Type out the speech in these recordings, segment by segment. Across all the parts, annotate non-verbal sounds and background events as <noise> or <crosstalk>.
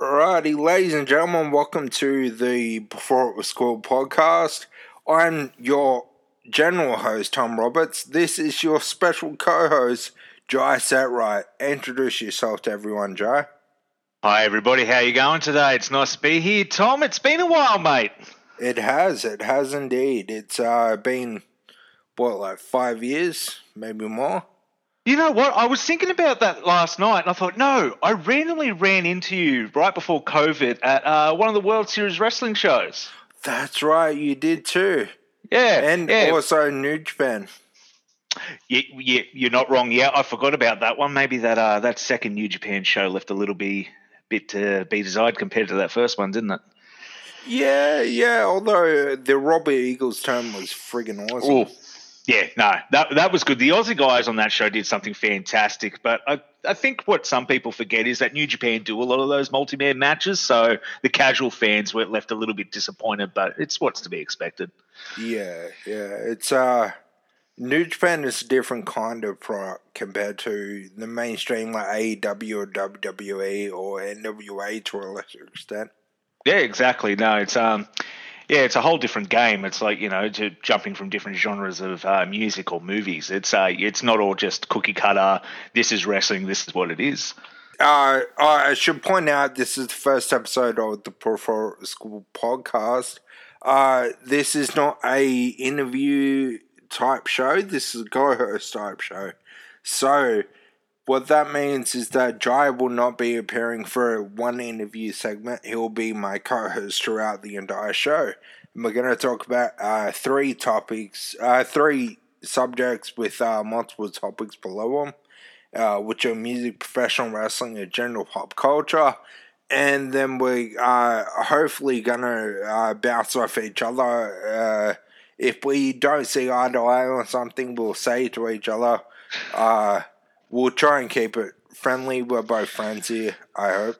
Alrighty, ladies and gentlemen, welcome to the Before It Was Cool podcast. I'm your general host, Tom Roberts. This is your special co-host, Jai Setright. Introduce yourself to everyone, Jai. Hi everybody, how you going today? It's nice to be here, Tom. It's been a while, mate. It has, it has indeed. It's uh, been what, like five years, maybe more. You know what? I was thinking about that last night, and I thought, no, I randomly ran into you right before COVID at uh, one of the World Series wrestling shows. That's right, you did too. Yeah, and yeah. also New Japan. Yeah, yeah, you're not wrong. Yeah, I forgot about that one. Maybe that uh, that second New Japan show left a little bit bit to be desired compared to that first one, didn't it? Yeah, yeah. Although the Robbie Eagles term was friggin' awesome. Ooh. Yeah, no, that that was good. The Aussie guys on that show did something fantastic, but I, I think what some people forget is that New Japan do a lot of those multi-man matches, so the casual fans were left a little bit disappointed, but it's what's to be expected. Yeah, yeah. It's uh New Japan is a different kind of product compared to the mainstream like AEW or WWE or NWA to a lesser extent. Yeah, exactly. No, it's um yeah, it's a whole different game. It's like you know, jumping from different genres of uh, music or movies. It's uh, it's not all just cookie cutter. This is wrestling. This is what it is. Uh, I should point out this is the first episode of the Pro School podcast. Uh, this is not a interview type show. This is a co-host type show. So what that means is that Jai will not be appearing for one interview segment. He'll be my co host throughout the entire show. And we're going to talk about uh, three topics, uh, three subjects with uh, multiple topics below them, uh, which are music, professional wrestling, and general pop culture. And then we are hopefully going to uh, bounce off each other. Uh, if we don't see eye to eye on something, we'll say to each other we'll try and keep it friendly. We're both friends here, I hope.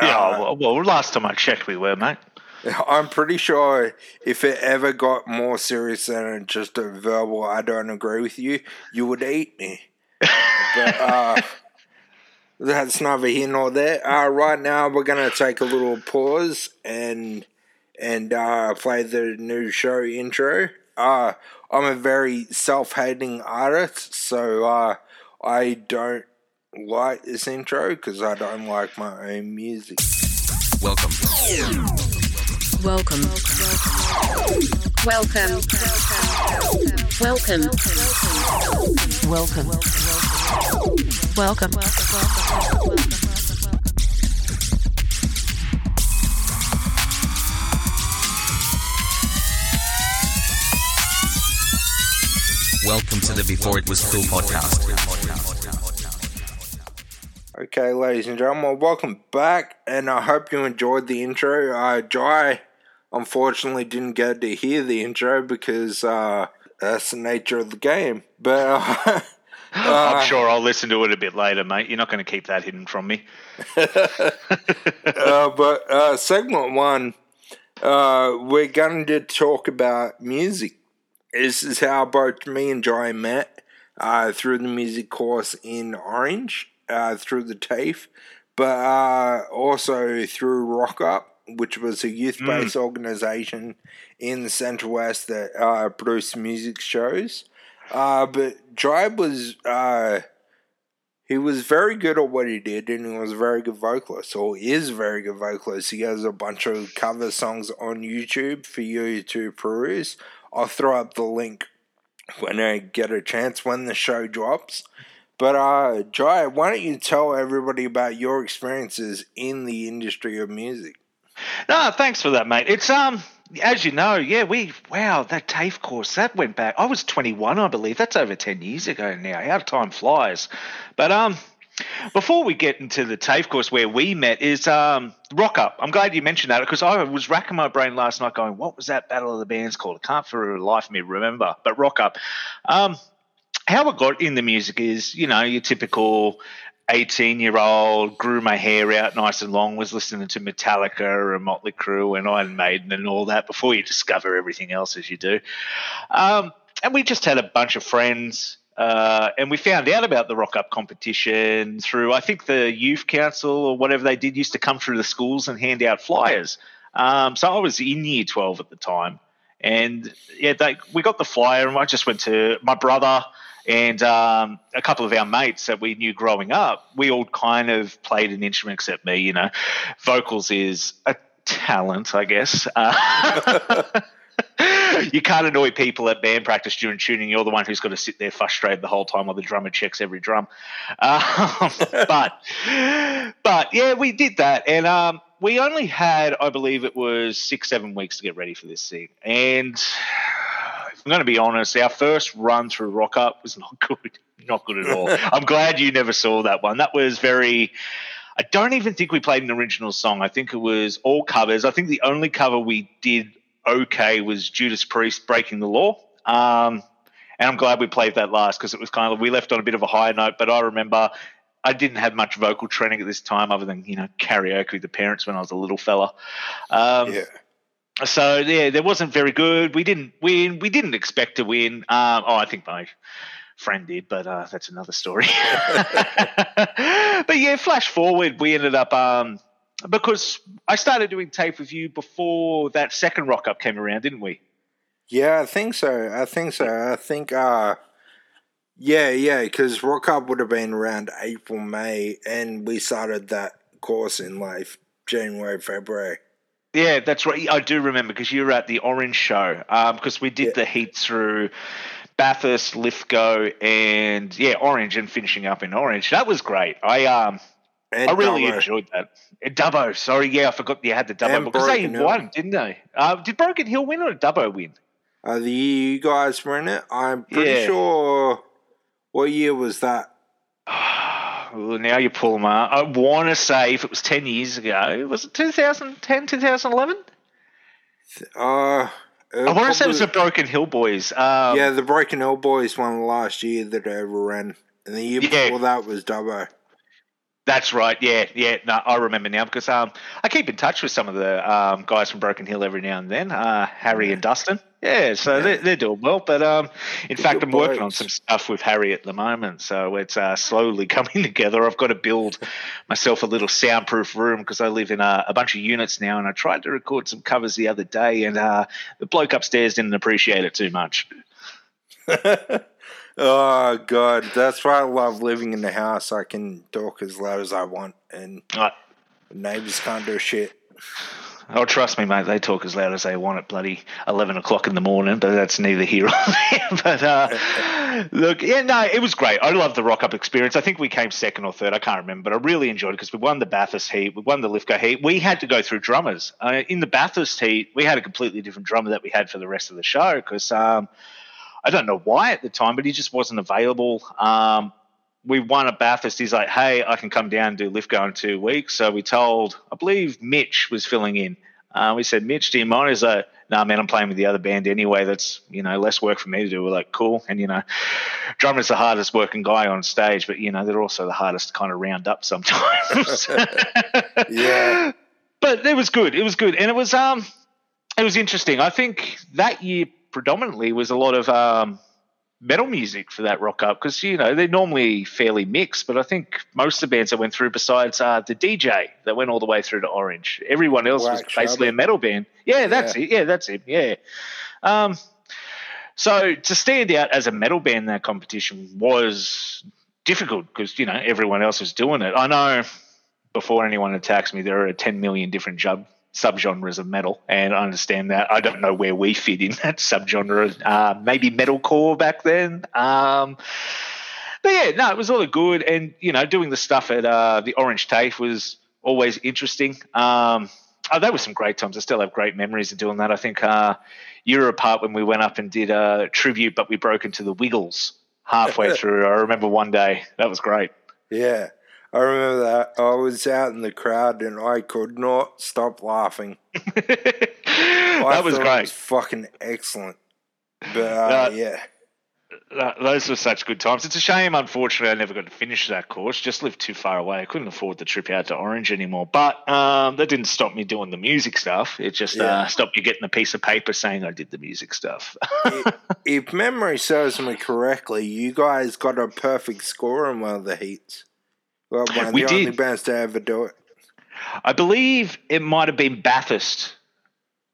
Yeah, uh, well, last time I checked, we were, mate. <laughs> I'm pretty sure if it ever got more serious than just a verbal "I don't agree with you," you would eat me. <laughs> but uh, that's neither here nor there. Uh, right now, we're gonna take a little pause and and uh, play the new show intro. Uh, I'm a very self-hating artist, so uh, I don't like this intro because I don't like my own music. Welcome. Welcome. Welcome. Welcome. Welcome. Welcome. Welcome to the Before It Was Cool podcast. Okay, ladies and gentlemen, welcome back, and I hope you enjoyed the intro. Uh, Jai, unfortunately, didn't get to hear the intro because uh, that's the nature of the game. But uh, <laughs> I'm sure I'll listen to it a bit later, mate. You're not going to keep that hidden from me. <laughs> uh, but uh, segment one, uh, we're going to talk about music. This is how both me and Jai met uh, through the music course in Orange uh, through the TAFE, but uh, also through Rock Up, which was a youth based mm. organization in the Central West that uh, produced music shows. Uh, but Drive was uh, he was very good at what he did, and he was a very good vocalist, or is a very good vocalist. He has a bunch of cover songs on YouTube for you to peruse. I'll throw up the link when I get a chance when the show drops. But uh, Jai, why don't you tell everybody about your experiences in the industry of music? No, thanks for that, mate. It's um, as you know, yeah, we wow that TAFE course that went back. I was 21, I believe. That's over 10 years ago now. How time flies. But um, before we get into the TAFE course where we met is um, Rock Up. I'm glad you mentioned that because I was racking my brain last night going, what was that Battle of the Bands called? I can't for the life of me remember. But Rock Up. Um, how I got in the music is, you know, your typical 18 year old, grew my hair out nice and long, was listening to Metallica and Motley Crue and Iron Maiden and all that before you discover everything else as you do. Um, and we just had a bunch of friends Uh, and we found out about the rock up competition through, I think, the youth council or whatever they did used to come through the schools and hand out flyers. Um, so I was in year 12 at the time. And yeah, they, we got the flyer, and I just went to my brother and um, a couple of our mates that we knew growing up. We all kind of played an instrument, except me. You know, vocals is a talent, I guess. Uh, <laughs> <laughs> <laughs> you can't annoy people at band practice during tuning. You're the one who's got to sit there frustrated the whole time while the drummer checks every drum. Um, <laughs> but, but yeah, we did that, and um, we only had, I believe, it was six, seven weeks to get ready for this thing, and. I'm going to be honest. Our first run through Rock Up was not <laughs> good, not good at all. I'm glad you never saw that one. That was very. I don't even think we played an original song. I think it was all covers. I think the only cover we did okay was Judas Priest breaking the law. Um, and I'm glad we played that last because it was kind of we left on a bit of a higher note. But I remember I didn't have much vocal training at this time other than you know karaoke with the parents when I was a little fella. Um, Yeah. so yeah, there wasn't very good. We didn't win. We didn't expect to win. Um, oh, I think my friend did, but uh, that's another story. <laughs> <laughs> but yeah, flash forward, we ended up um, because I started doing TAFE with you before that second rock up came around, didn't we? Yeah, I think so. I think so. I think, uh, yeah, yeah, because Rock Up would have been around April, May, and we started that course in like January, February. Yeah, that's right. I do remember because you were at the Orange show because we did Yeah. the heat through Bathurst, Lithgow, and yeah, Orange, and finishing up in Orange. That was great. I um. And I really Dubbo. enjoyed that. Uh, Dubbo, sorry, yeah, I forgot you had the Dubbo And because they Hill. won, didn't they? Uh, did Broken Hill win or did Dubbo win? Uh, the year you guys were in it, I'm pretty Yeah. sure. What year was that? <sighs> Well, now you pull them out. I want to say if it was 10 years ago, was it 2010, 2011? Uh, I want to say it was the Broken Hill Boys. Um, yeah, the Broken Hill Boys won the last year that I ever ran, and the year Yeah. before that was Dubbo. That's right. Yeah, yeah. No, I remember now because um, I keep in touch with some of the um, guys from Broken Hill every now and then. Uh, Harry and Dustin. Yeah, so They're, they're doing well. But um, in fact, I'm working on some stuff with Harry at the moment, so it's uh, slowly <laughs> coming together. I've got to build myself a little soundproof room because I live in a, a bunch of units now, and I tried to record some covers the other day, and uh, the bloke upstairs didn't appreciate it too much. <laughs> Oh god, that's why I love living in the house. I can talk as loud as I want, and Uh, neighbors can't do shit. Oh, trust me, mate. They talk as loud as they want at bloody eleven o'clock in the morning, but that's neither here <laughs> nor there. But uh, <laughs> look, yeah, no, it was great. I love the rock up experience. I think we came second or third. I can't remember, but I really enjoyed it because we won the Bathurst heat, we won the Lithgow heat. We had to go through drummers uh, in the Bathurst heat. We had a completely different drummer that we had for the rest of the show because um, I don't know why at the time, but he just wasn't available. Um, we won at Bathurst. He's like, hey, I can come down and do Lithgow in two weeks. So we told, I believe Mitch was filling in. Uh, we said, Mitch, do you mind? He's like, nah, man, I'm playing with the other band anyway. That's, you know, less work for me to do. We're like, cool. And, you know, drummer's the hardest working guy on stage, but, you know, they're also the hardest to kind of round up sometimes. <laughs> <laughs> Yeah. But it was good. It was good. And it was, um, it was interesting. I think that year predominantly was a lot of, um, metal music for that rock up because you know they're normally fairly mixed but i think most of the bands I went through besides uh, the dj that went all the way through to orange everyone else was Black basically a metal band. Yeah that's it. Yeah that's it. Yeah. Um, so to stand out as a metal band in that competition was difficult because you know everyone else was doing it. I know before anyone attacks me there are 10 million different jub subgenres of metal, and I understand that. I don't know where we fit in that subgenre. Uh, maybe metalcore back then. Um, but yeah, no, it was all good, and you know, doing the stuff at uh, the Orange TAFE was always interesting. Um, oh, that was some great times. I still have great memories of doing that. I think uh, you were a part when we went up and did a tribute, but we broke into the Wiggles halfway <laughs> through. I remember one day that was great. Yeah. I remember that. I was out in the crowd and I could not stop laughing. <laughs> That was great. was fucking excellent. But uh, Uh, yeah. Th- Those were such good times. It's a shame, unfortunately, I never got to finish that course. Just lived too far away. I couldn't afford the trip out to Orange anymore. But um, that didn't stop me doing the music stuff. It just Yeah. uh, stopped me getting a piece of paper saying I did the music stuff. <laughs> if memory serves me correctly, you guys got a perfect score in one of the heats. Well, one of We the only did. bands to ever do it. I believe it might have been Bathurst.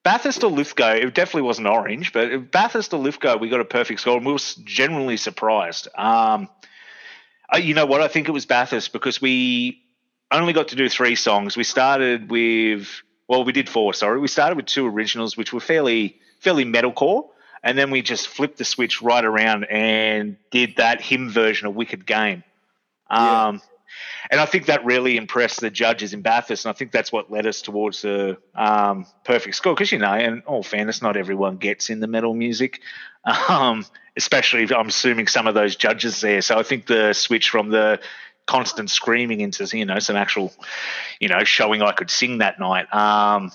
Bathurst or Lithgow. It definitely wasn't Orange, but Bathurst or Lithgow, we got a perfect score, and we were generally surprised. Um, you know what? I think it was Bathurst because we only got to do three songs. We started with, well, we did four. Sorry, we started with two originals, which were fairly fairly metalcore, and then we just flipped the switch right around and did that HIM version of Wicked Game. Yeah. And I think that really impressed the judges in Bathurst, and I think that's what led us towards the um, perfect score. Because you know, in all fairness, not everyone gets in the metal music, <laughs> um, especially I'm assuming some of those judges there. So I think the switch from the constant screaming into you know some actual, you know, showing I could sing that night. Um,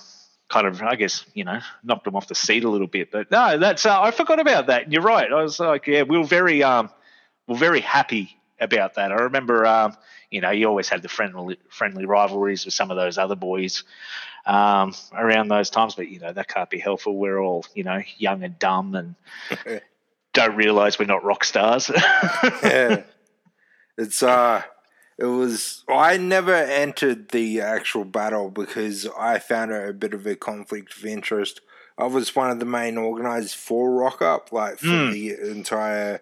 kind of, I guess, you know, knocked them off the seat a little bit. But no, that's uh, I forgot about that. You're right. I was like, yeah, we were very um, we we're very happy about that. I remember, um, you know, you always had the friendly friendly rivalries with some of those other boys um, around those times, but you know that can't be helpful. We're all you know young and dumb and <laughs> don't realize we're not rock stars. <laughs> yeah. It's uh it was I never entered the actual battle because I found it a bit of a conflict of interest. I was one of the main organizers for Rock Up, like for Mm. the entire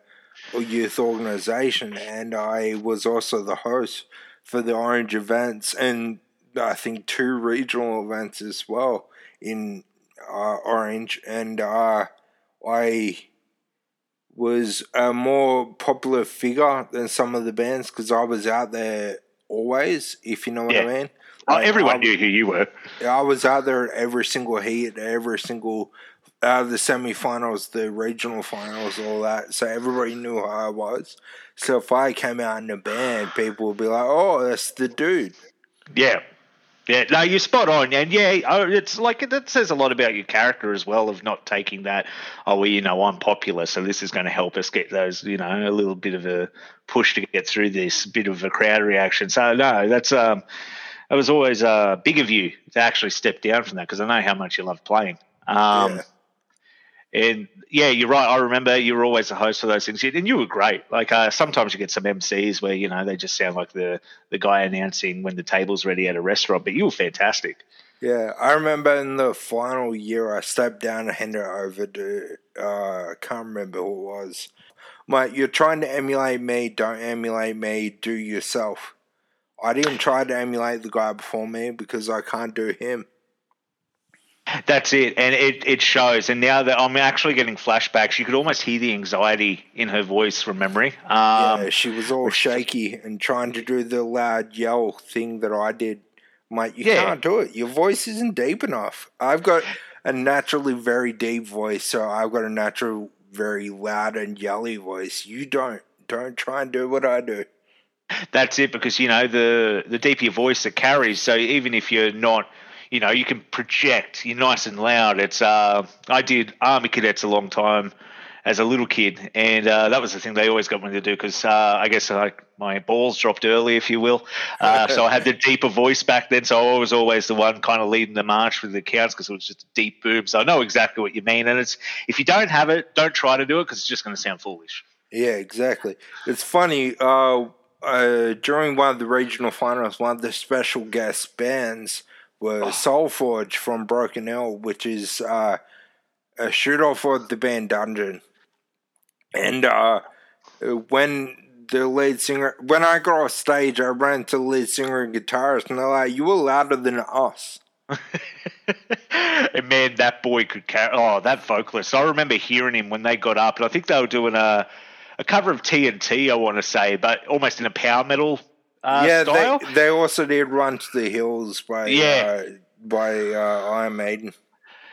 youth organization, and I was also the host for the Orange events and I think two regional events as well in uh, Orange, and uh, I was a more popular figure than some of the bands because I was out there always, if you know what Yeah. I mean. oh, Like, everyone I, knew who you were. I was out there at every single heat, every single out of the semi-finals, the regional finals, all that. So everybody knew who I was. So if I came out in a band, people would be like, "Oh, that's the dude." Yeah. Yeah, no, you're spot on, and yeah, oh, it's like that says a lot about your character as well of not taking that. Oh, well, you know, I'm popular, so this is going to help us get those, you know, a little bit of a push to get through this bit of a crowd reaction. So no, that's um, it was always uh, big of you to actually step down from that because I know how much you love playing. Um, Yeah. And yeah, you're right. I remember you were always the host for those things, and you were great. Like uh, sometimes you get some MCs where you know they just sound like the the guy announcing when the table's ready at a restaurant, but you were fantastic. Yeah, I remember in the final year, I stepped down and handed over to, uh, can't remember who it was. Mate, you're trying to emulate me, don't emulate me, do yourself. I didn't try to emulate the guy before me because I can't do him. That's it, and it it shows. And now that I'm actually getting flashbacks, you could almost hear the anxiety in her voice from memory. Um, yeah, she was all shaky and trying to do the loud yell thing that I did. Mate, you Yeah. can't do it. Your voice isn't deep enough. I've got a naturally very deep voice, so I've got a natural very loud and yelly voice. You don't. Don't try and do what I do. That's it, because you know the the deeper your voice it carries. So even if you're not, you know, you can project. You're nice and loud. It's uh, I did army cadets a long time as a little kid, and uh, that was the thing they always got me to do because uh, I guess like my balls dropped early, if you will. Uh, <laughs> so I had the deeper voice back then. So I was always the one kind of leading the march with the counts because it was just a deep boom. So I know exactly what you mean. And it's if you don't have it, don't try to do it because it's just going to sound foolish. Yeah, exactly. It's funny. Uh, uh, during one of the regional finals, one of the special guest bands were Soulforge from Broken Hill, which is uh, a shoot off for the band Dungeon. And uh, when the lead singer, when I got off stage, I ran to the lead singer and guitarist, and they're like, "You were louder than us." <laughs> and man, that boy could carry. Oh, that vocalist! I remember hearing him when they got up, and I think they were doing a a cover of TNT. I want to say, but almost in a power metal uh, yeah, style. they they also did "Run to the Hills" by Yeah. uh, by uh, Iron Maiden.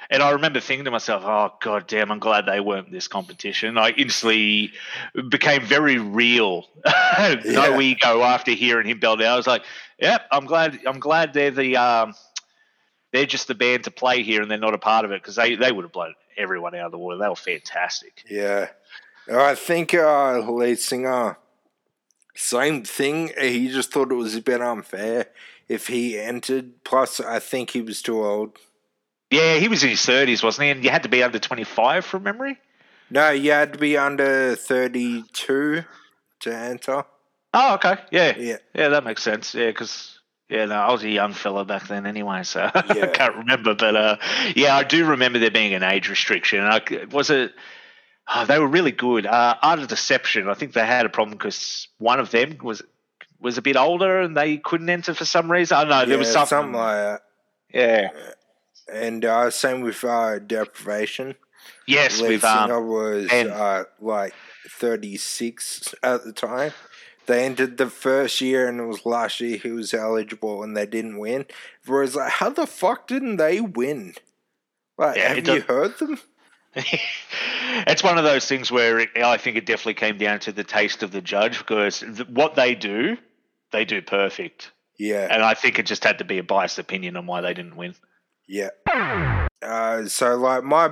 And I remember thinking to myself, "Oh god damn, I'm glad they weren't in this competition." I instantly became very real, <laughs> no Yeah. ego after hearing him belt out. I was like, "Yep, I'm glad. I'm glad they're the um, they're just the band to play here, and they're not a part of it because they they would have blown everyone out of the water. They were fantastic." Yeah. I think uh, lead singer, same thing. He just thought it was a bit unfair if he entered. Plus, I think he was too old. Yeah, he was in his thirties, wasn't he? And you had to be under twenty five from memory. No, you had to be under 32 to enter. Oh, okay. Yeah. Yeah. Yeah, that makes sense. Yeah, because yeah, no, I was a young fella back then anyway, so <laughs> I Yeah. can't remember. But uh, yeah, I do remember there being an age restriction. I, was it? Oh, they were really good. Uh, Art of Deception. I think they had a problem because one of them was was a bit older and they couldn't enter for some reason. I don't know. there was Yeah, something. like that. yeah. And uh, same with uh, Deprivation. Yes, with um, singer was Ben. uh, like 36 at the time. They entered the first year and it was last year he was eligible and they didn't win. Whereas, like, how the fuck didn't they win? Like, Yeah, have you heard them? <laughs> it's one of those things where it, I think it definitely came down to the taste of the judge because th- what they do, they do perfect. Yeah, And I think it just had to be a biased opinion on why they didn't win. yeah. Uh, so, like, my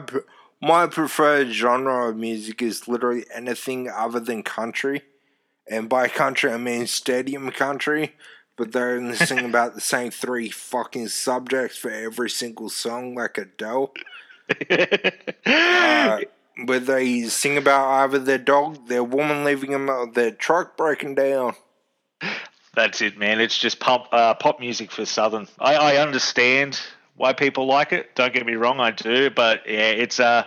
my preferred genre of music is literally anything other than country. And by country, I mean stadium country. But they're only sing <laughs> about the same three fucking subjects for every single song, like Adele. Uh, <laughs> where they sing about either their dog, their woman leaving them, or their truck breaking down. That's it, man. It's just pop uh, pop music for Southern. I, I understand why people like it. Don't get me wrong, I do. But yeah, it's uh,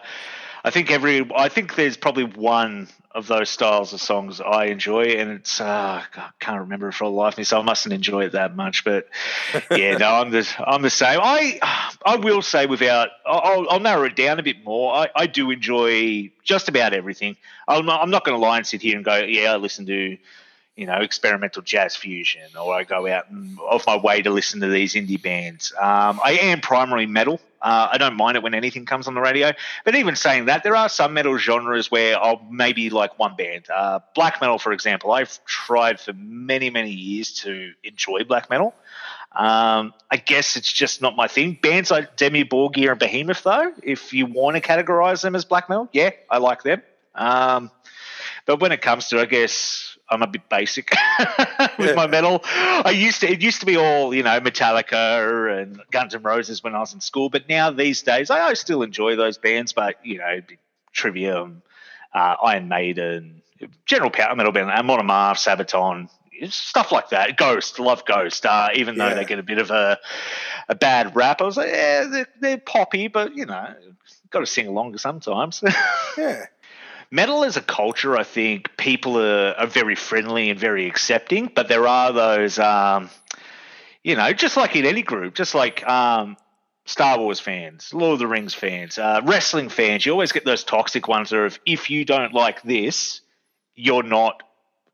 I think every I think there's probably one of those styles of songs I enjoy, and it's uh, I can't remember it for the life of me, so I mustn't enjoy it that much. But <laughs> yeah, no, I'm the I'm the same. I I will say without I'll, I'll narrow it down a bit more. I, I do enjoy just about everything. I'm not, I'm not going to lie and sit here and go, yeah, I listen to you know, experimental jazz fusion, or I go out and off my way to listen to these indie bands. Um, I am primarily metal. Uh, I don't mind it when anything comes on the radio. But even saying that, there are some metal genres where I'll maybe like one band. Uh, black metal, for example, I've tried for many, many years to enjoy black metal. Um, I guess it's just not my thing. Bands like Dimmu Borgir and Behemoth, though, if you want to categorize them as black metal, yeah, I like them. Um, but when it comes to, I guess I'm a bit basic <laughs> with my metal. I used to, it used to be all, you know, Metallica and Guns N' Roses when I was in school. But now these days, I, I still enjoy those bands. But you know, Trivium, uh, Iron Maiden, general power metal band, Amon Amarth, Sabaton, stuff like that. Ghost, love Ghost. Uh, even though Yeah. they get a bit of a a bad rap, I was like, yeah, they're, they're poppy, but you know, got to sing along sometimes. <laughs> Yeah, metal as a culture, I think people are, are very friendly and very accepting, but there are those, um, you know, just like in any group, just like um, Star Wars fans, Lord of the Rings fans, uh, wrestling fans, you always get those toxic ones if, if you don't like this, you're not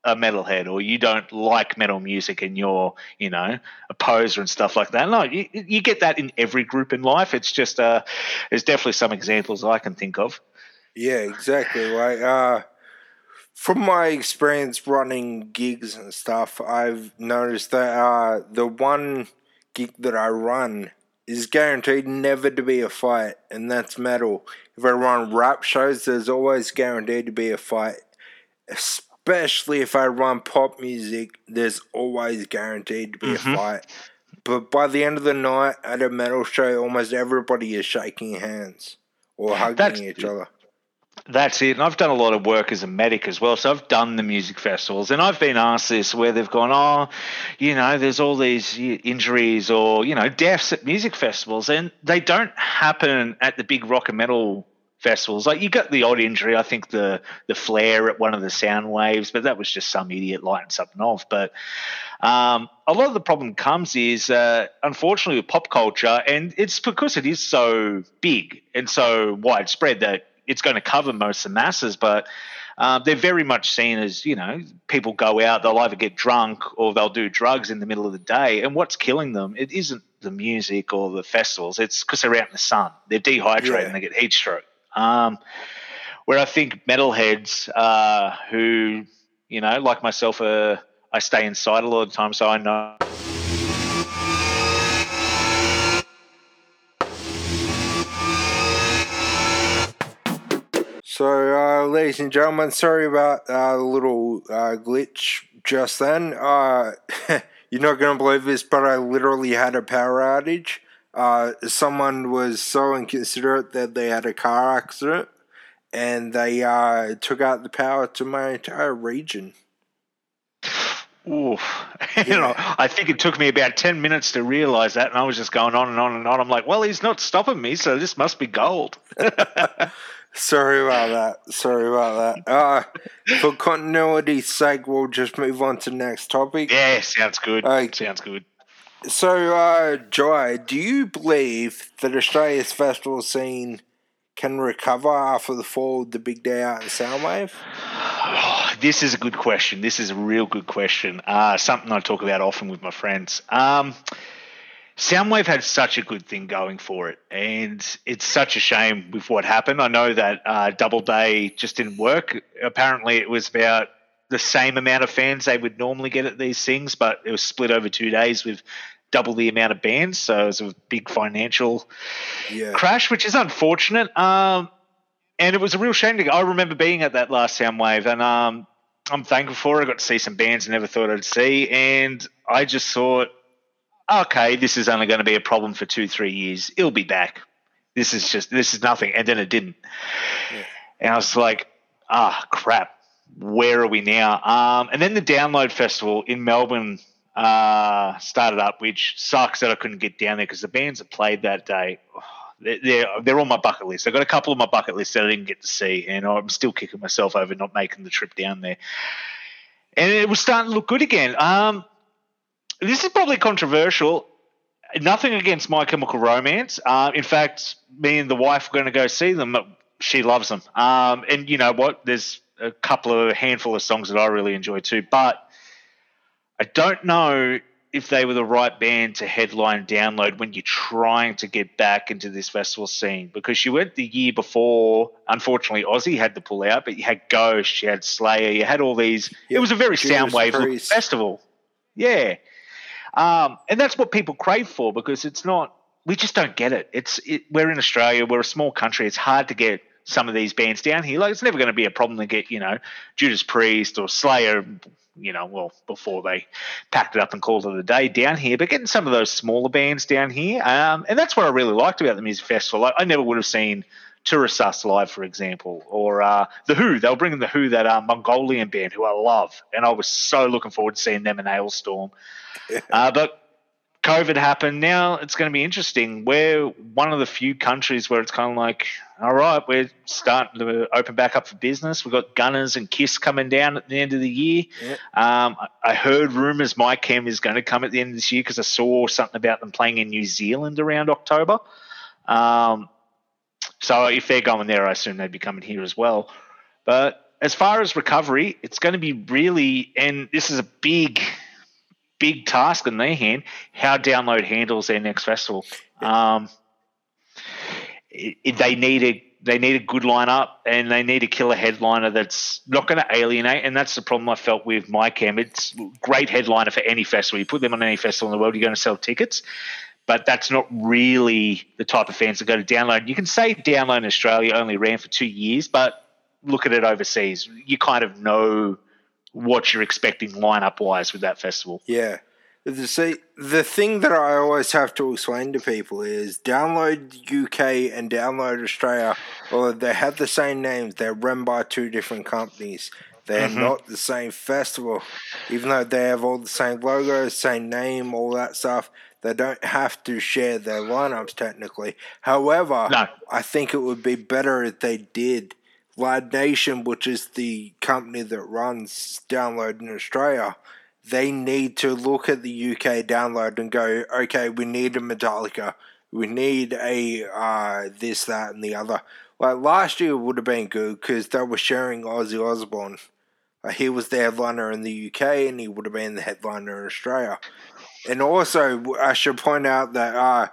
a metalhead or you don't like metal music and you're, you know, a poser and stuff like that. No, you, you get that in every group in life. It's just, uh, there's definitely some examples I can think of. Yeah, exactly. Like, uh, from my experience running gigs and stuff, I've noticed that uh, the one gig that I run is guaranteed never to be a fight, and that's metal. If I run rap shows, there's always guaranteed to be a fight. Especially if I run pop music, there's always guaranteed to be Mhm. a fight. But by the end of the night at a metal show, almost everybody is shaking hands or hugging That's- each other. That's it. And I've done a lot of work as a medic as well. So I've done the music festivals and I've been asked this where they've gone, oh, you know, there's all these injuries or, you know, deaths at music festivals. And they don't happen at the big rock and metal festivals. Like you got the odd injury. I think the, the flare at one of the sound waves, but that was just some idiot lighting something off. But um, a lot of the problem comes is, uh, unfortunately, with pop culture, and it's because it is so big and so widespread that it's going to cover most of the masses, but uh, they're very much seen as, you know, people go out, they'll either get drunk or they'll do drugs in the middle of the day. And what's killing them, it isn't the music or the festivals, it's because they're out in the sun. They're dehydrated Yeah. and they get heat stroke. Um, where I think metalheads uh, who, you know, like myself, uh, I stay inside a lot of the time, so I know. So, uh, uh, ladies and gentlemen. Sorry about uh, the little uh, glitch just then. Uh, <laughs> you're not going to believe this, but I literally had a power outage. Uh, someone was so inconsiderate that they had a car accident and they uh, took out the power to my entire region. Oof. <laughs> you know, I think it took me about 10 minutes to realize that, and I was just going on and on and on. I'm like, well, he's not stopping me, so this must be gold. <laughs> Sorry about that. Sorry about that. Uh, for continuity's sake, we'll just move on to the next topic. yeah, sounds good. Uh, sounds good. So, uh, Jai, do you believe that Australia's festival scene can recover after the fall of the Big Day Out and Soundwave? Oh, <sighs> this is a good question. This is a real good question. Uh, something I talk about often with my friends. Um, Soundwave had such a good thing going for it, and it's such a shame with what happened. I know that uh, Double Day just didn't work. Apparently, it was about the same amount of fans they would normally get at these things, but it was split over two days with double the amount of bands. So it was a big financial Yeah. crash, which is unfortunate. Um, and it was a real shame. To, I remember being at that last Soundwave, and um, I'm thankful for it. I got to see some bands I never thought I'd see, and I just thought, okay, this is only going to be a problem for two, three years. It'll be back. This is just this is nothing, and then it didn't. And I was like, ah, crap. Where are we now? Um, and then the Download Festival in Melbourne uh, started up, which sucks that I couldn't get down there because the bands that played that day, oh, they're, they're they're on my bucket list. I've got a couple of my bucket lists that I didn't get to see, and I'm still kicking myself over not making the trip down there. And it was starting to look good again. Um, this is probably controversial. Nothing against My Chemical Romance. Uh, in fact, me and the wife are going to go see them. She loves them. Um, and you know what? There's a couple of a handful of songs that I really enjoy too. But I don't know if they were the right band to headline download when you're trying to get back into this festival scene because you went the year before unfortunately Ozzy had to pull out but you had Ghost you had Slayer you had all these Yeah, it was a very Judas soundwave festival yeah um, and that's what people crave for because it's not we just don't get it it's it, we're in Australia we're a small country it's hard to get some of these bands down here like it's never going to be a problem to get you know Judas Priest or Slayer you know, well, before they packed it up and called it a day down here, but getting some of those smaller bands down here. Um, and that's what I really liked about the music festival. I, I never would have seen Turisas live, for example, or uh, The HU. They were bringing The HU, that uh, Mongolian band who I love. And I was so looking forward to seeing them in Halestorm. uh, but COVID happened. Now it's going to be interesting. We're one of the few countries where it's kind of like, all right, we're starting to open back up for business. We've got Gunners and Kiss coming down at the end of the year. Um, I- heard rumors My Chem is going to come at the end of this year because I saw something about them playing in New Zealand around October. Um, so if they're going there, I assume they'd be coming here as well. But as far as recovery, it's going to be really, and this is a big, big task in their hand, how Download handles their next festival. Um, it, it- they need a they need a good lineup and they need a killer headliner that's not going to alienate. And that's the problem I felt with My Chem. It's a great headliner for any festival. You put them on any festival in the world, you're going to sell tickets. But that's not really the type of fans that go to download. You can say download in Australia only ran for two years, but look at it overseas. You kind of know what you're expecting lineup wise with that festival. Yeah. See, the thing that I always have to explain to people is Download UK and Download Australia, although they have the same names, they're run by two different companies. They're mm-hmm. not the same festival. Even though they have all the same logos, same name, all that stuff, they don't have to share their lineups technically. However, No. I think it would be better if they did. Live Nation, which is the company that runs Download in Australia, they need to look at the UK download and go, okay, we need a Metallica, we need a uh, this, that, and the other. Like last year would have been good because they were sharing Ozzy Osbourne. Uh, he was the headliner in the UK and he would have been the headliner in Australia. And also, I should point out that uh,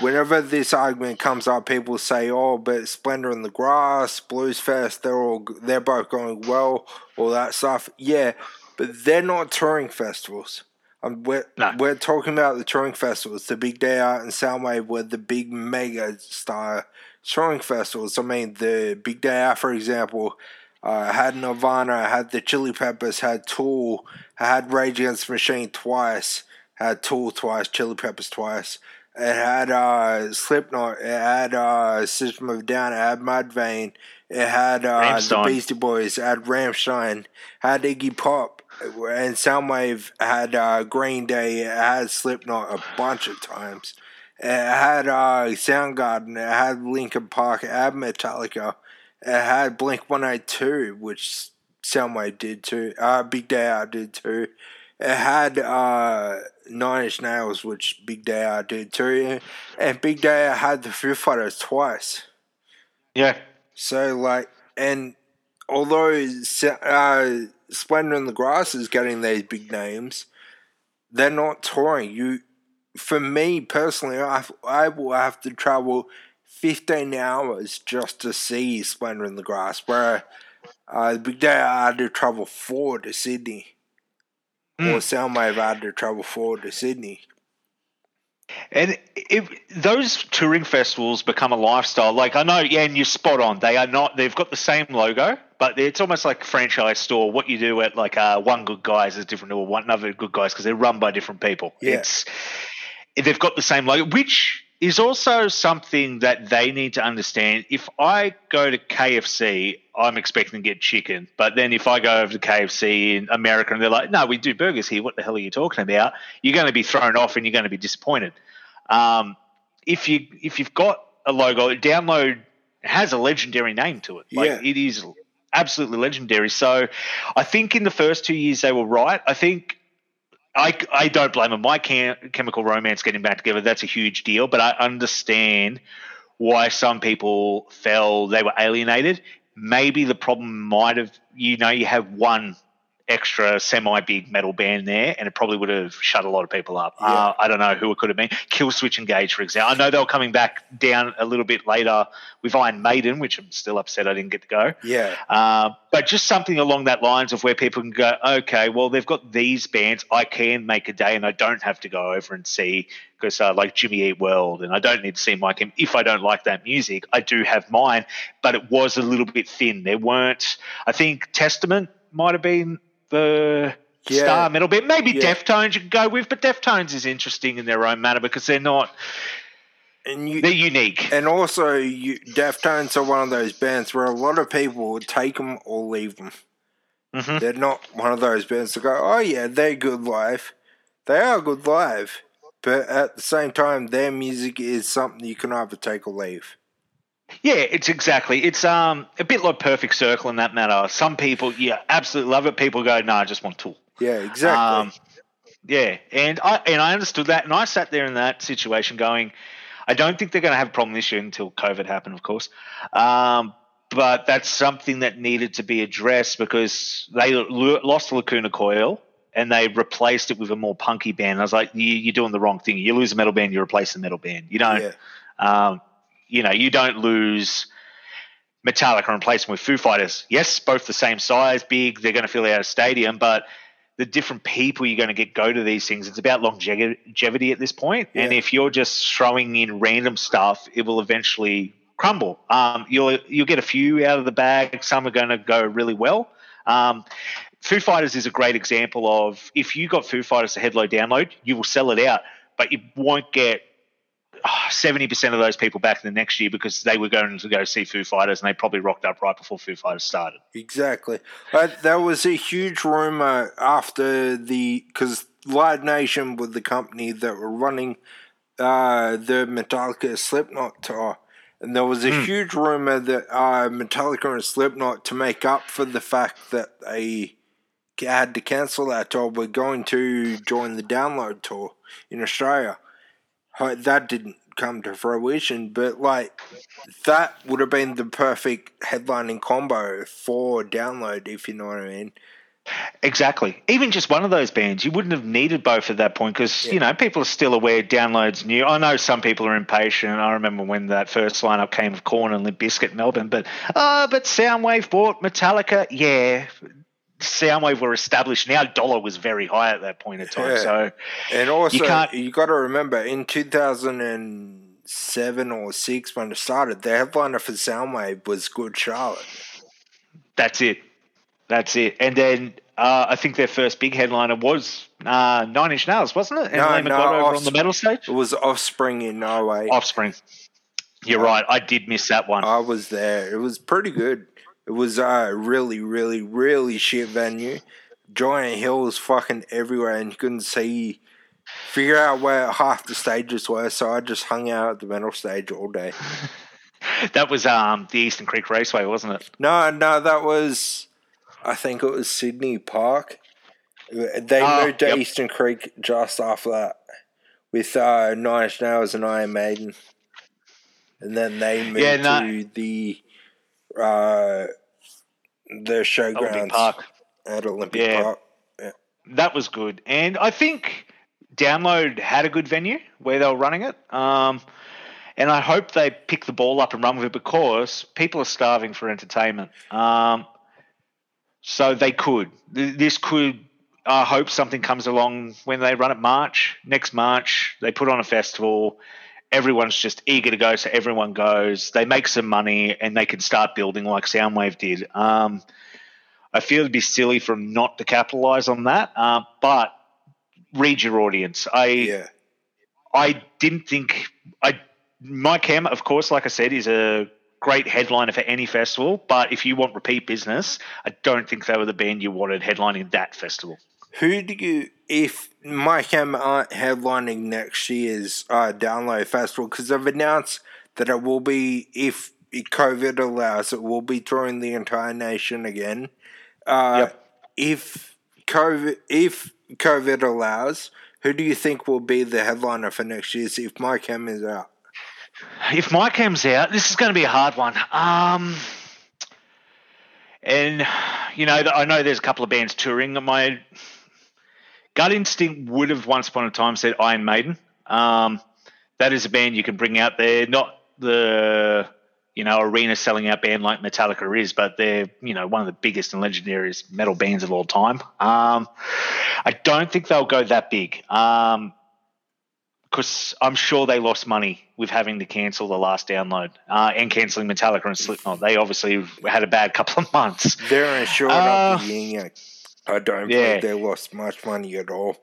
whenever this argument comes up, people say, "Oh, but Splendor in the Grass, Blues Fest, they're all they're both going well, all that stuff." Yeah, but they're not touring festivals. Um, we're No. we're talking about the touring festivals, the Big Day Out and Soundwave, were the big mega star touring festivals. I mean, the Big Day Out, for example, Uh, I had Nirvana, I had the Chili Peppers, had Tool, I had Rage Against the Machine twice, had Tool twice, Chili Peppers twice. It had uh, Slipknot, it had uh, System of a Down, it had Mudvayne, it had uh, the Beastie Boys, it had Rammstein, had Iggy Pop, and Soundwave had uh, Green Day, it had Slipknot a bunch of times. It had uh, Soundgarden, it had Linkin Park, it had Metallica, it had Blink 182, which Soundwave did too. Uh, Big Day Out did too. It had uh, Nine Inch Nails, which Big Day Out did too. And Big Day Out had the Foo Fighters twice. Yeah. So, like, and although uh, Splendor in the Grass is getting these big names, they're not touring. You, for me personally, I, I will have to travel 15 hours just to see Splendor in the Grass, where uh, big day I had to travel four to Sydney. Or Soundwave had to travel forward to Sydney. And if those touring festivals become a lifestyle, like I know, yeah, and you're spot on. They are not. They've got the same logo, but it's almost like a franchise store. What you do at like uh, one good guys is different to one another good guys because they're run by different people. Yeah. It's they've got the same logo, which is also something that they need to understand. If I go to KFC, I'm expecting to get chicken, but then if I go over to KFC in America and they're like, "No, we do burgers here. What the hell are you talking about?" You're going to be thrown off and you're going to be disappointed. Um, if you if you've got a logo, download has a legendary name to it. Like Yeah. it is absolutely legendary. So I think in the first two years they were right. I think I, I don't blame them. My Chem- chemical romance getting back together, that's a huge deal, but I understand why some people felt they were alienated. Maybe the problem might have, you know, you have one extra semi big metal band there, and it probably would have shut a lot of people up. Uh, I don't know who it could have been. Killswitch Engage, for example. I know they were coming back down a little bit later with Iron Maiden, which I'm still upset I didn't get to go. Yeah. Uh, but just something along that lines of where people can go, okay, well, they've got these bands. I can make a day and I don't have to go over and see because uh, like Jimmy Eat World and I don't need to see Mike. M. If I don't like that music, I do have mine, but it was a little bit thin. There weren't, I think Testament might have been the Yeah. star metal bit. Maybe Yeah. Deftones you could go with, but Deftones is interesting in their own manner because they're not, And you, they're unique. And also, you, Deftones are one of those bands where a lot of people would take them or leave them. Mhm. They're not one of those bands that go, oh yeah, they're good live. They are good live. But at the same time, their music is something you can either take or leave. Yeah, it's exactly. It's um a bit like Perfect Circle in that matter. Some people, yeah, absolutely love it. People go, no, I just want Tool. Yeah, exactly. Um, yeah, and I and I understood that, and I sat there in that situation going, I don't think they're going to have a problem this year until COVID happened, of course. Um, but that's something that needed to be addressed because they lost the Lacuna Coil and they replaced it with a more punky band. And I was like, you, you're doing the wrong thing. You lose a metal band, you replace the metal band. You don't yeah. um, you know, you don't lose Metallica and replace them with Foo Fighters. Yes, both the same size, big. They're going to fill out a stadium, but the different people you're going to get go to these things. It's about longevity at this point. And if you're just throwing in random stuff, it will eventually crumble. Um, you'll you'll get a few out of the bag. Some are going to go really well. Um, Foo Fighters is a great example of if you got Foo Fighters to headload download, you will sell it out, but you won't get seventy percent of those people back in the next year because they were going to go see Foo Fighters and they probably rocked up right before Foo Fighters started. Exactly. Uh, there was a huge rumor after the because Live Nation was the company that were running uh, the Metallica Slipknot tour, and there was a huge rumor that uh, Metallica and Slipknot to make up for the fact that they had to cancel that tour were going to join the Download tour in Australia. That didn't come to fruition, but like that would have been the perfect headlining combo for download, if you know what I mean. Exactly. Even just one of those bands, you wouldn't have needed both at that point because you know people are still aware downloads new. I know some people are impatient. I remember when that first lineup came of Korn and Limp Bizkit Melbourne, but oh, but Soundwave bought Metallica. Yeah, Soundwave were established. Now dollar was very high at that point in time. Yeah. So And also, You can't- you got to remember in 2007 or 6 when it started, the headliner for Soundwave was Good Charlotte. That's it. That's it. And then uh, I think their first big headliner was uh, Nine Inch Nails, wasn't it? And No, no, over on the metal stage. It was Offspring in Norway. Offspring. You're right. I did miss that one. I was there. It was pretty good. It was a really, really, really shit venue. Giant hills fucking everywhere, and you couldn't see, figure out where half the stages were. So I just hung out at the metal stage all day. <laughs> that was um, the Eastern Creek Raceway, wasn't it? No, no, that was, I think it was Sydney Park. They Oh, moved to yep. Eastern Creek just after that with uh, Nine Inch Nails and Iron Maiden. And then they moved Yeah, no- to the uh, the showgrounds Olympic Park. at Olympic Yeah. Park. Yeah. That was good. And I think Download had a good venue where they were running it. Um, and I hope they pick the ball up and run with it because people are starving for entertainment. Um, so they could. This could. I hope something comes along when they run it March next March. They put on a festival. Everyone's just eager to go, so everyone goes. They make some money and they can start building like Soundwave did. Um, I feel it'd be silly for them not to capitalize on that. Uh, but read your audience. I Yeah. I didn't think I My Chem, of course, like I said, is a great headliner for any festival. But if you want repeat business, I don't think they were the band you wanted headlining that festival. Who do you, if My Chem aren't headlining next year's uh, Download Festival, because they've announced that it will be, if COVID allows, it will be touring the entire nation again. Uh, Yep. If COVID, if COVID allows, who do you think will be the headliner for next year's if Mike is out? If My Chem's out, this is going to be a hard one. Um, and you know, I know there's a couple of bands touring. My gut instinct would have once upon a time said Iron Maiden. Um, that is a band you can bring out there, not the you know arena selling out band like Metallica is, but they're you know one of the biggest and legendary metal bands of all time. Um, I don't think they'll go that big. Um, because I'm sure they lost money with having to cancel the last download uh, and cancelling Metallica and Slipknot. They obviously had a bad couple of months. They're insured up the yin yang. I don't yeah. believe they lost much money at all.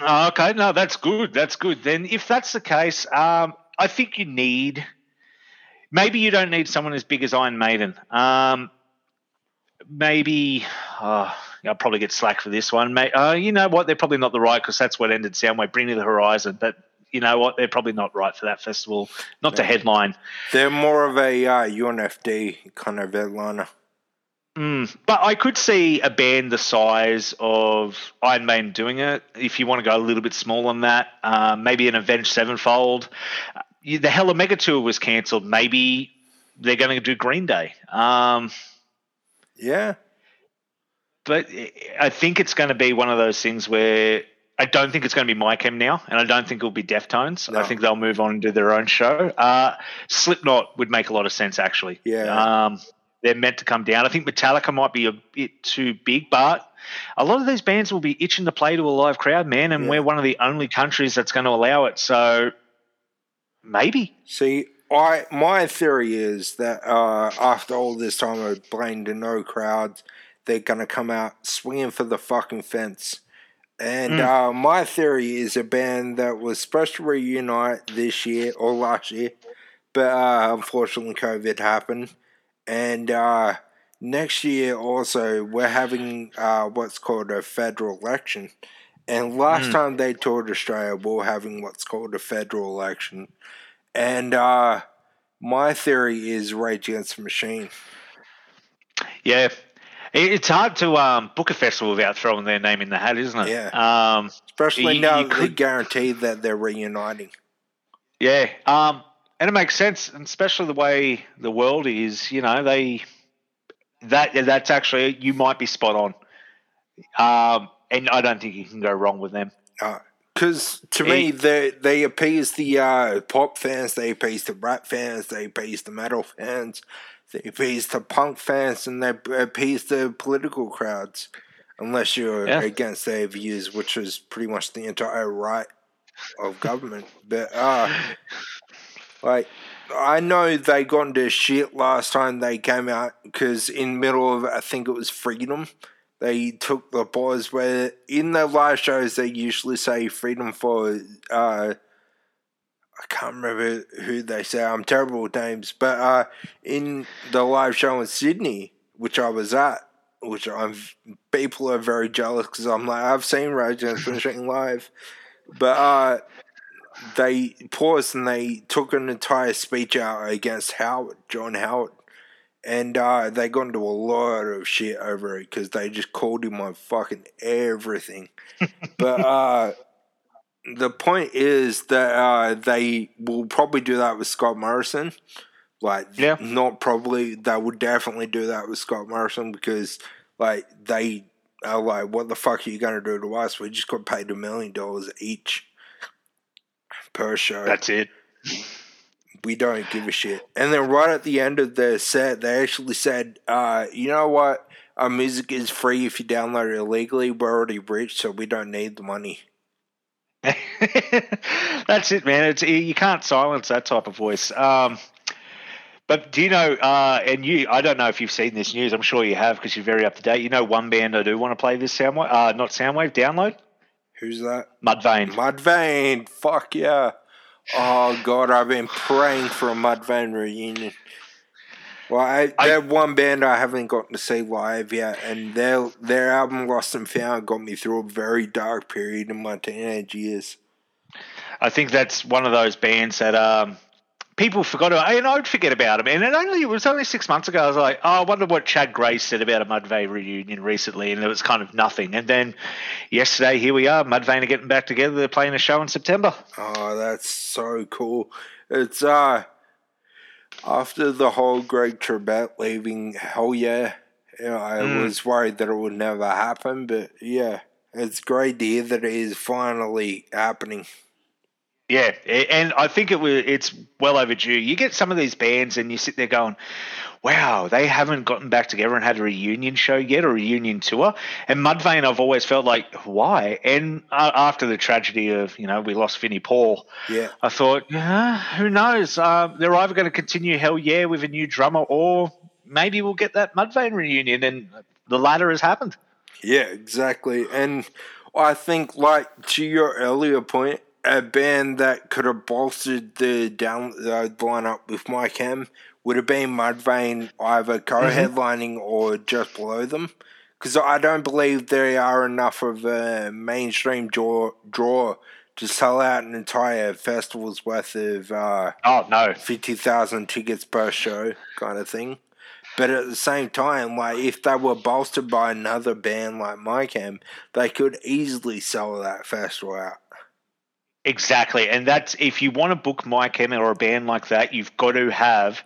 Oh, okay, no, that's good. That's good. Then, if that's the case, um, I think you need. Maybe you don't need someone as big as Iron Maiden. Um, maybe oh, I'll probably get slack for this one. May, uh, you know what? They're probably not the right because that's what ended Soundwave. Bring me the horizon, but you know what? They're probably not right for that festival. Not to headline. They're more of a uh, UNFD kind of headliner. Mm, but I could see a band the size of Iron Maiden doing it. If you want to go a little bit small on that, uh, maybe an Avenged Sevenfold. Uh, you- the Hella Mega Tour was cancelled. Maybe they're going to do Green Day. Um, Yeah. but I think it's going to be one of those things where I don't think it's going to be My Chem now, and I don't think it'll be Deftones. No. I think they'll move on and do their own show. Uh, Slipknot would make a lot of sense, actually. Yeah. Um, they're meant to come down. I think Metallica might be a bit too big, but a lot of these bands will be itching to play to a live crowd, man, and Yeah. we're one of the only countries that's going to allow it. So maybe. See, I my theory is that uh, after all this time of playing to no crowds, they're gonna come out swinging for the fucking fence. And uh, my theory is a band that was supposed to reunite this year or last year, but uh, unfortunately COVID happened. And uh, next year also we're having uh, what's called a federal election. And last time they toured Australia, we were having what's called a federal election. And uh, my theory is Rage Against the Machine. Yeah. It's hard to um, book a festival without throwing their name in the hat, isn't it? Yeah. Um, Especially You- now you could- guarantee that they're reuniting. Yeah, um, and it makes sense, and especially the way the world is. You know, they that that's actually you might be spot on, um, and I don't think you can go wrong with them. Because to me, they they appease the uh, pop fans, they appease the rap fans, they appease the metal fans, they appease the punk fans, and they appease the political crowds. Unless you're Yeah. against their views, which is pretty much the entire right of government. But uh, like I know they got into shit last time they came out because in middle of I think it was Freedom, they took the boys where in the live shows they usually say Freedom for uh, I can't remember who they say. I'm terrible with names, but uh, in the live show in Sydney, which I was at, which I'm people are very jealous because I'm like I've seen Rage Against the Machine live, but uh, they paused and they took an entire speech out against Howard, John Howard, and uh, they got into a lot of shit over it because they just called him on fucking everything. <laughs> but uh, the point is that uh, they will probably do that with Scott Morrison. Like, Yeah. not probably. They would definitely do that with Scott Morrison because, like, they are like, "What the fuck are you going to do to us? We just got paid a million dollars each per show. That's it. we don't give a shit." And then right at the end of the set, they actually said, uh, "You know what? Our music is free if you download it illegally. We're already rich, so we don't need the money." <laughs> That's it, man. It's you can't silence that type of voice. Um, but do you know? Uh, and you, I don't know if you've seen this news. I'm sure you have because you're very up to date. You know, one band I do want to play this Soundwave, uh, not Soundwave, download Who's that? Mudvayne. Mudvayne, fuck yeah. Oh god, I've been praying for a Mudvayne reunion. Well, I, I- they're one band I haven't gotten to see live yet, and their their album Lost and Found got me through a very dark period in my teenage years. I think that's one of those bands that um, people forgot about. And I'd forget about them. And it only it was only six months ago. I was like, oh, I wonder what Chad Gray said about a Mudvayne reunion recently, and it was kind of nothing. And then yesterday, here we are. Mudvayne are getting back together. They're playing a show in September. Oh, that's so cool. It's uh after the whole Greg Tribbett leaving, hell yeah. You know, I Mm. was worried that it would never happen, but yeah, it's great to hear that it is finally happening. Yeah, and I think it was it's well overdue. You get some of these bands and you sit there going, "Wow, they haven't gotten back together and had a reunion show yet or a reunion tour." And Mudvayne, I've always felt like, why? And uh, after the tragedy of you know we lost Vinnie Paul, Yeah. I thought, yeah, who knows? Uh, they're either going to continue Hellyeah with a new drummer, or maybe we'll get that Mudvayne reunion, and the latter has happened. Yeah, exactly. And I think, like to your earlier point, a band that could have bolstered the down the lineup with My Chem would have been Mudvayne either co-headlining or just below them. Because I don't believe they are enough of a mainstream draw, draw to sell out an entire festival's worth of uh, Oh no, 50,000 tickets per show kind of thing. But at the same time, like if they were bolstered by another band like My Chem, they could easily sell that festival out. Exactly, and that's if you want to book My Chem or a band like that, you've got to have,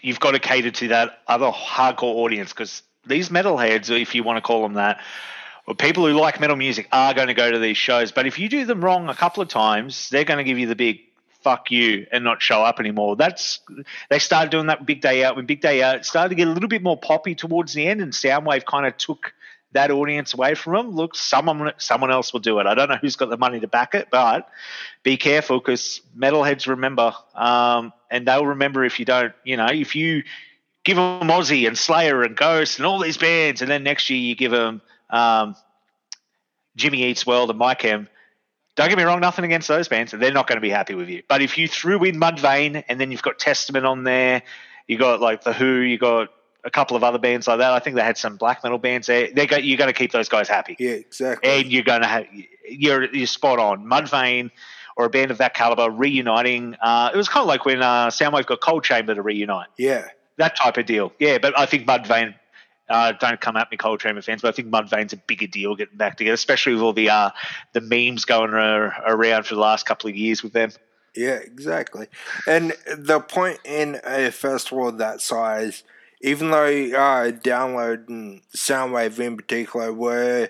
you've got to cater to that other hardcore audience because these metalheads, if you want to call them that, or people who like metal music are going to go to these shows. But if you do them wrong a couple of times, they're going to give you the big fuck you and not show up anymore. That's they started doing that Big Day Out when Big Day Out started to get a little bit more poppy towards the end, and Soundwave kind of took that audience away from them. Look, someone someone else will do it. I don't know who's got the money to back it, but be careful because metalheads remember, um, and they'll remember if you don't. You know, if you give them Ozzy and Slayer and Ghost and all these bands, and then next year you give them um, Jimmy Eats World and My Chem. Don't get me wrong, nothing against those bands, they're not going to be happy with you. But if you threw in Mudvayne and then you've got Testament on there, you got like the Who, you got a couple of other bands like that. I think they had some black metal bands there. They got you're going to keep those guys happy, Yeah, exactly. and you're going to have you're you're spot on. Mudvayne or a band of that caliber reuniting. Uh, it was kind of like when uh, Soundwave got Coal Chamber to reunite yeah, that type of deal. Yeah, but I think Mudvayne. Uh, don't come at me, Coal Chamber fans, but I think Mudvayne's a bigger deal getting back together, especially with all the uh, the memes going around for the last couple of years with them. yeah, exactly. And the point in a festival of that size, even though uh, Download and Soundwave in particular were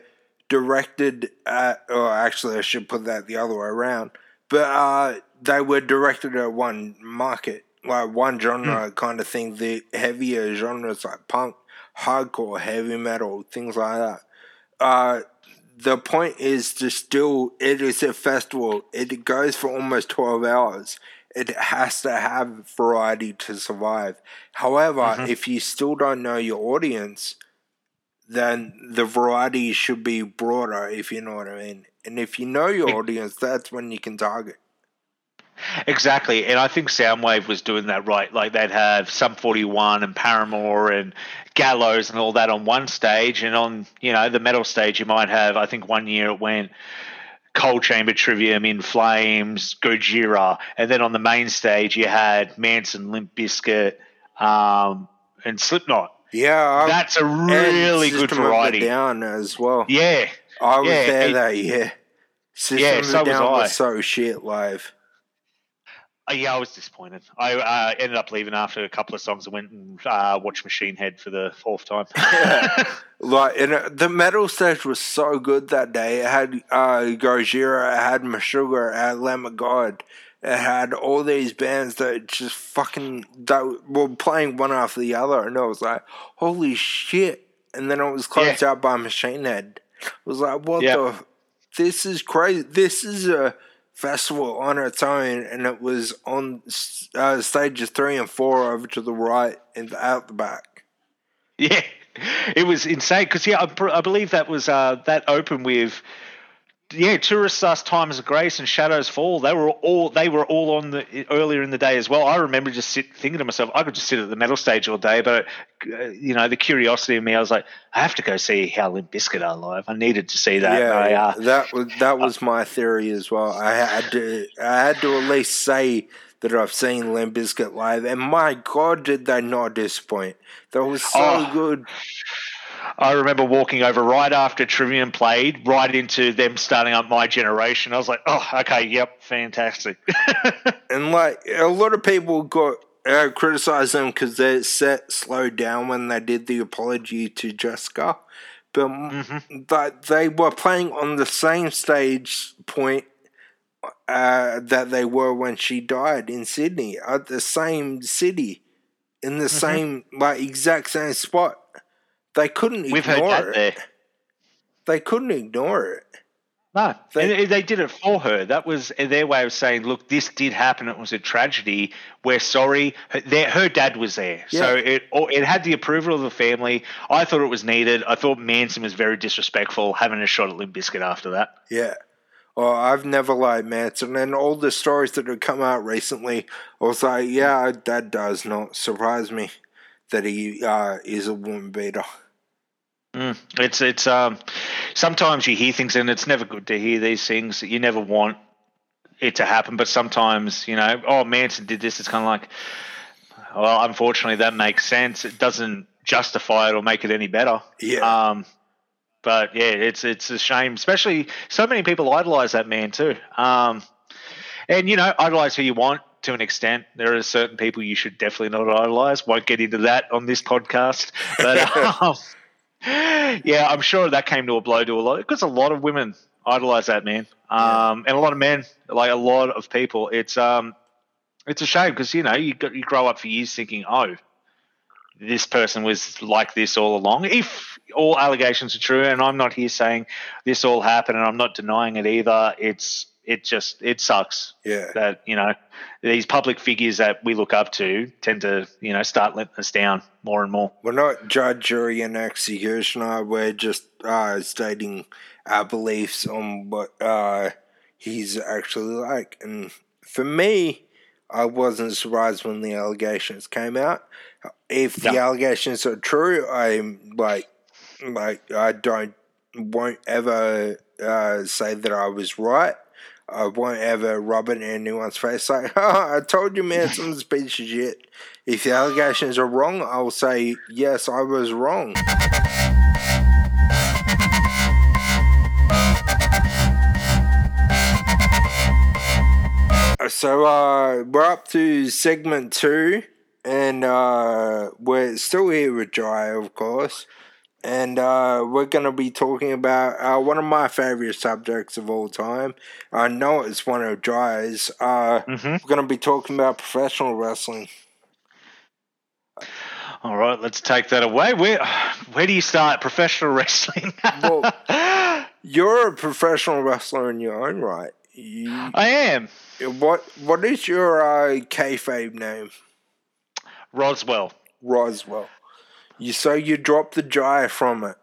directed at, or actually, I should put that the other way around, but uh, they were directed at one market, like one genre kind of thing. The heavier genres like punk, hardcore, heavy metal, things like that. Uh, the point is to still, it is a festival. It goes for almost 12 hours. It has to have variety to survive. However, mm-hmm. if you still don't know your audience, then the variety should be broader, if you know what I mean. And if you know your audience, that's when you can target. Exactly, and I think Soundwave was doing that right. Like they'd have Sum Forty One and Paramore and Gallows and all that on one stage, and on you know the metal stage you might have. I think one year it went Coal Chamber Trivium, In Flames, Gojira, and then on the main stage you had Manson, Limp Bizkit, um, and Slipknot. Yeah, That's a really good System of a variety. Down as well. Yeah, I was yeah, there it- that year. System Yeah, so was I. was so shit live. Uh, yeah, I was disappointed. I uh, ended up leaving after a couple of songs. I went and uh, watched Machine Head for the fourth time. <laughs> <laughs> Like, and uh, the metal stage was so good that day. It had uh, Gojira, it had Meshuggah, it had Lamb of God. It had all these bands that just fucking that were playing one after the other, and I was like, "Holy shit!" And then it was closed Yeah. out by Machine Head. It was like, "What Yeah. the? This is crazy. This is a festival on its own." And it was on uh, stages three and four over to the right and out the back. Yeah, <laughs> it was insane because yeah, I, I believe that was uh, that opened with yeah, Turisas, Times of Grace, and Shadows Fall. They were all they were all on the earlier in the day as well. I remember just sit, thinking to myself, I could just sit at the metal stage all day, but uh, you know, the curiosity of me, I was like, I have to go see how Limp Bizkit are live. I needed to see that. Yeah, I, uh, that was that was my theory as well. I had to I had to at least say that I've seen Limp Bizkit live, and my God, did they not disappoint? That was so Oh. good. I remember walking over right after Trivium played, right into them starting up my generation. I was like, oh, okay, yep, fantastic. <laughs> And like a lot of people got uh, criticized them because their set slowed down when they did the apology to Jessica, but that they were playing on the same stage point uh, that they were when she died in Sydney at the same city in the same like exact same spot. They couldn't We've ignore it. there. They couldn't ignore it. No, They- and they did it for her. That was their way of saying, "Look, this did happen. It was a tragedy. We're sorry." Her, their, her dad was there, so it it had the approval of the family. I thought it was needed. I thought Manson was very disrespectful having a shot at Limp Bizkit after that. Yeah. Well, I've never liked Manson, and all the stories that have come out recently, I was like, yeah, that does not surprise me that he uh, is a woman beater. Mm, it's it's um sometimes you hear things and it's never good to hear these things. that You never want it to happen, but sometimes you know, oh Manson did this. It's kind of like, well, unfortunately, that makes sense. It doesn't justify it or make it any better. Yeah. Um, but yeah, it's it's a shame, especially so many people idolize that man too. Um, and you know, idolize who you want to an extent. There are certain people you should definitely not idolize. Won't get into that on this podcast, but <laughs> um, yeah, I'm sure that came to a blow to a lot because a lot of women idolize that man, um, and a lot of men, like a lot of people. It's um, it's a shame because you know you you grow up for years thinking, oh, this person was like this all along. If all allegations are true, and I'm not here saying this all happened, and I'm not denying it either. It's it just it sucks Yeah. that you know these public figures that we look up to tend to you know start letting us down more and more. We're not judge, jury, and executioner. We're just uh, stating our beliefs on what uh, he's actually like. And for me, I wasn't surprised when the allegations came out. If the Yeah. allegations are true, I'm like, like I don't, won't ever uh, say that I was right. I won't ever rub it in anyone's face like, <laughs> I told you a piece of shit. If the allegations are wrong, I'll say, yes, I was wrong. So uh, we're up to segment two, and uh, we're still here with Jai, of course. And uh, we're going to be talking about uh, one of my favorite subjects of all time. I know it's one of Jai's. Uh, We're going to be talking about professional wrestling. All right, let's take that away. Where where do you start professional <laughs> wrestling? Well- <laughs> You're a professional wrestler in your own right. You, I am what What is your uh, kayfabe name? Roswell. Roswell. You so you dropped the jai from it.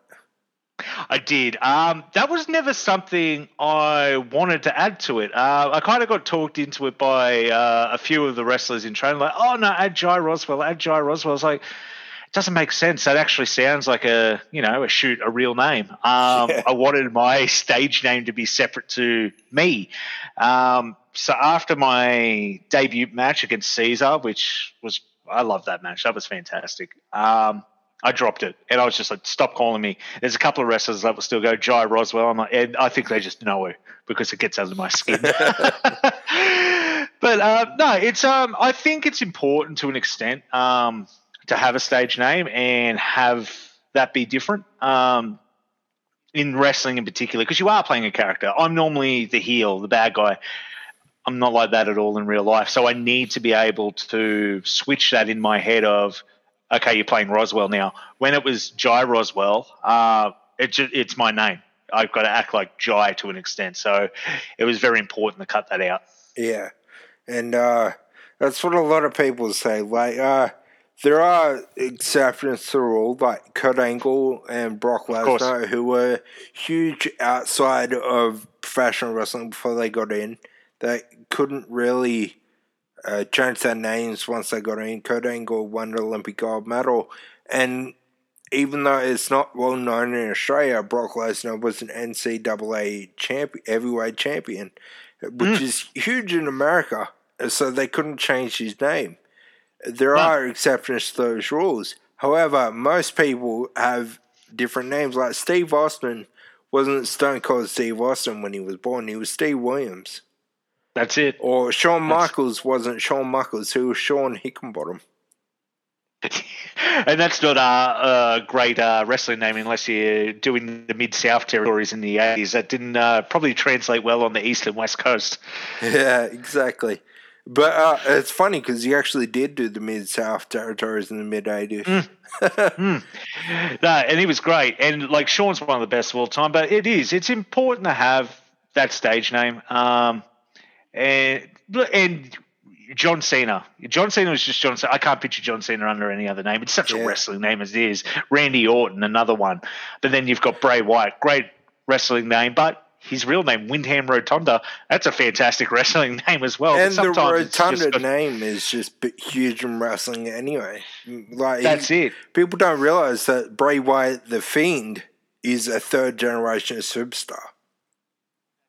I did. Um, that was never something I wanted to add to it. Uh, I kind of got talked into it by uh, a few of the wrestlers in training, like, "Oh no, add Jai Roswell, add Jai Roswell." I was like, it doesn't make sense. That actually sounds like a you know a shoot a real name. Um, <laughs> Yeah. I wanted my stage name to be separate to me. Um, so after my debut match against Caesar, which was I love that match, that was fantastic. Um, I dropped it, and I was just like, "Stop calling me." There's a couple of wrestlers that will still go Jai Roswell. I'm like, and I think they just know it because it gets under my skin. <laughs> <laughs> but uh, no, it's um, I think it's important to an extent um, to have a stage name and have that be different. Um, in wrestling, in particular, because you are playing a character. I'm normally the heel, the bad guy. I'm not like that at all in real life. So I need to be able to switch that in my head of, okay, you're playing Roswell now. When it was Jai Roswell, uh, it ju- it's my name. I've got to act like Jai to an extent. So it was very important to cut that out. Yeah, and uh, that's what a lot of people say. Like, uh, there are exceptions to the rule, like Kurt Angle and Brock. Lesnar, who were huge outside of professional wrestling before they got in. They couldn't really uh, change their names once they got in. Kurt Angle won the Olympic gold medal, and even though it's not well known in Australia, Brock Lesnar was an NCAA champion, heavyweight champion, which is huge in America. So they couldn't change his name. There No. are exceptions to those rules. However, most people have different names. Like Steve Austin wasn't Stone Cold Steve Austin when he was born. He was Steve Williams. That's it. Or Shawn That's- Michaels wasn't Shawn Michaels. He was Shawn Hickenbottom. <laughs> and that's not a, a great uh, wrestling name unless you're doing the Mid South territories in the 80s. That didn't uh, probably translate well on the East and West Coast. <laughs> Yeah, exactly. But uh, it's funny because he actually did do the Mid South territories in the mid 80s. <laughs> No, and he was great. And like Shawn's one of the best of all time, but it is. It's important to have that stage name. Um, and and John Cena. John Cena was just John Cena. I can't picture John Cena under any other name. It's such Yeah. a wrestling name as it is. Randy Orton, another one. But then you've got Bray Wyatt, great wrestling name, but his real name, Windham Rotunda, that's a fantastic <laughs> wrestling name as well. And the sometimes it's just Rotunda got- name is just huge in wrestling anyway. Mm, like That's he- it. People don't realize that Bray Wyatt, the Fiend, is a third generation superstar.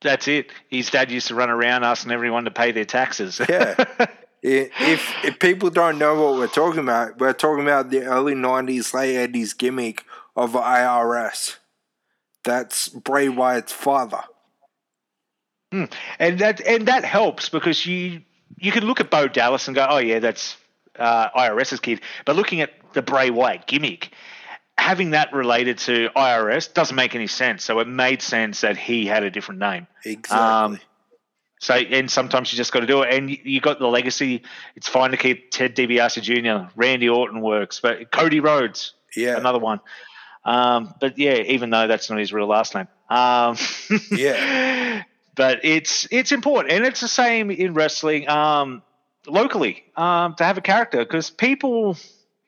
That's it. His dad used to run around asking everyone to pay their taxes. Yeah. <laughs> If if people don't know what we're talking about, we're talking about the early '90s, late '80s gimmick of IRS. That's Bray Wyatt's father. and that and that helps because you you can look at Bo Dallas and go, oh yeah, that's uh, IRS's kid. But looking at the Bray Wyatt gimmick, having that related to IRS doesn't make any sense. So it made sense that he had a different name. Exactly. Um, So and sometimes you just got to do it. And you, you got the legacy. It's fine to keep Ted DiBiase Jr., Randy Orton works, but Cody Rhodes, yeah. another one. Um, but yeah, even though that's not his real last name. Um, <laughs> Yeah. But it's it's important, and it's the same in wrestling um, locally um, to have a character because people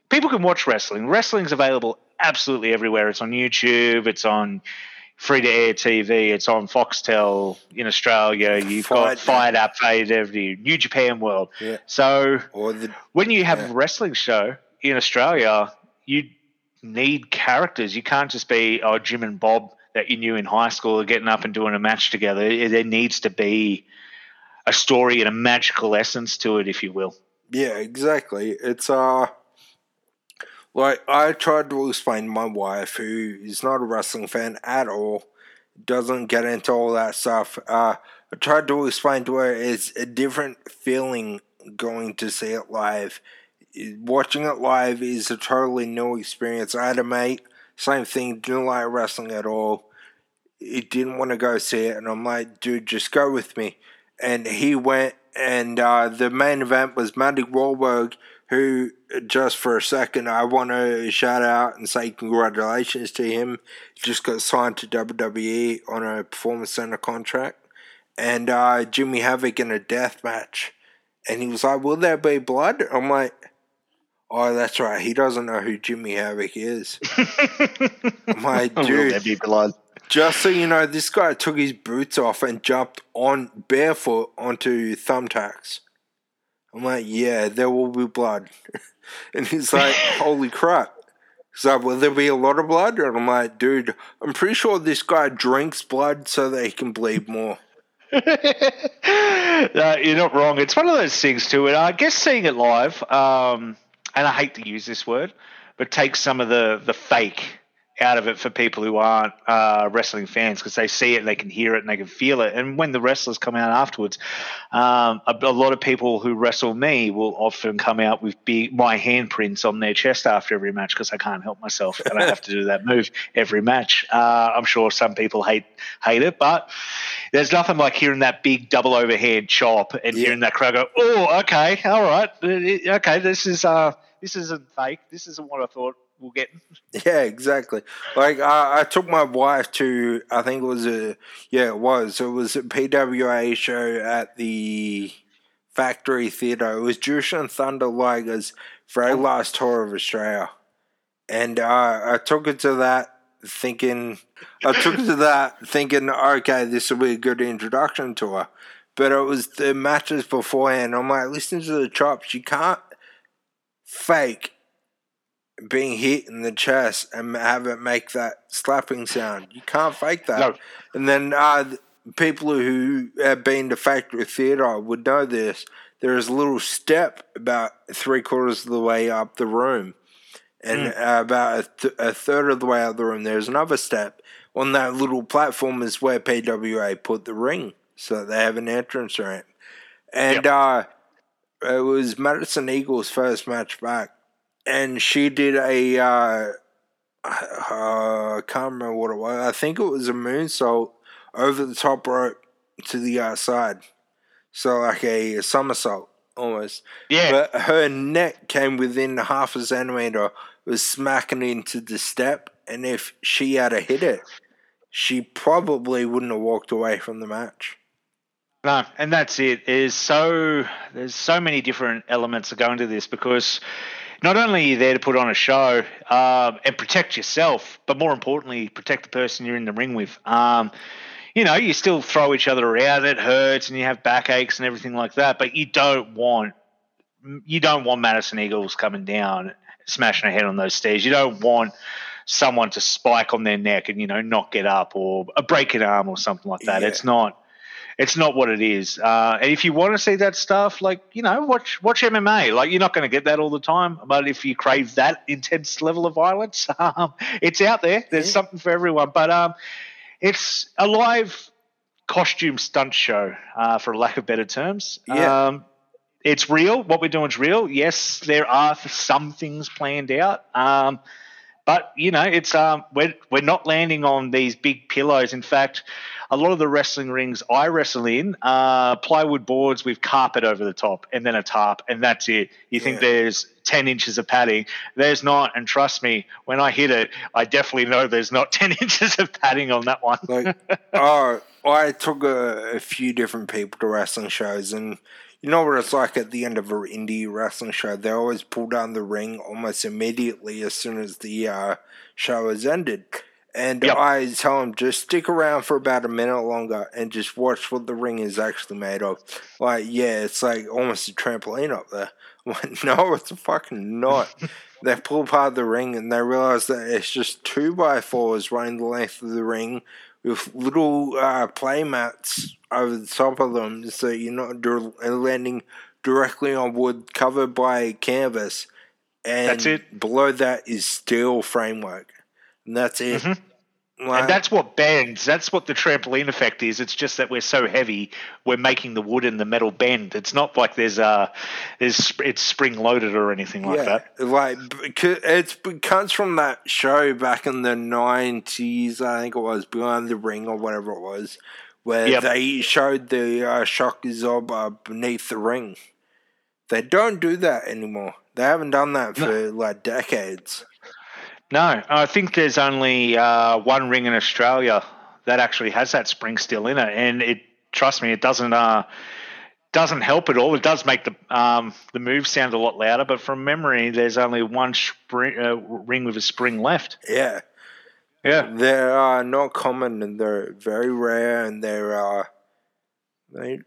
people can watch wrestling. Wrestling's available absolutely everywhere. It's on YouTube. It's on free to air TV. It's on Foxtel in Australia. You've got Fight- Fired Up, Every, New Japan World. Yeah. So the when you have Yeah. a wrestling show in Australia, you need characters. You can't just be oh Jim and Bob that you knew in high school are getting up and doing a match together. There needs to be a story and a magical essence to it, if you will. Yeah, exactly. It's uh like I tried to explain to my wife, who is not a wrestling fan at all, doesn't get into all that stuff. Uh, I tried to explain to her it's a different feeling going to see it live. Watching it live is a totally new experience. I had a mate, same thing, didn't like wrestling at all. He didn't want to go see it, and I'm like, dude, just go with me. And he went, and uh, the main event was Matty Wahlberg, who, just for a second, I want to shout out and say congratulations to him. Just got signed to WWE on a Performance Center contract. and uh, Jimmy Havoc in a death match, and he was like, "Will there be blood?" I'm like, "Oh, that's right. He doesn't know who Jimmy Havoc is." <laughs> Will dude, blood? just so you know, this guy took his boots off and jumped on barefoot onto thumbtacks. I'm like, yeah, there will be blood. <laughs> and he's like, <laughs> holy crap. He's like, will there be a lot of blood? And I'm like, dude, I'm pretty sure this guy drinks blood so that he can bleed more. <laughs> no, you're not wrong. It's one of those things too, and I guess seeing it live, um, and I hate to use this word, but take some of the the fake out of it for people who aren't uh, wrestling fans because they see it, they can hear it, and they can feel it. And when the wrestlers come out afterwards, um, a, a lot of people who wrestle me will often come out with big, my handprints on their chest after every match because I can't help myself and I have to do that <laughs> move every match. Uh, I'm sure some people hate hate it, but there's nothing like hearing that big double overhead chop and Yeah. hearing that crowd go, "Oh, okay, all right, okay, this is uh, this isn't fake. This isn't what I thought we'll get." <laughs> Yeah, exactly. Like I, I took my wife to, I think it was a, yeah, it was. It was a PWA show at the Factory Theatre. It was Jushin and Thunder Liger's very last tour of Australia, and uh, I took her to that thinking, I took her to that thinking, okay, this will be a good introduction to her. But it was the matches beforehand. I'm like, listen to the chops. You can't fake being hit in the chest and have it make that slapping sound. You can't fake that. No. And then uh, people who have been to factory theatre would know this. There is a little step about three quarters of the way up the room, and uh, about a, th- a third of the way up the room, there's another step. On that little platform is where PWA put the ring, so they have an entrance ramp. And uh, it was Madison Eagles' first match back, and she did a uh, uh, I can't remember what it was. I think it was a moonsault over the top rope to the outside, so like a, somersault almost. Yeah, But her neck came within half a centimeter, was smacking into the step, and if she had a hit it, she probably wouldn't have walked away from the match. No, and that's it. There's so there's so many different elements that go into this because not only are you there to put on a show um, and protect yourself, but more importantly, protect the person you're in the ring with. Um, you know, you still throw each other around. It hurts, and you have backaches and everything like that. But you don't want you don't want Madison Eagles coming down, smashing her head on those stairs. You don't want someone to spike on their neck and you know not get up or a break an arm or something like that. Yeah. It's not it's not what it is. Uh, and if you want to see that stuff, like you know, watch watch MMA. Like you're not going to get that all the time, but if you crave that <laughs> intense level of violence, <laughs> um, it's out there. There's Yeah. something for everyone. But um, it's a live costume stunt show, uh, for lack of better terms. Yeah. Um, it's real. What we're doing is real. Yes, there are some things planned out. But you know, it's um, we're we're not landing on these big pillows. In fact, a lot of the wrestling rings I wrestle in are plywood boards with carpet over the top, and then a tarp, and that's it. You think there's ten inches of padding? There's not, and trust me, when I hit it, I definitely know there's not <laughs> ten inches of padding on that one. Like, oh, <laughs> I took a, a few different people to wrestling shows, and you know what it's like at the end of an indie wrestling show. They always pull down the ring almost immediately as soon as the uh, show has ended. And Yep. I tell them just stick around for about a minute longer and just watch what the ring is actually made of. Like, yeah, it's like almost a trampoline up there. <laughs> Like, no, it's fucking not. <laughs> they pull apart the ring and they realize that it's just two by fours running the length of the ring with little uh, play mats over the top of them so you're not dir- landing directly on wood covered by canvas. And That's it. below that is steel framework. And that's it. Like- And that's what bends. That's what the trampoline effect is. It's just that we're so heavy, we're making the wood and the metal bend. It's not like there's a, there's it's spring loaded or anything like that. Like it's it comes from that show back in the nineties, I think it was Behind the Ring or whatever it was, where Yep. they showed the uh, shock absorb uh, beneath the ring. They don't do that anymore. They haven't done that for like decades. No, I think there's only uh, one ring in Australia that actually has that spring still in it, and it trust me, it doesn't uh, doesn't help at all. It does make the um, the move sound a lot louder, but from memory, there's only one spring, uh, ring with a spring left. Yeah, Yeah, they're uh, not common and they're very rare and they're uh, they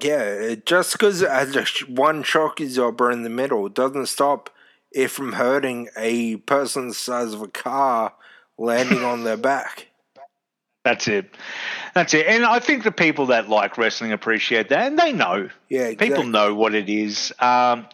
yeah. Just because it has a sh- one shock absorber in the middle doesn't stop it from hurting a person the size of a car landing on their back. <laughs> that's it. That's it. And I think the people that like wrestling appreciate that, and they know. Yeah, People know what it is. Um,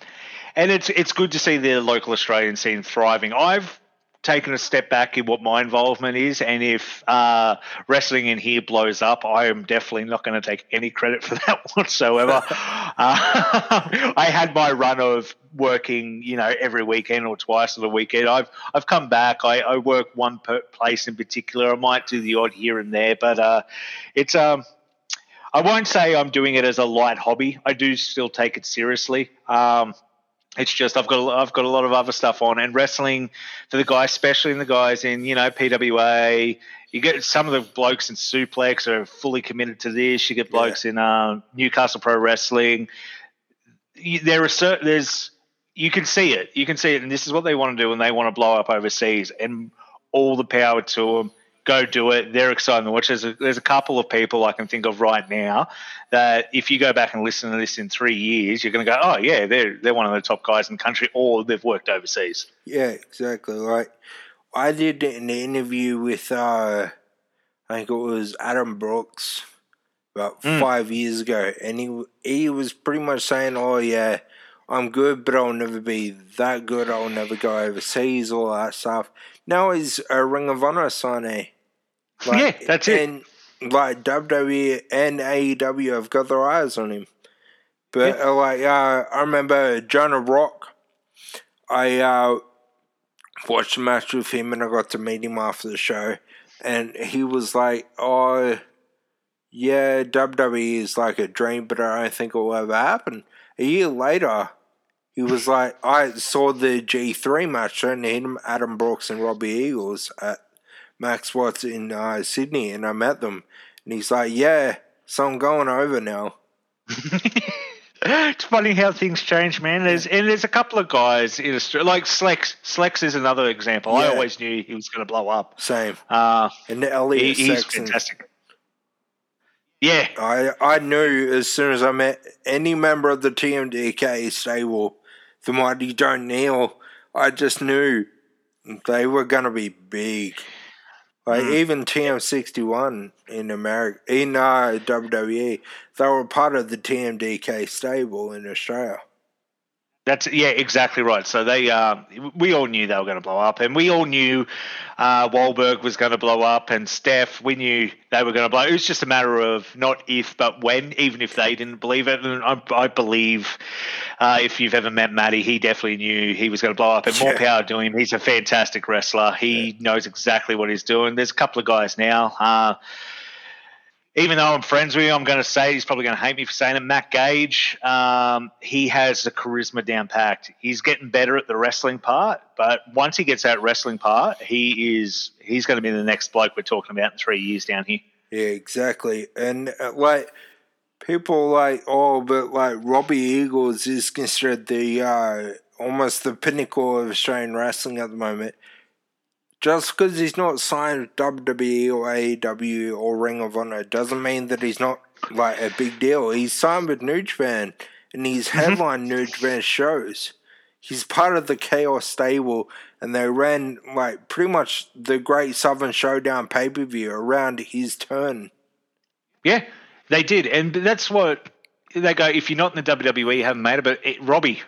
and it's it's good to see the local Australian scene thriving. I've taken a step back in what my involvement is, and if uh, wrestling in here blows up, I am definitely not going to take any credit for <laughs> that whatsoever. <laughs> uh, <laughs> I had my run of working, you know, every weekend or twice on the weekend. I've I've come back. I, I work one per place in particular. I might do the odd here and there, but uh, it's um. I won't say I'm doing it as a light hobby. I do still take it seriously. Um, it's just I've got a, I've got a lot of other stuff on, and wrestling for the guys, especially in the guys in you know PWA. You get some of the blokes in Suplex are fully committed to this. You get blokes in uh, Newcastle Pro Wrestling. You, there are certain there's you can see it. You can see it, and this is what they want to do, and they want to blow up overseas. And all the power to them. Go do it. They're excited to watch. There's a, there's a couple of people I can think of right now that if you go back and listen to this in three years, you're going to go, oh yeah, they're they're one of the top guys in the country, or they've worked overseas. Yeah, exactly. Like I did an interview with uh I think it was Adam Brooks about Mm. five years ago, and he he was pretty much saying, "Oh yeah, I'm good, but I'll never be that good. I'll never go overseas, all that stuff." Now he's a Ring of Honor signee. Yeah, that's it. And like WWE and AEW have got their eyes on him. But uh, like uh, I remember Jonah Rock, I uh, watched a match with him and I got to meet him after the show, and he was like, "Oh, yeah, WWE is like a dream, but I don't think it will ever happen." A year later, he was like, "I saw the G three match and him, Adam Brooks and Robbie Eagles at Max Watts in uh, Sydney, and I met them, and he's like, "Yeah, so I'm going over now." <laughs> it's funny how things change, man. There's and there's a couple of guys in Australia, like Slex. Slex is another example. I always knew he was going to blow up. Same, Uh, and he, Elliot he's fantastic. Yeah, I I knew as soon as I met any member of the TMDK stable, the Mighty Don't Kneel, I just knew they were gonna be big. Like Mm. even TM61 in America, in uh, WWE, they were part of the TMDK stable in Australia. That's yeah, exactly right. So they, uh, we all knew they were going to blow up, and we all knew uh, Wahlberg was going to blow up, and Steph. We knew they were going to blow. It was just a matter of not if, but when. Even if they didn't believe it, and I, I believe uh, if you've ever met Matty, he definitely knew he was going to blow up, and more Yeah. power to him. He's a fantastic wrestler. He knows exactly what he's doing. There's a couple of guys now. Uh, even though I'm friends with him, I'm going to say he's probably going to hate me for saying it. Matt Gage, um, he has the charisma down packed. He's getting better at the wrestling part, but once he gets that wrestling part, he is he's going to be the next bloke we're talking about in three years down here. Yeah, exactly. And uh, like people like oh, but like Robbie Eagles is considered the uh, almost the pinnacle of Australian wrestling at the moment. Just because he's not signed with WWE or AEW or Ring of Honor doesn't mean that he's not like a big deal. He's signed with New Japan and he's mm-hmm. headlined New Japan shows. He's part of the Chaos stable, and they ran like pretty much the Great Southern Showdown pay per view around his turn. Yeah, they did, and that's what they go. If you're not in the WWE, you haven't made it. But it, Robbie,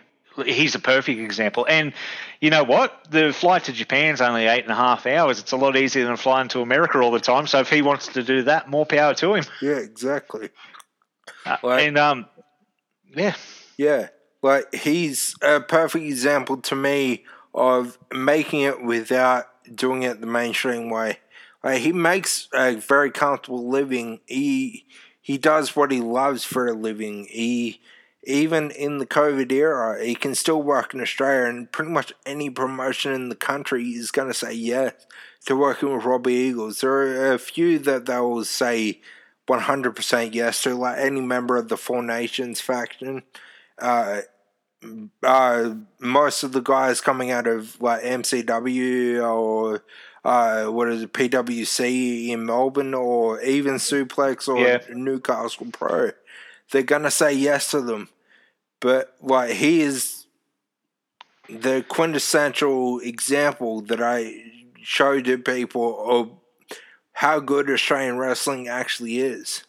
he's a perfect example. And you know what? The flight to Japan's only eight and a half hours. It's a lot easier than flying to America all the time. So if he wants to do that, more power to him. Yeah, exactly. Uh, Right. And um, yeah, Yeah, like he's a perfect example to me of making it without doing it the mainstream way. Like he makes a very comfortable living. He he does what he loves for a living. He even in the COVID era, he can still work in Australia, and pretty much any promotion in the country is going to say yes to working with Robbie Eagles. There are a few that they will say 100% yes to, like any member of the Four Nations faction. Uh, uh, most of the guys coming out of like MCW or uh, what is it, PWC in Melbourne or even Suplex or Yeah. Newcastle Pro, they're gonna say yes to them. But like he is the quintessential example that I show to people of how good Australian wrestling actually is.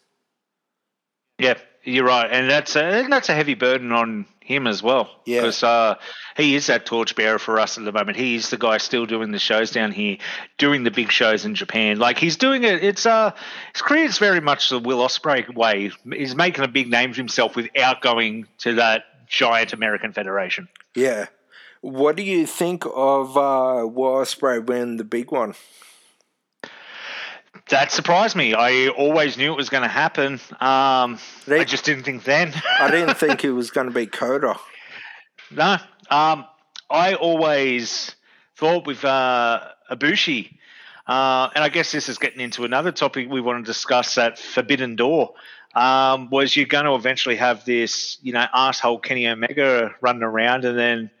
Yeah, you're right, and that's a, and that's a heavy burden on him as well. Yeah. because uh, he is that torchbearer for us at the moment. He is the guy still doing the shows down here, doing the big shows in Japan. Like he's doing it. It's uh, his career is very much the Will Ospreay way. He's making a big name for himself without going to that giant American federation. Yeah. What do you think of uh, Will Ospreay winning the big one? That surprised me. I always knew it was going to happen. Um, They- I just didn't think then. I didn't <laughs> think it was going to be Kota. No. Um, I always thought with uh, Ibushi, uh, and I guess this is getting into another topic we want to discuss that Forbidden Door, um, was you're going to eventually have this, you know, asshole Kenny Omega running around, and then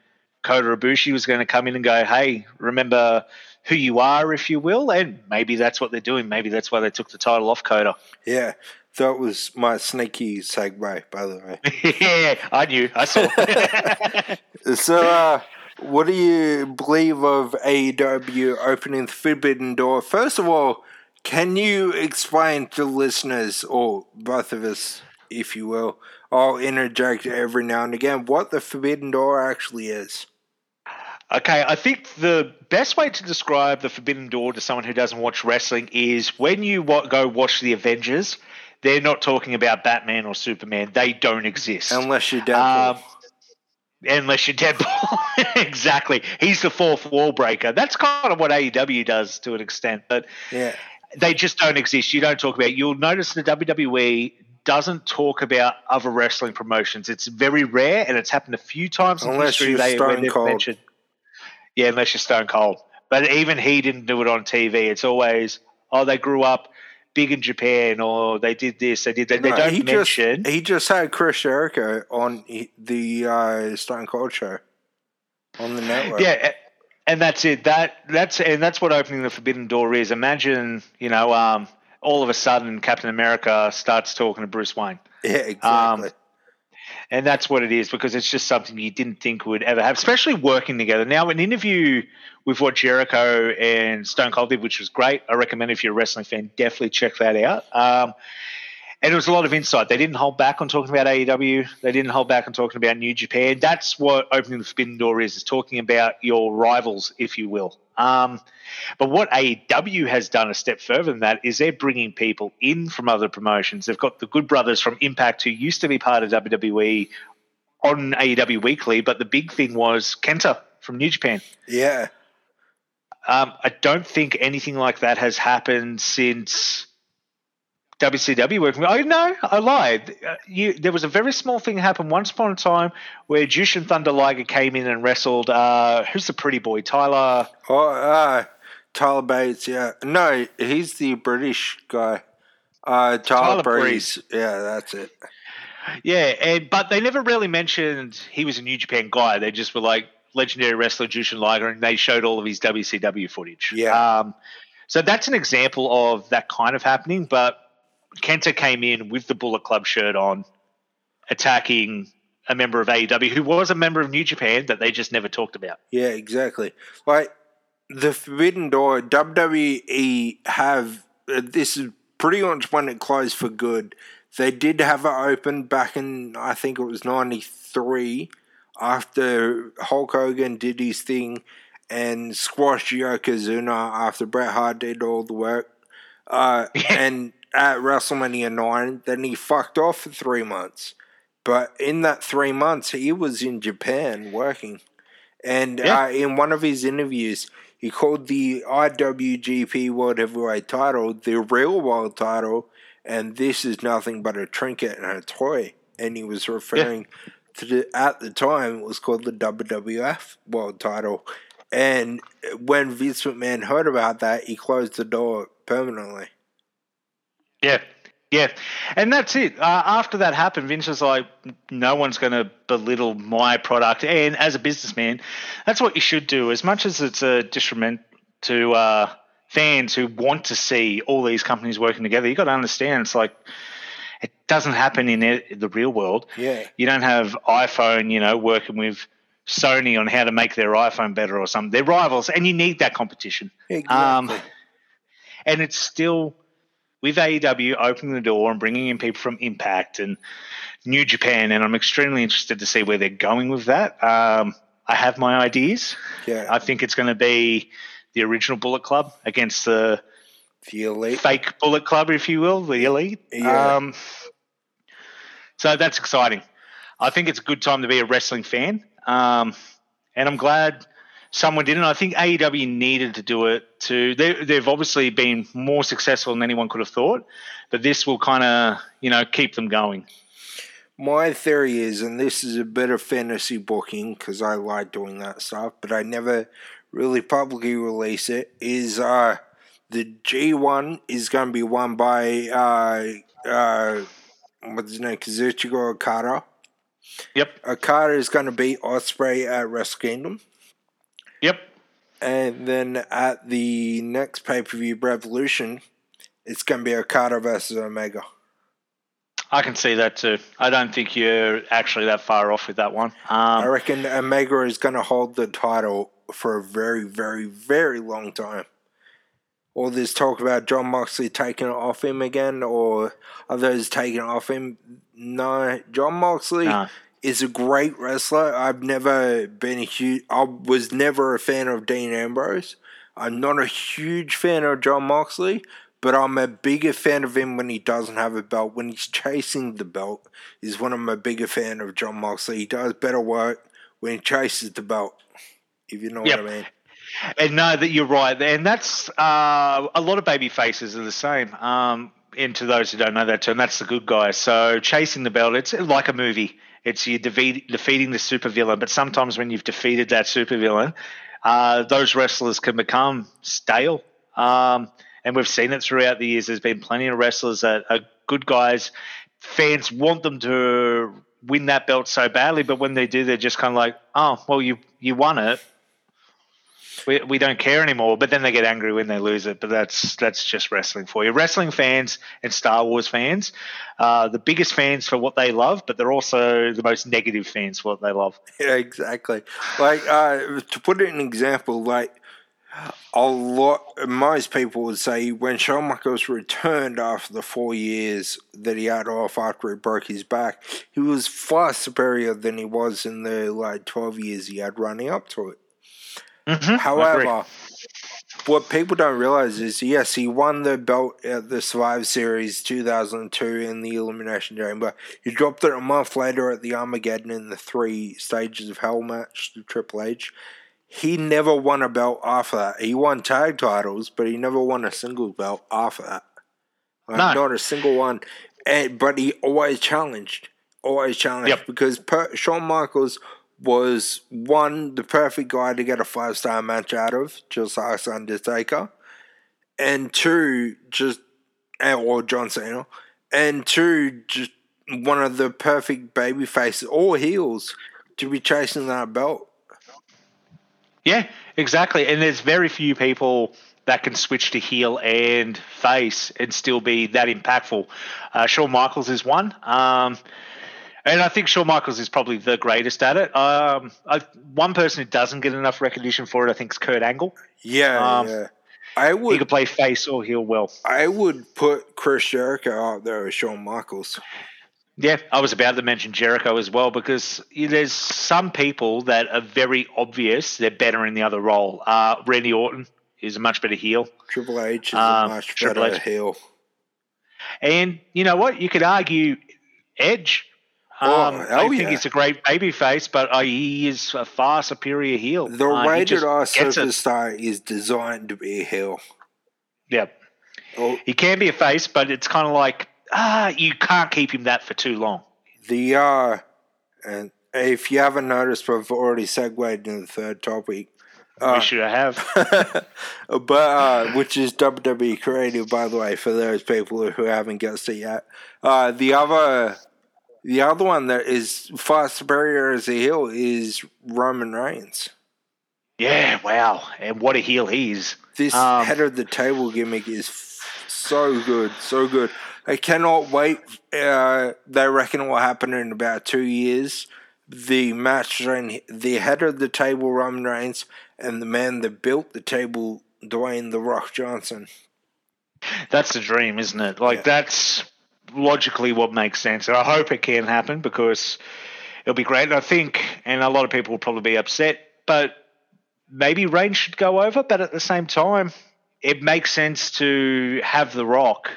Kota Ibushi was going to come in and go, hey, remember who you are, if you will, and maybe that's what they're doing. Maybe that's why they took the title off Kota. Yeah. That was my sneaky segue, by the way. <laughs> yeah, I knew. I saw. <laughs> So, uh, what do you believe of AEW opening the Forbidden Door? First of all, can you explain to listeners, or both of us, if you will, I'll interject every now and again, what the Forbidden Door actually is? Okay, I think the best way to describe the Forbidden Door to someone who doesn't watch wrestling is when you go watch the Avengers, they're not talking about Batman or Superman. They don't exist. Unless you're Deadpool. Um, unless you're Deadpool. <laughs> exactly. He's the fourth wall breaker. That's kind of what AEW does to an extent, but yeah. they just don't exist. You don't talk about. You'll notice the WWE doesn't talk about other wrestling promotions. It's very rare, and it's happened a few times in Unless history. you're they, Stone they've Cold. mentioned- yeah, unless you're Stone Cold. But even he didn't do it on TV. It's always, oh, they grew up big in Japan, or they did this, they did that. They don't he mention. Just, he just had Chris Jericho on the uh, Stone Cold show on the network. Yeah, and that's it. That that's and that's what opening the Forbidden Door is. Imagine, you know, um, all of a sudden Captain America starts talking to Bruce Wayne. Yeah, exactly. And that's what it is because it's just something you didn't think would ever have, especially working together. Now, an interview with what Jericho and Stone Cold did, which was great. I recommend if you're a wrestling fan, definitely check that out. Um, and it was a lot of insight. They didn't hold back on talking about AEW. They didn't hold back on talking about New Japan. That's what opening the Forbidden Door is, is talking about your rivals, if you will. Um, but what AEW has done a step further than that is they're bringing people in from other promotions. They've got the Good Brothers from Impact, who used to be part of WWE on AEW Weekly, but the big thing was Kenta from New Japan. yeah. Um, I don't think anything like that has happened since WCW working. I know, I lied. Uh, You, there was a very small thing happened once upon a time where Jushin Thunder Liger came in and wrestled. Uh, who's the pretty boy? Tyler. Oh, uh, Tyler Bates, yeah. No, he's the British guy. Uh, Tyler, Tyler Breeze. Yeah, that's it. Yeah, and but they never really mentioned he was a New Japan guy. They just were like legendary wrestler Jushin Liger, and they showed all of his WCW footage. Yeah. Um, so that's an example of that kind of happening. But Kenta came in with the Bullet Club shirt on, attacking a member of AEW who was a member of New Japan that they just never talked about. Yeah, exactly. Like, the Forbidden Door, WWE have, uh, this is pretty much when it closed for good. They did have it open back in, I think it was 93, after Hulk Hogan did his thing and squashed Yokozuna after Bret Hart did all the work. Uh, <laughs> and at WrestleMania 9, then he fucked off for three months. But in that three months, he was in Japan working. And Yeah. uh, in one of his interviews, he called the IWGP World Heavyweight title the real world title, and this is nothing but a trinket and a toy. And he was referring to the, at the time, it was called the WWF World title. And when Vince McMahon heard about that, he closed the door permanently. Yeah. Yeah, and that's it. Uh, after that happened, Vince was like, "No one's going to belittle my product." And as a businessman, that's what you should do. As much as it's a detriment to uh, fans who want to see all these companies working together, you got to understand it's like it doesn't happen in the- real world. Yeah. You don't have iPhone, you know, working with Sony on how to make their iPhone better or something. They're rivals, and you need that competition. Exactly. Um, and it's still with AEW opening the door and bringing in people from Impact and New Japan, and I'm extremely interested to see where they're going with that. Um, I have my ideas. yeah. I think it's going to be the original Bullet Club against the the elite. fake Bullet Club, if you will, the Elite. Yeah. Um, so that's exciting. I think it's a good time to be a wrestling fan, um, and I'm glad someone did it. I think AEW needed to do it too. They, they've obviously been more successful than anyone could have thought, but this will kind of you know keep them going. My theory is, and this is a bit of fantasy booking because I like doing that stuff, but I never really publicly release it. Is uh, the G1 is going to be won by uh, uh, what's his name, Kazuchika Okada. Yep, Okada is going to beat Ospreay at Wrestle Kingdom, yep, and then at the next pay per view, Revolution, it's going to be Okada versus Omega. I can see that too. I don't think you're actually that far off with that one. I Um, reckon Omega is going to hold the title for a very, very, very long time. All this talk about Jon Moxley taking it off him again, or others taking it off him. No, Jon Moxley No. Is a great wrestler. I've never been a huge. I was never a fan of Dean Ambrose. I'm not a huge fan of Jon Moxley, but I'm a bigger fan of him when he doesn't have a belt. When he's chasing the belt, is when I'm a bigger fan of Jon Moxley. He does better work when he chases the belt. If you know Yep. what I mean. And no, that you're right, and that's uh, a lot of baby faces are the same. Um, and to those who don't know that term, that's the good guy. So chasing the belt, it's like a movie. It's you defeat, defeating the supervillain, but sometimes when you've defeated that supervillain, uh, those wrestlers can become stale. Um, and we've seen it throughout the years. There's been plenty of wrestlers that are good guys. Fans want them to win that belt so badly, but when they do, they're just kind of like, "Oh, well, you you won it we, we don't care anymore. But then they get angry when they lose it. But that's that's just wrestling for you. Wrestling fans and Star Wars fans, uh, the biggest fans for what they love, but they're also the most negative fans for what they love. Yeah, exactly. Like uh, to put it an example, like a lot, most people would say when Shawn Michaels returned after the four years that he had off after he broke his back, he was far superior than he was in the like twelve years he had running up to it. Mm-hmm. However, what people don't realize is yes, he won the belt at the Survivor Series 2002 in the Elimination Chamber. He dropped it a month later at the Armageddon in the three stages of Hell match to Triple H. He never won a belt after that. He won tag titles, but he never won a single belt after that. Like, No. Not a single one. And, but he always challenged. Always challenged. Yep. Because per, Shawn Michaels was one, the perfect guy to get a five star match out of, just like Undertaker. And two, just, or John Cena. And two, just one of the perfect baby faces or heels to be chasing that belt. Yeah, exactly. And there's very few people that can switch to heel and face and still be that impactful. Uh, Shawn Michaels is one. Um, and I think Shawn Michaels is probably the greatest at it. Um, I, one person who doesn't get enough recognition for it, I think, is Kurt Angle. Yeah, Um, yeah. I He could play face or heel well. I would put Chris Jericho out there with Shawn Michaels. Yeah, I was about to mention Jericho as well because there's some people that are very obvious they're better in the other role. Uh, Randy Orton is a much better heel. Triple H is Um, a much Triple better H. heel. And you know what? You could argue Edge. Oh, Um, hell I think yeah. he's a great baby face, but uh, he is a far superior heel. The Uh, rated R superstar is designed to be a heel. Yeah, Oh, he can be a face, but it's kind of like ah, you can't keep him that for too long. the uh, and if you haven't noticed, we've already segued into the third topic. Wish you have. <laughs> but uh, which is WWE creative, by the way, for those people who haven't guessed it yet. Uh, the other, the other one that is far superior as a heel is Roman Reigns. yeah, wow. And what a heel he is. This Um, head of the table gimmick is f- so good, so good. I cannot wait. Uh, they reckon it will happen in about two years. The match between the head of the table, Roman Reigns, and the man that built the table, Dwayne The Rock Johnson. That's the dream, isn't it? Like Yeah. that's logically what makes sense, and I hope it can happen because it'll be great. And I think, and a lot of people will probably be upset, but maybe Reigns should go over. But at the same time, it makes sense to have The Rock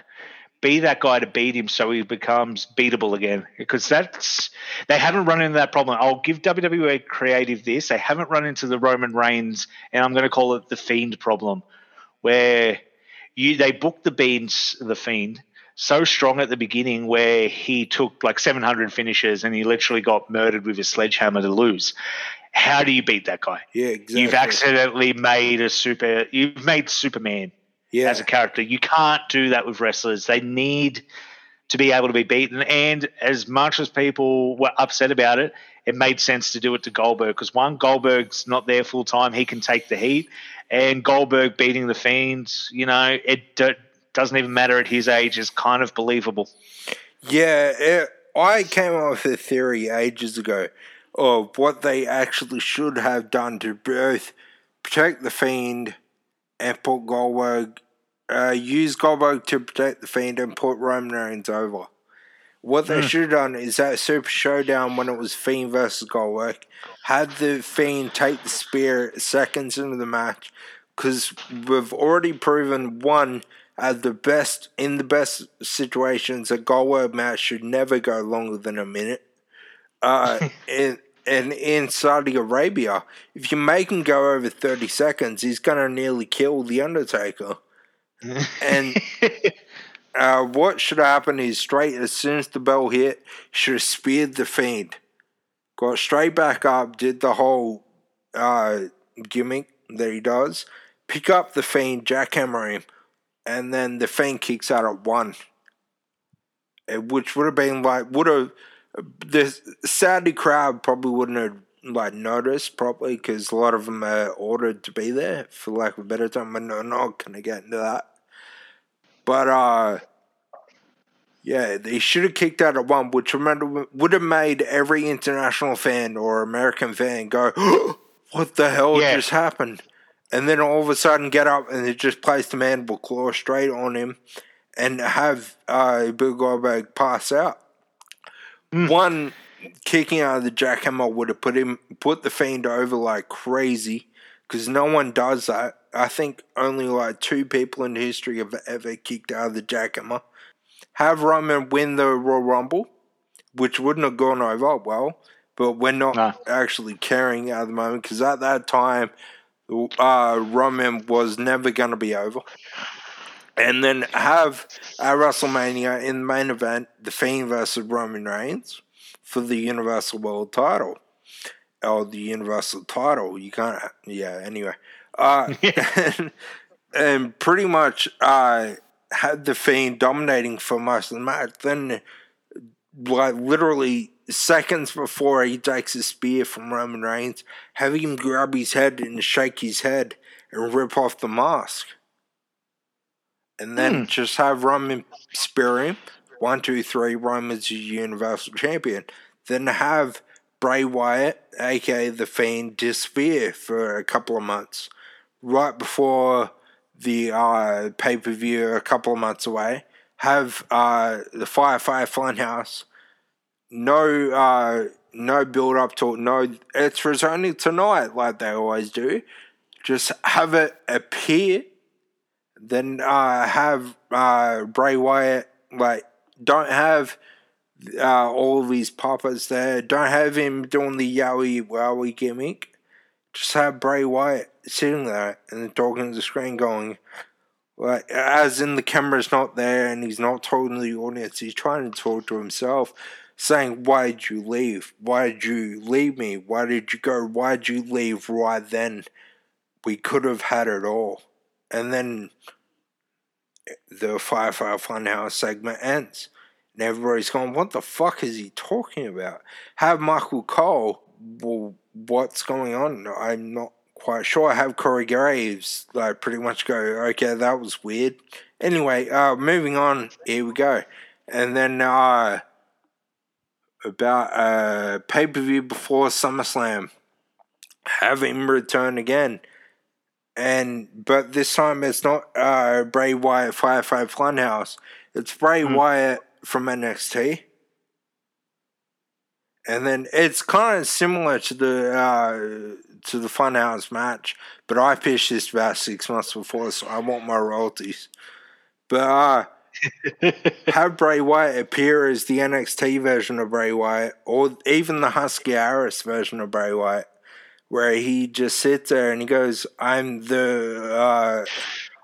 be that guy to beat him, so he becomes beatable again. Because that's they haven't run into that problem. I'll give WWE creative this; they haven't run into the Roman Reigns, and I'm going to call it the Fiend problem, where you they booked the beans the fiend so strong at the beginning where he took like 700 finishes and he literally got murdered with a sledgehammer to lose. How do you beat that guy? Yeah, exactly. you've accidentally made a super you've made superman yeah. as a character. You can't do that with wrestlers. They need to be able to be beaten. And as much as people were upset about it it made sense to do it to Goldberg because one Goldberg's not there full time. He can take the heat. And Goldberg beating the Fiends you know it doesn't even matter at his age is kind of believable Yeah, it, I came up with a theory ages ago of what they actually should have done to both protect the Fiend and put Goldberg, uh, use Goldberg to protect the Fiend and put Roman Reigns over. What they should have done is that Super Showdown when it was Fiend versus Goldberg, had the Fiend take the spear seconds into the match, because we've already proven one at the best in the best situations a Goldberg match should never go longer than a minute. Uh, <laughs> and and in Saudi Arabia, if you make him go over thirty seconds, he's gonna nearly kill the Undertaker. and <laughs> uh, what should happen is straight as soon as the bell hit, should have speared the fiend, got straight back up, did the whole uh, gimmick that he does, pick up the fiend, jackhammer him, and then the fiend kicks out at one, Uh, which would have been like would have the Saudi crowd probably wouldn't have like noticed properly because a lot of them are ordered to be there for lack of a better term. I'm not, not gonna get into that, but uh. Yeah, they should have kicked out at one, which remember would have made every international fan or American fan go, <gasps> "What the hell Yeah. just happened?" And then all of a sudden get up and they just place the mandible claw straight on him, and have uh, Bill Goldberg pass out. One kicking out of the jackhammer would have put him put the fiend over like crazy, because no one does that. I think only like two people in history have ever kicked out of the jackhammer have Roman win the Royal Rumble, which wouldn't have gone over well, but we're not No. actually caring at the moment because at that time, uh, Roman was never going to be over. And then have at WrestleMania in the main event, The Fiend versus Roman Reigns for the Universal World title. Or the Universal title. You can't, yeah, anyway. Uh, <laughs> and, and pretty much, uh, had the Fiend dominating for most of the match. Then, like literally seconds before he takes a spear from Roman Reigns, have him grab his head and shake his head and rip off the mask. And then just have Roman spear him. One, two, three, Roman's your Universal Champion. Then have Bray Wyatt, aka The Fiend, disappear for a couple of months. Right before the uh, pay per view a couple of months away. Have uh, the Firefly Funhouse. No, uh, no build up to. No, it's for only tonight, like they always do. Just have it appear. Then uh, have uh, Bray Wyatt. Like, don't have uh, all of these puppets there. Don't have him doing the yowie wowie gimmick just have Bray Wyatt sitting there and talking to the screen, going, like, as in the camera's not there and he's not talking to the audience, he's trying to talk to himself, saying, Why did you leave? Why did you leave me? Why did you go? Why did you leave right then? we could have had it all. And then the Firefly Funhouse segment ends. And everybody's going, what the fuck is he talking about? Have Michael Cole, well, what's going on? I'm not quite sure. I have Corey Graves, like, pretty much go, okay, that was weird. Anyway, uh, moving on, here we go. And then, uh, about uh, pay per view before SummerSlam, have him return again. And but this time it's not uh, Bray Wyatt Firefly Funhouse. It's Bray Hmm. Wyatt from NXT. And then it's kind of similar to the uh, to the Funhouse match, but I pitched this about six months before, so I want my royalties. But uh, have Bray Wyatt appear as the NXT version of Bray Wyatt, or even the Husky Harris version of Bray Wyatt, where he just sits there and he goes, "I'm the uh,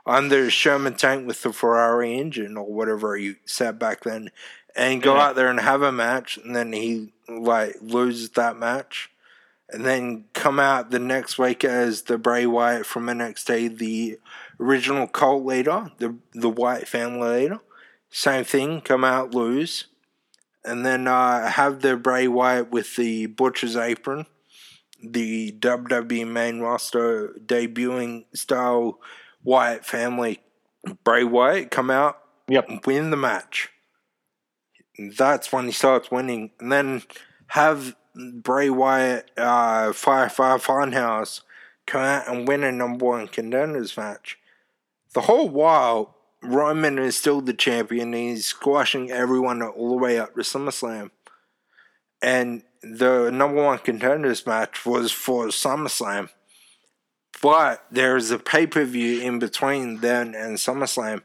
I'm the Sherman tank with the Ferrari engine, or whatever he said back then," and go Yeah. out there and have a match, and then he like loses that match. And then come out the next week as the Bray Wyatt from NXT, the original cult leader, the the Wyatt family leader. Same thing, come out, lose. And then uh, have the Bray Wyatt with the Butcher's apron, the WWE main roster debuting style Wyatt family Bray Wyatt come out, Yep. win the match. That's when he starts winning. And then have Bray Wyatt, uh, Firefly Funhouse come out and win a number one contenders match. The whole while, Roman is still the champion. He's squashing everyone all the way up to SummerSlam. And the number one contenders match was for SummerSlam. But there's a pay per view in between then and SummerSlam.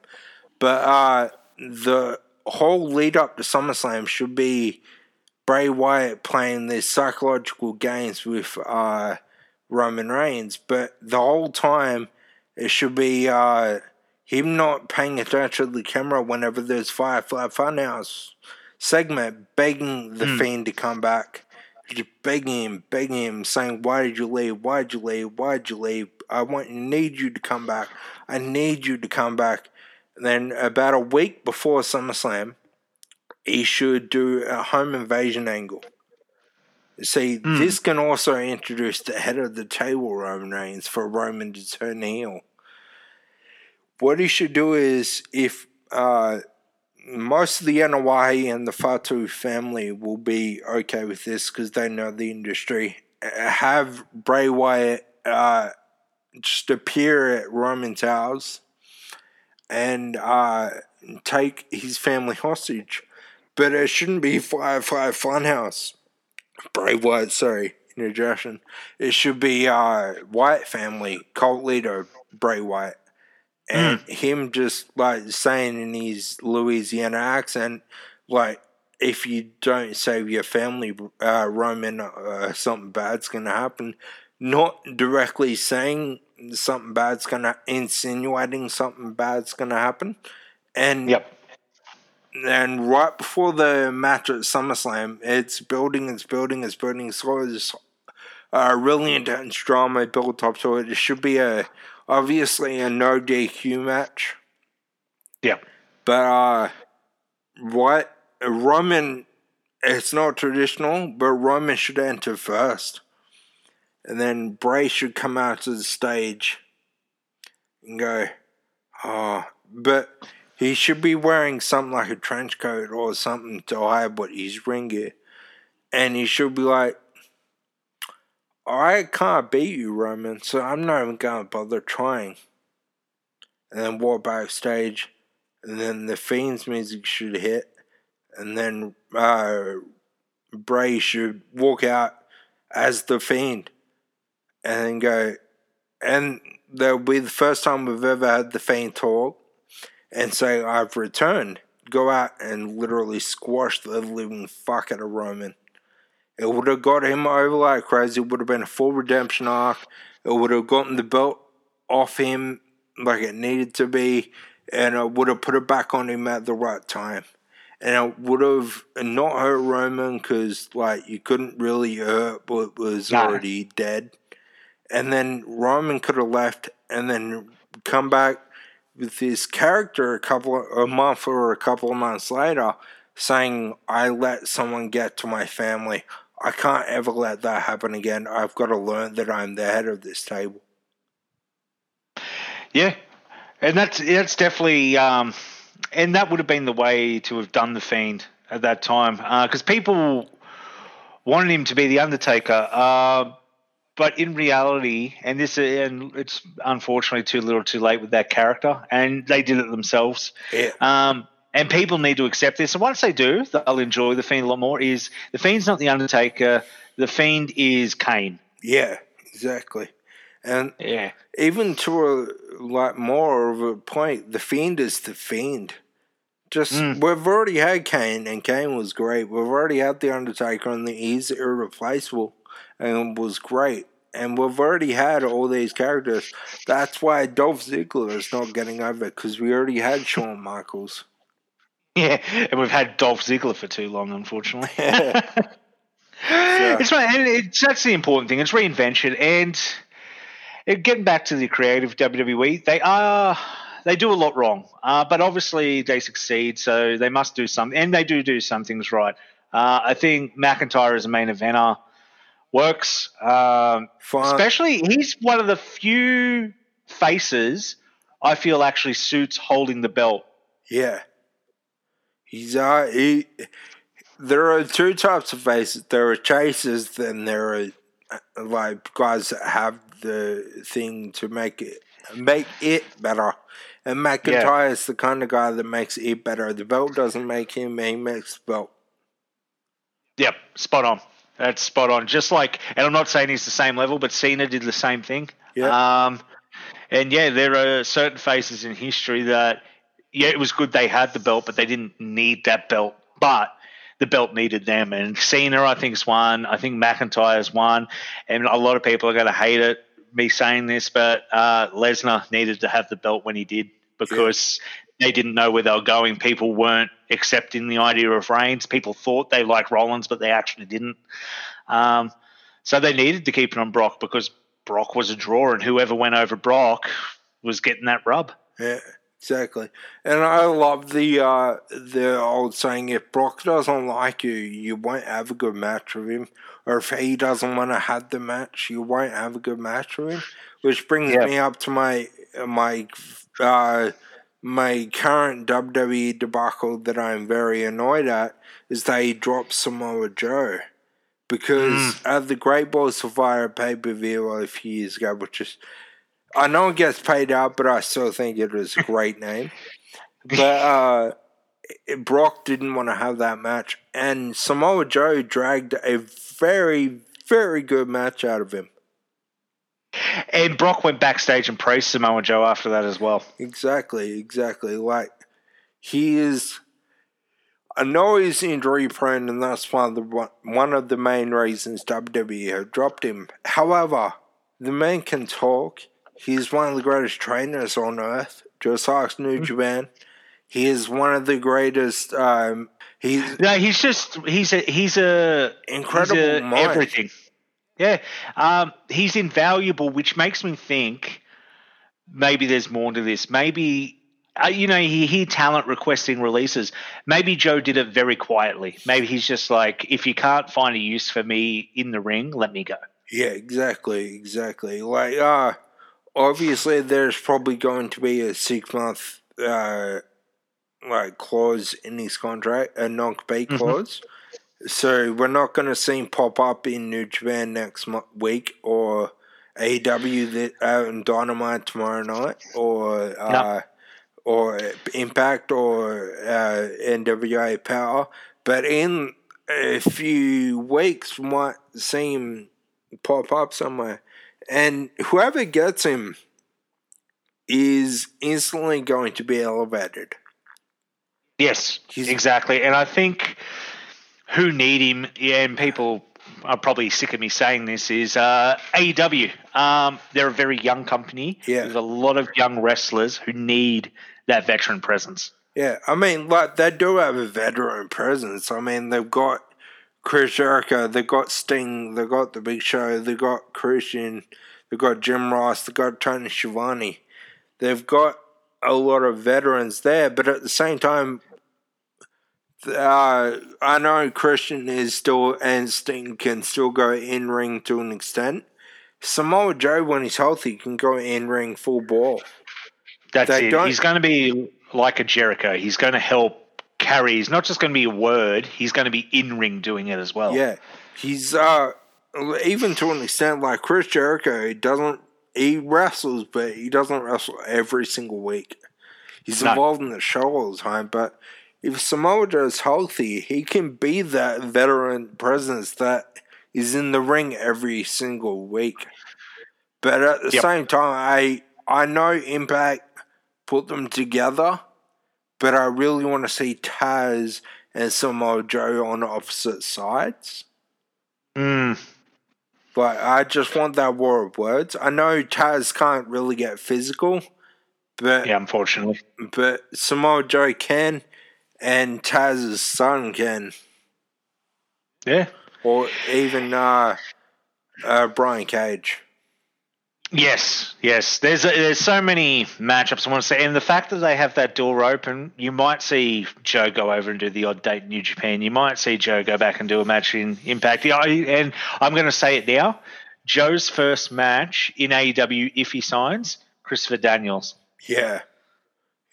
But uh, the whole lead up to SummerSlam should be Bray Wyatt playing these psychological games with uh, Roman Reigns. But the whole time, it should be uh, him not paying attention to the camera whenever there's Firefly Funhouse segment, begging the hmm. Fiend to come back. Just begging him, begging him, saying, Why did you leave? Why did you leave? Why did you leave? I want need you to come back. I need you to come back. And then about a week before SummerSlam, he should do a home invasion angle. See, hmm. this can also introduce the head of the table Roman Reigns for Roman to turn heel. What he should do is if uh, most of the Anoa'i and the Fatu family will be okay with this because they know the industry. uh, Have Bray Wyatt uh, just appear at Roman's house and uh, take his family hostage. But it shouldn't be Firefly Funhouse. Bray Wyatt, sorry, interjection. It should be uh, Wyatt family, cult leader Bray Wyatt. And him just like saying in his Louisiana accent, like, if you don't save your family, uh, Roman, uh, something bad's gonna happen. Not directly saying something bad's gonna, insinuating something bad's gonna happen. And Yep. and right before the match at SummerSlam, it's building, it's building, it's building. It's got this uh, really intense drama built up to it. It should be a obviously a no DQ match, Yeah. but uh, what Roman? It's not traditional, but Roman should enter first, and then Bray should come out to the stage and go, oh, but he should be wearing something like a trench coat or something to hide what he's ring gear. And he should be like, I can't beat you, Roman, so I'm not even going to bother trying. And then walk backstage, and then the Fiend's music should hit, and then uh, Bray should walk out as the Fiend, and go, and that'll be the first time we've ever had the Fiend talk and say, I've returned. Go out and literally squash the living fuck out of Roman. It would have got him over like crazy. It would have been a full redemption arc. It would have gotten the belt off him like it needed to be, and it would have put it back on him at the right time. And it would have not hurt Roman because, like, you couldn't really hurt what was already dead. and then Roman could have left and then come back with his character a couple of, a month or a couple of months later saying I let someone get to my family. I can't ever let that happen again. I've got to learn that I'm the head of this table. Yeah, and that's that's definitely, um, and that would have been the way to have done the fiend at that time because people wanted him to be the Undertaker. Uh, but in reality, and this, and it's unfortunately too little, too late with that character, and they did it themselves. Yeah. Um, and people need to accept this. And once they do, they'll enjoy the Fiend a lot more. Is the Fiend's not the Undertaker? The Fiend is Kane. Yeah, exactly. And Yeah, even to a like more of a point, the fiend is the fiend. Just mm. we've already had Kane, and Kane was great. We've already had the Undertaker, and he's irreplaceable, and was great. And we've already had all these characters. That's why Dolph Ziggler is not getting over because we already had Shawn Michaels. <laughs> yeah. And we've had Dolph Ziggler for too long, unfortunately. <laughs> So- <laughs> It's right, and it's, that's the important thing. It's reinvention, and getting back to the creative WWE, they are they do a lot wrong, uh, but obviously they succeed, so they must do something, and they do do some things right. Uh, I think McIntyre as a main eventer works, um, especially he's one of the few faces I feel actually suits holding the belt. Yeah. He's uh he there are two types of faces. There are chasers and there are uh, like guys that have the thing to make it make it better. And McIntyre is the kind of guy that makes it better. The belt doesn't make him, he makes the belt. Yep, spot on. That's spot on. Just like, and I'm not saying he's the same level, but Cena did the same thing. Yeah. Um, and yeah, there are certain faces in history that, yeah, it was good they had the belt, but they didn't need that belt. But the belt needed them. And Cena, I think, is one. I think McIntyre's one. And a lot of people are going to hate it, me saying this, but uh, Lesnar needed to have the belt when he did because they didn't know where they were going. People weren't accepting the idea of Reigns. People thought they liked Rollins, but they actually didn't. Um, so they needed to keep it on Brock because Brock was a draw, and whoever went over Brock was getting that rub. Yeah, exactly. And I love the uh the old saying if Brock doesn't like you, you won't have a good match with him. Or if he doesn't want to have the match, you won't have a good match with him. Which brings Yeah. me up to my my uh my current WWE debacle that I'm very annoyed at is they dropped Samoa Joe. Because at the Great Balls of Fire pay per view a few years ago, which is I know it gets paid out, but I still think it is a great <laughs> name. But uh, Brock didn't want to have that match, and Samoa Joe dragged a very, very good match out of him. And Brock went backstage and praised Samoa Joe after that as well. Exactly, exactly. Like he is. I know he's injury prone, and that's one of the one- one of the main reasons WWE have dropped him. However, the man can talk. He's one of the greatest trainers on earth, just like New Japan. He is one of the greatest. Um, he's No, he's just he's a he's a Incredible he's a everything. Yeah, um, he's invaluable, which makes me think maybe there's more to this. Maybe uh, you know you hear talent requesting releases. Maybe Joe did it very quietly. Maybe he's just like, if you can't find a use for me in the ring, let me go. Yeah, exactly, exactly. Like, uh, obviously, there's probably going to be a six month, uh, like clause in his contract, a non-compete clause. So we're not going to see him pop up in New Japan next mo- week or AEW that uh, in Dynamite tomorrow night or uh, or Impact or uh, NWA Power. But in a few weeks, we might see him pop up somewhere. And whoever gets him is instantly going to be elevated. Yes, He's- exactly. And I think who need him, yeah, and people are probably sick of me saying this, is uh, AEW. Um, they're a very young company. Yeah. There's a lot of young wrestlers who need that veteran presence. Yeah, I mean, like they do have a veteran presence. I mean, they've got Chris Jericho, they've got Sting, they've got the Big Show, they've got Christian, They've got Jim Ross. They've got Tony Schiavone. They've got a lot of veterans there, but at the same time, uh, I know Christian is still and Sting can still go in ring to an extent. Samoa Joe, when he's healthy, can go in ring full ball. That's They it. He's going to be like a Jericho. He's going to help carry. He's not just going to be a word. He's going to be in ring doing it as well. Yeah, he's uh even to an extent like Chris Jericho. He doesn't he wrestles, but he doesn't wrestle every single week. He's No. involved in the show all the time, but if Samoa Joe is healthy, he can be that veteran presence that is in the ring every single week. But at the Yep. same time, I I know Impact put them together, but I really want to see Taz and Samoa Joe on opposite sides. Mm, But I just want that war of words. I know Taz can't really get physical, but yeah, unfortunately. but Samoa Joe can, and Taz's son can, Yeah. or even uh, uh, Brian Cage. Yes, yes. There's a, there's so many matchups I want to say, and the fact that they have that door open, you might see Joe go over and do the odd date in New Japan. You might see Joe go back and do a match in Impact. And I'm going to say it now: Joe's first match in AEW, if he signs, Christopher Daniels, Yeah,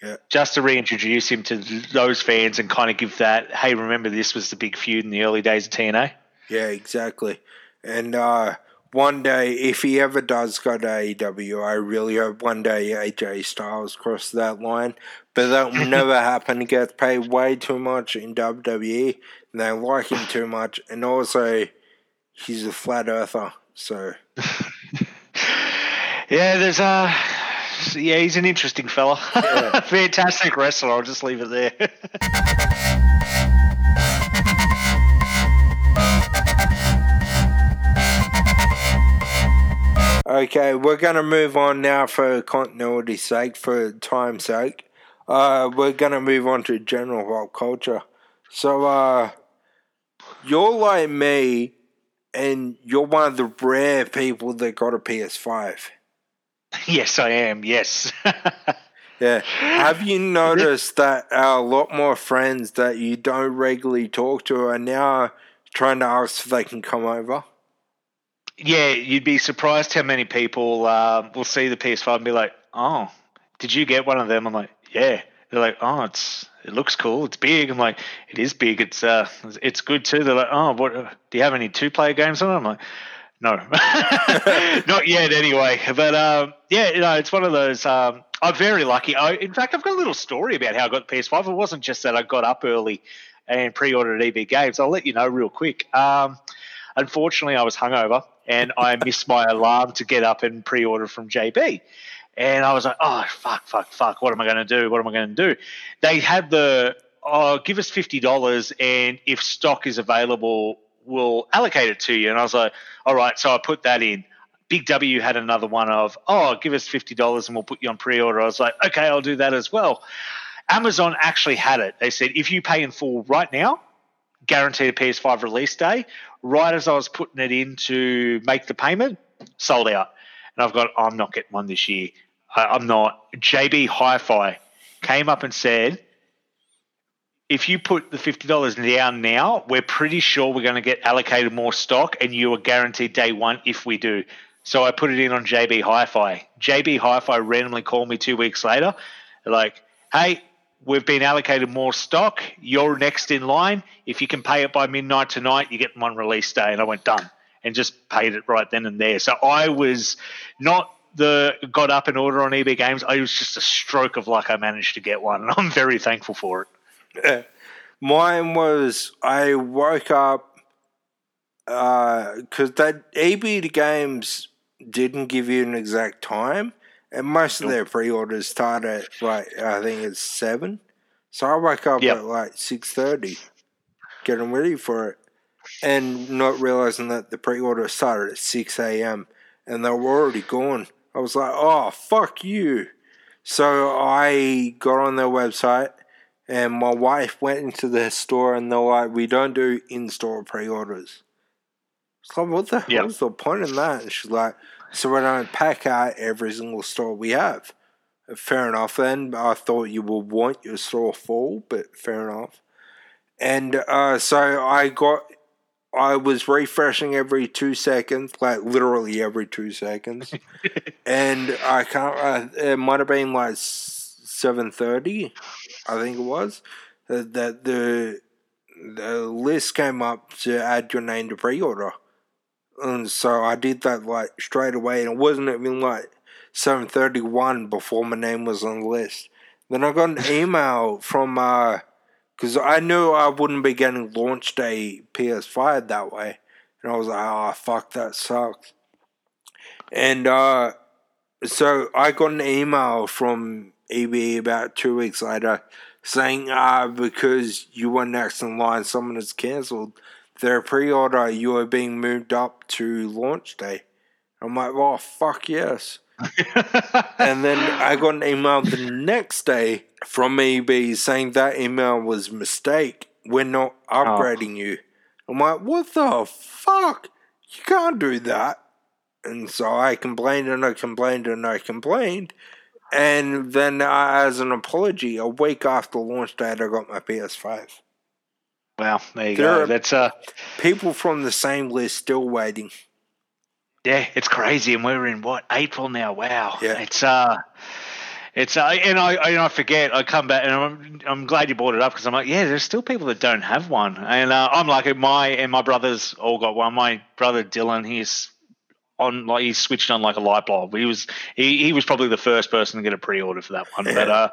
Yeah, just to reintroduce him to those fans and kind of give that, hey, remember this was the big feud in the early days of TNA. yeah, exactly. And uh, one day, if he ever does go to AEW, I really hope one day AJ Styles crosses that line. But that will <laughs> never happen. He gets paid way too much in WWE, and they like him too much. And also, he's a flat earther. So, <laughs> Yeah, there's uh yeah, he's an interesting fella. Yeah. <laughs> Fantastic wrestler. I'll just leave it there. Okay, we're going to move on now for continuity's sake, for time's sake. Uh, we're going to move on to general pop culture. So, uh, you're like me, and you're one of the rare people that got a PS5. <laughs> yes, I am. Yes. <laughs> Yeah. Have you noticed that a lot more friends that you don't regularly talk to are now trying to ask if they can come over? Yeah, you'd be surprised how many people uh, will see the PS5 and be like, "Oh, did you get one of them?" I'm like, "Yeah." They're like, "Oh, it's it looks cool. It's big." I'm like, "It is big. It's uh, it's good too." They're like, "Oh, what? Do you have any two-player games on it?" I'm like, "No, <laughs> not yet, anyway." But um, yeah, you know, it's one of those. Um, I'm very lucky. I, in fact, I've got a little story about how I got the PS5. It wasn't just that I got up early and pre-ordered EB Games. I'll let you know real quick. Um, unfortunately, I was hungover and I missed my alarm to get up and pre-order from JB. And I was like, oh, fuck, fuck, fuck. What am I going to do? What am I going to do? They had the, oh, give us $50 and if stock is available, we'll allocate it to you. And I was like, all right. So I put that in. Big W had another one of, oh, give us $50 and we'll put you on pre-order. I was like, okay, I'll do that as well. Amazon actually had it. They said, if you pay in full right now, guaranteed a PS5 release day. Right as I was putting it in to make the payment, sold out. And I've got, I'm not getting one this year. I, I'm not. JB Hi Fi came up and said, if you put the $50 down now, we're pretty sure we're going to get allocated more stock and you are guaranteed day one if we do. So I put it in on JB Hi Fi. JB Hi Fi randomly called me two weeks later. Like, hey, we've been allocated more stock. You're next in line. If you can pay it by midnight tonight, you get one release day. And I went, done. And just paid it right then and there. So I was not the got up and order on EB Games. I was just a stroke of luck I managed to get one. And <laughs> I'm very thankful for it. Mine was I woke up uh, because that EB games didn't give you an exact time, and most of their pre-orders start at like I think it's seven. So I wake up Yep. at like six thirty, getting ready for it, and not realizing that the pre-order started at six a.m. and they were already gone. I was like, "Oh fuck you!" So I got on their website and my wife went into the store and they're like, "We don't do in-store pre-orders." It's like, what the Yep. hell's the point in that? And she's like, So we don't pack out every single store we have. Fair enough. Then I thought you would want your store full, but fair enough. And uh, so I got, I was refreshing every two seconds, like literally every two seconds. <laughs> and I can't. Uh, it might have been like seven thirty, I think it was. That that the the list came up to add your name to pre-order, and so I did that like straight away, and it wasn't even like seven thirty one before my name was on the list. Then I got an <laughs> email from because I knew I wouldn't be getting launch day PS5 that way, and I was like, oh fuck, that sucks. And uh, so I got an email from EB about two weeks later saying, ah, because you were next in line, someone has cancelled their pre order, you are being moved up to launch day. I'm like, oh, fuck yes. <laughs> and then I got an email the next day from EB saying that email was a mistake. We're not upgrading oh. you. I'm like, what the fuck? You can't do that. And so I complained and I complained and I complained. And then, uh, as an apology, a week after launch date, I got my PS5. Well, there you there go. That's uh, people from the same list still waiting. Yeah, it's crazy, and we're in what April now. Wow, yeah, it's uh, it's uh, and I, I, I forget. I come back, and I'm I'm glad you brought it up because I'm like, yeah, there's still people that don't have one, and uh, I'm like, my and my brothers all got one. My brother Dylan, he's on like he switched on like a light bulb. He was he, he was probably the first person to get a pre-order for that one. Yeah. But uh,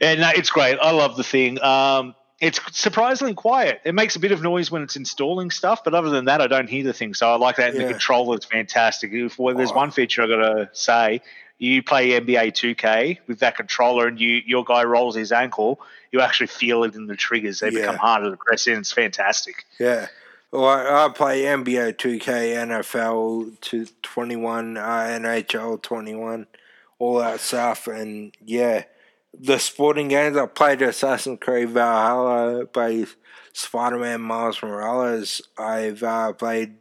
and uh, it's great. I love the thing. Um, it's surprisingly quiet. It makes a bit of noise when it's installing stuff, but other than that, I don't hear the thing. So I like that. Yeah. The controller is fantastic. If well, there's oh. one feature I got to say, you play NBA 2K with that controller, and you your guy rolls his ankle, you actually feel it in the triggers. They yeah. become harder to press in. It's fantastic. Yeah. Well, I, I play NBA 2K, NFL to 21, uh, NHL 21, all that stuff, and yeah, the sporting games. I played Assassin's Creed Valhalla, played Spider-Man Miles Morales. I've uh, played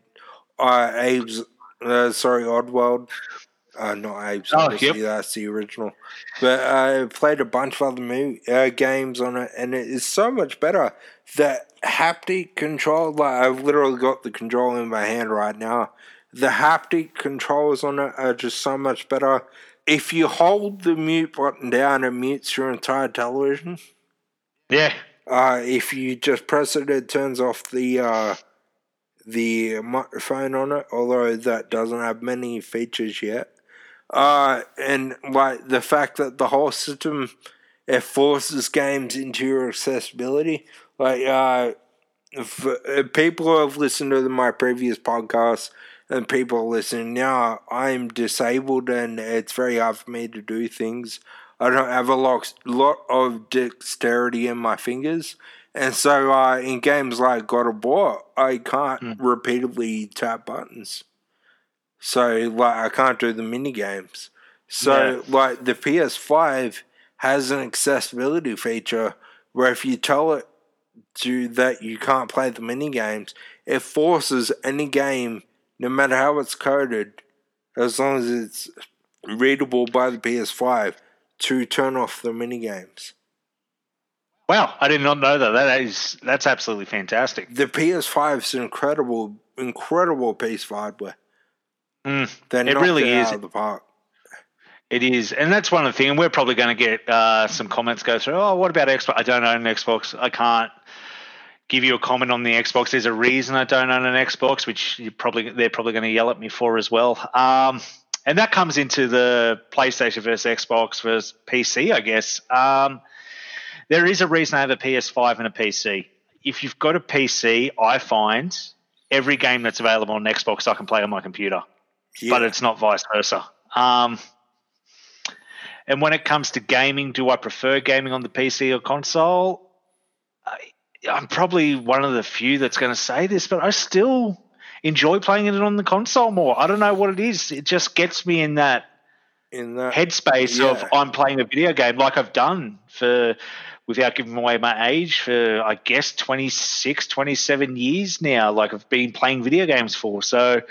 uh, Abe's, uh, sorry, Oddworld. Uh, not Abe's, oh, obviously, yep. that's the original. But I played a bunch of other movie, uh, games on it, and it is so much better. The haptic control, like I've literally got the control in my hand right now. The haptic controls on it are just so much better. If you hold the mute button down, it mutes your entire television. Yeah. Uh, if you just press it, it turns off the uh, the microphone on it. Although that doesn't have many features yet. Uh, and like the fact that the whole system it forces games into your accessibility. Like, uh, if, if people who have listened to my previous podcasts and people listening now, I'm disabled and it's very hard for me to do things. I don't have a lot, lot of dexterity in my fingers. And so uh, in games like God of War, I can't mm. repeatedly tap buttons. So like I can't do the mini games. So yeah. like the PS5 has an accessibility feature where if you tell it to that you can't play the mini games, it forces any game, no matter how it's coded, as long as it's readable by the PS5, to turn off the mini games. Wow, I did not know that. That is that's absolutely fantastic. The PS5 is an incredible, incredible piece of hardware. Mm, it really it is. The park. It is, and that's one of the things. We're probably going to get uh, some comments go through. Oh, what about Xbox? I don't own an Xbox. I can't give you a comment on the Xbox. There's a reason I don't own an Xbox, which you probably they're probably going to yell at me for as well. Um, and that comes into the PlayStation versus Xbox versus PC, I guess. Um, there is a reason I have a PS5 and a PC. If you've got a PC, I find every game that's available on Xbox I can play on my computer, yeah. but it's not vice versa. Um, and when it comes to gaming, do I prefer gaming on the PC or console? I'm probably one of the few that's going to say this, but I still enjoy playing it on the console more. I don't know what it is. It just gets me in that in that headspace yeah. of I'm playing a video game like I've done for without giving away my age for I guess 26, 27 years now like I've been playing video games for. So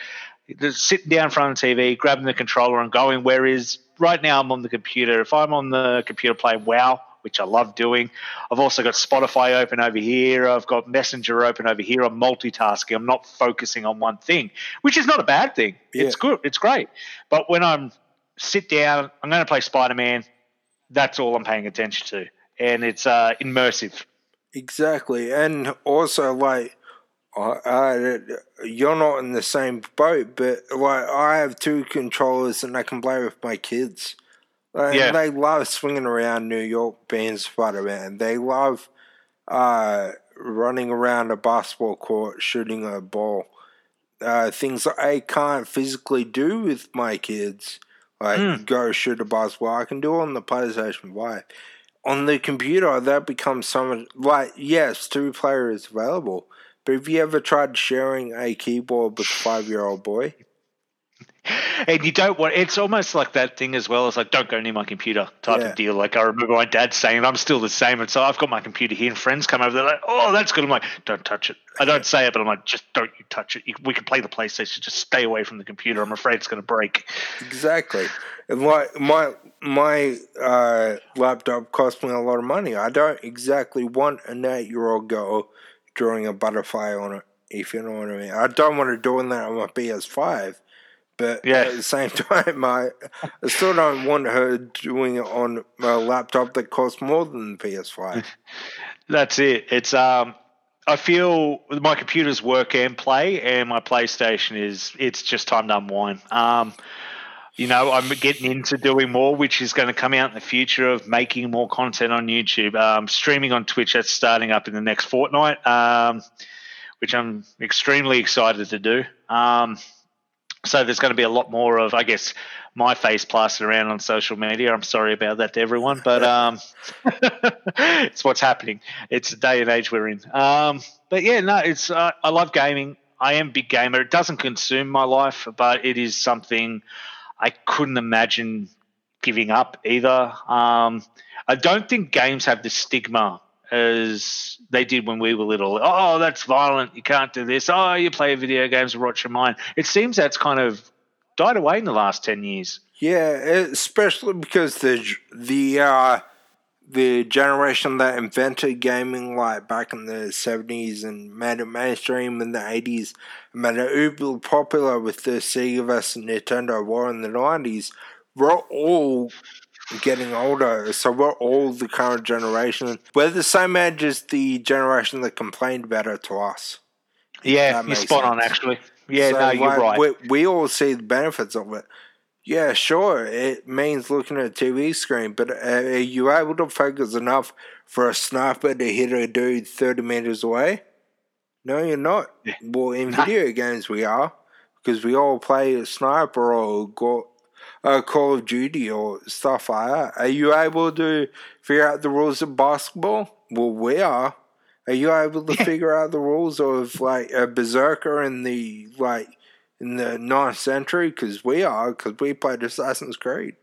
just sitting down in front of the TV, grabbing the controller and going. Whereas right now I'm on the computer. If I'm on the computer playing WoW, which I love doing, I've also got Spotify open over here. I've got Messenger open over here. I'm multitasking. I'm not focusing on one thing, which is not a bad thing. Yeah. It's good. It's great. But when I'm sit down, I'm going to play Spider Man. That's all I'm paying attention to, and it's uh, immersive. Exactly, and also like, I, you're not in the same boat, but like I have two controllers and I can play with my kids. Like, Yeah. they love swinging around New York being Spider Man. They love uh, running around a basketball court shooting a ball. Uh, things that I can't physically do with my kids, like go shoot a basketball, I can do on the PlayStation 5 on the computer that becomes so much like yes two player is available but have you ever tried sharing a keyboard with a five year old boy <laughs> And you don't want it's almost like that thing as well as like don't go near my computer type Yeah. of deal. Like I remember my dad saying I'm still the same. And so I've got my computer here and friends come over, they're like, Oh, that's good. I'm like, Don't touch it. I don't say it, but I'm like, just don't you touch it. You, we can play the PlayStation, just stay away from the computer. I'm afraid it's gonna break. exactly and like my my uh, laptop cost me a lot of money i don't exactly want an eight year old girl drawing a butterfly on it if you know what i mean i don't want her doing that on my ps5 but Yeah. at the same <laughs> time, I, I still don't want her doing it on a laptop that costs more than PS5. <laughs> That's it. It's um I feel my computer's work and play, and my PlayStation is it's just time to unwind. Um, you know, I'm getting into doing more, which is going to come out in the future of making more content on YouTube, um, streaming on Twitch. That's starting up in the next fortnight, um, which I'm extremely excited to do. Um, so there's going to be a lot more of, I guess, my face plastered around on social media. I'm sorry about that to everyone, but um, <laughs> it's what's happening. It's the day and age we're in. Um, but yeah, no, it's uh, I love gaming. I am a big gamer. It doesn't consume my life, but it is something I couldn't imagine giving up either. Um, I don't think games have the stigma as they did when we were little. Oh, that's violent. You can't do this. Oh, you play video games and rot your mind. It seems that's kind of died away in the last 10 years. Yeah, especially because the the uh, the generation that invented gaming, like back in the seventies, and made it mainstream in the eighties, made it uber popular with the Sega vs Nintendo war in the nineties. We're all getting older, so we're all the current generation. We're the same age as the generation that complained about it to us. Yeah, you're spot on, actually. Yeah, So, no, you're like, right. We, we all see the benefits of it. Yeah, sure, it means looking at a TV screen, but uh, are you able to focus enough for a sniper to hit a dude 30 meters away? No, you're not. Yeah. Well, in <laughs> video games, we are, because we all play a sniper or go, uh, Call of Duty or stuff like that. Are you able to figure out the rules of basketball? Well, we are. Are you able to <laughs> figure out the rules of like a berserker in the like in the ninth century? Because we are, because we played Assassin's Creed.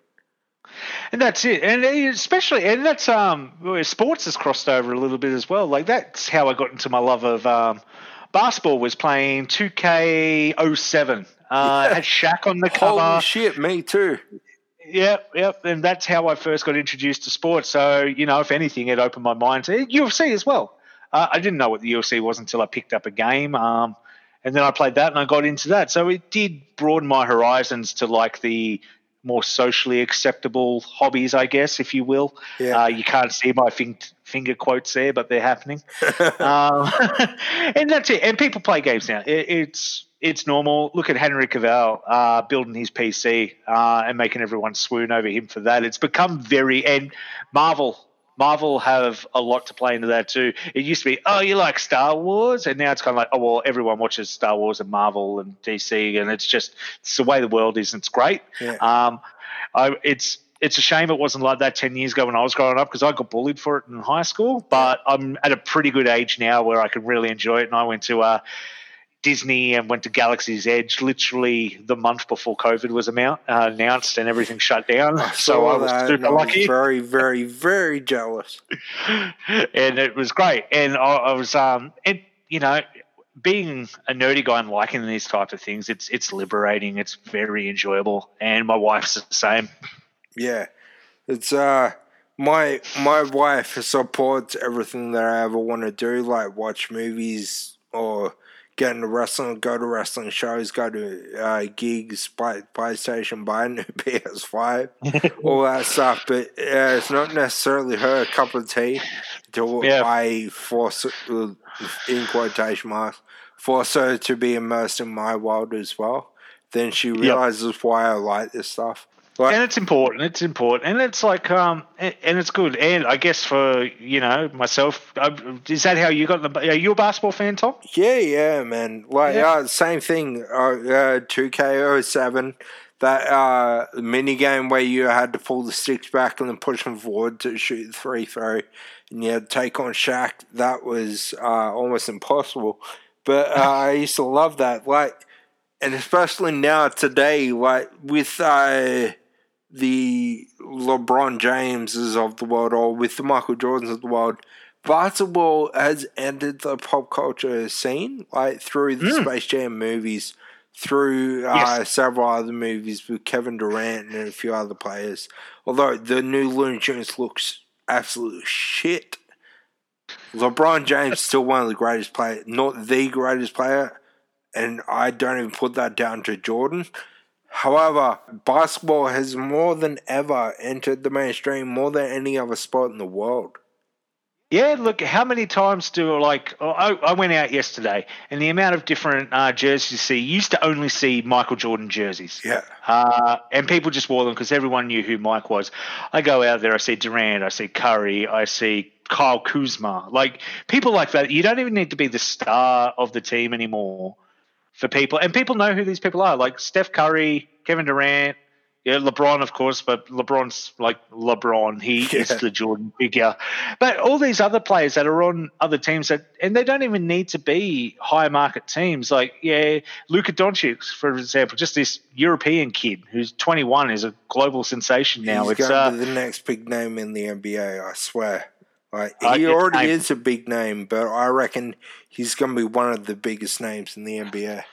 And that's it, and especially, and that's um, sports has crossed over a little bit as well. Like that's how I got into my love of um, basketball. Was playing 2K07. Uh, had Shaq on the cover. Holy shit, me too. Yep, yep, and that's how I first got introduced to sports. So you know, if anything, it opened my mind to UFC as well. Uh, I didn't know what the UFC was until I picked up a game, um, and then I played that and I got into that. So it did broaden my horizons to like the more socially acceptable hobbies, I guess, if you will. Yeah. Uh, you can't see my fin- finger quotes there, but they're happening. <laughs> um, <laughs> and that's it. And people play games now. It, it's it's normal. Look at Henry Cavill uh, building his PC uh, and making everyone swoon over him for that. It's become very and Marvel. Marvel have a lot to play into that too. It used to be, oh, you like Star Wars, and now it's kind of like, oh, well, everyone watches Star Wars and Marvel and DC, and it's just it's the way the world is. And it's great. Yeah. Um, I, it's it's a shame it wasn't like that 10 years ago when I was growing up because I got bullied for it in high school. But I'm at a pretty good age now where I can really enjoy it. And I went to uh, Disney and went to Galaxy's Edge literally the month before COVID was amount, uh, announced and everything shut down. so I was super I was lucky very, very, very jealous. <laughs> and it was great. And I, I was, um, and you know, being a nerdy guy and liking these type of things, it's it's liberating. It's very enjoyable, and my wife's the same. Yeah, it's uh my my wife supports everything that I ever want to do, like watch movies or get into wrestling, go to wrestling shows, go to uh, gigs, buy PlayStation, buy a new <laughs> PS5, <laughs> all that stuff. But uh, it's not necessarily her cup of tea to Yeah. I force, uh, in quotation marks, force her to be immersed in my world as well. Then she realizes why I like this stuff. Like, and it's important. It's important, and it's like um, and and it's good. And I guess for you know myself, uh, is that how you got the? Are you a basketball fan, Tom? Yeah, yeah, man. Like, Yeah. uh, same thing. Uh, two K 07 that uh, mini game where you had to pull the sticks back and then push them forward to shoot the three throw, and you had to take on Shaq. That was uh, almost impossible. But uh, <laughs> I used to love that. Like, and especially now today, like with uh, the LeBron Jameses of the world or with the Michael Jordans of the world, basketball has entered the pop culture scene, like through the Space Jam movies, through uh, Yes. several other movies with Kevin Durant and a few other players. Although the new Looney Tunes looks absolute shit. LeBron James is still one of the greatest players, not the greatest player, and I don't even put that down to Jordan. However, basketball has more than ever entered the mainstream, more than any other sport in the world. Yeah, look, how many times do like oh, I, I went out yesterday, and the amount of different uh, jerseys you see, you used to only see Michael Jordan jerseys. Yeah. Uh, and people just wore them because everyone knew who Mike was. I go out there, I see Durant, I see Curry, I see Kyle Kuzma. Like people like that. You don't even need to be the star of the team anymore for people. And people know who these people are, like Steph Curry, Kevin Durant, yeah, LeBron, of course, but LeBron's like LeBron. He <laughs> is the Jordan figure. But all these other players that are on other teams that, and they don't even need to be high market teams. Like, yeah, Luka Doncic, for example, just this European kid who's 21 is a global sensation now. He's it's going uh, to be the next big name in the NBA, I swear. Uh, he it's already time. is a big name, but I reckon he's going to be one of the biggest names in the NBA.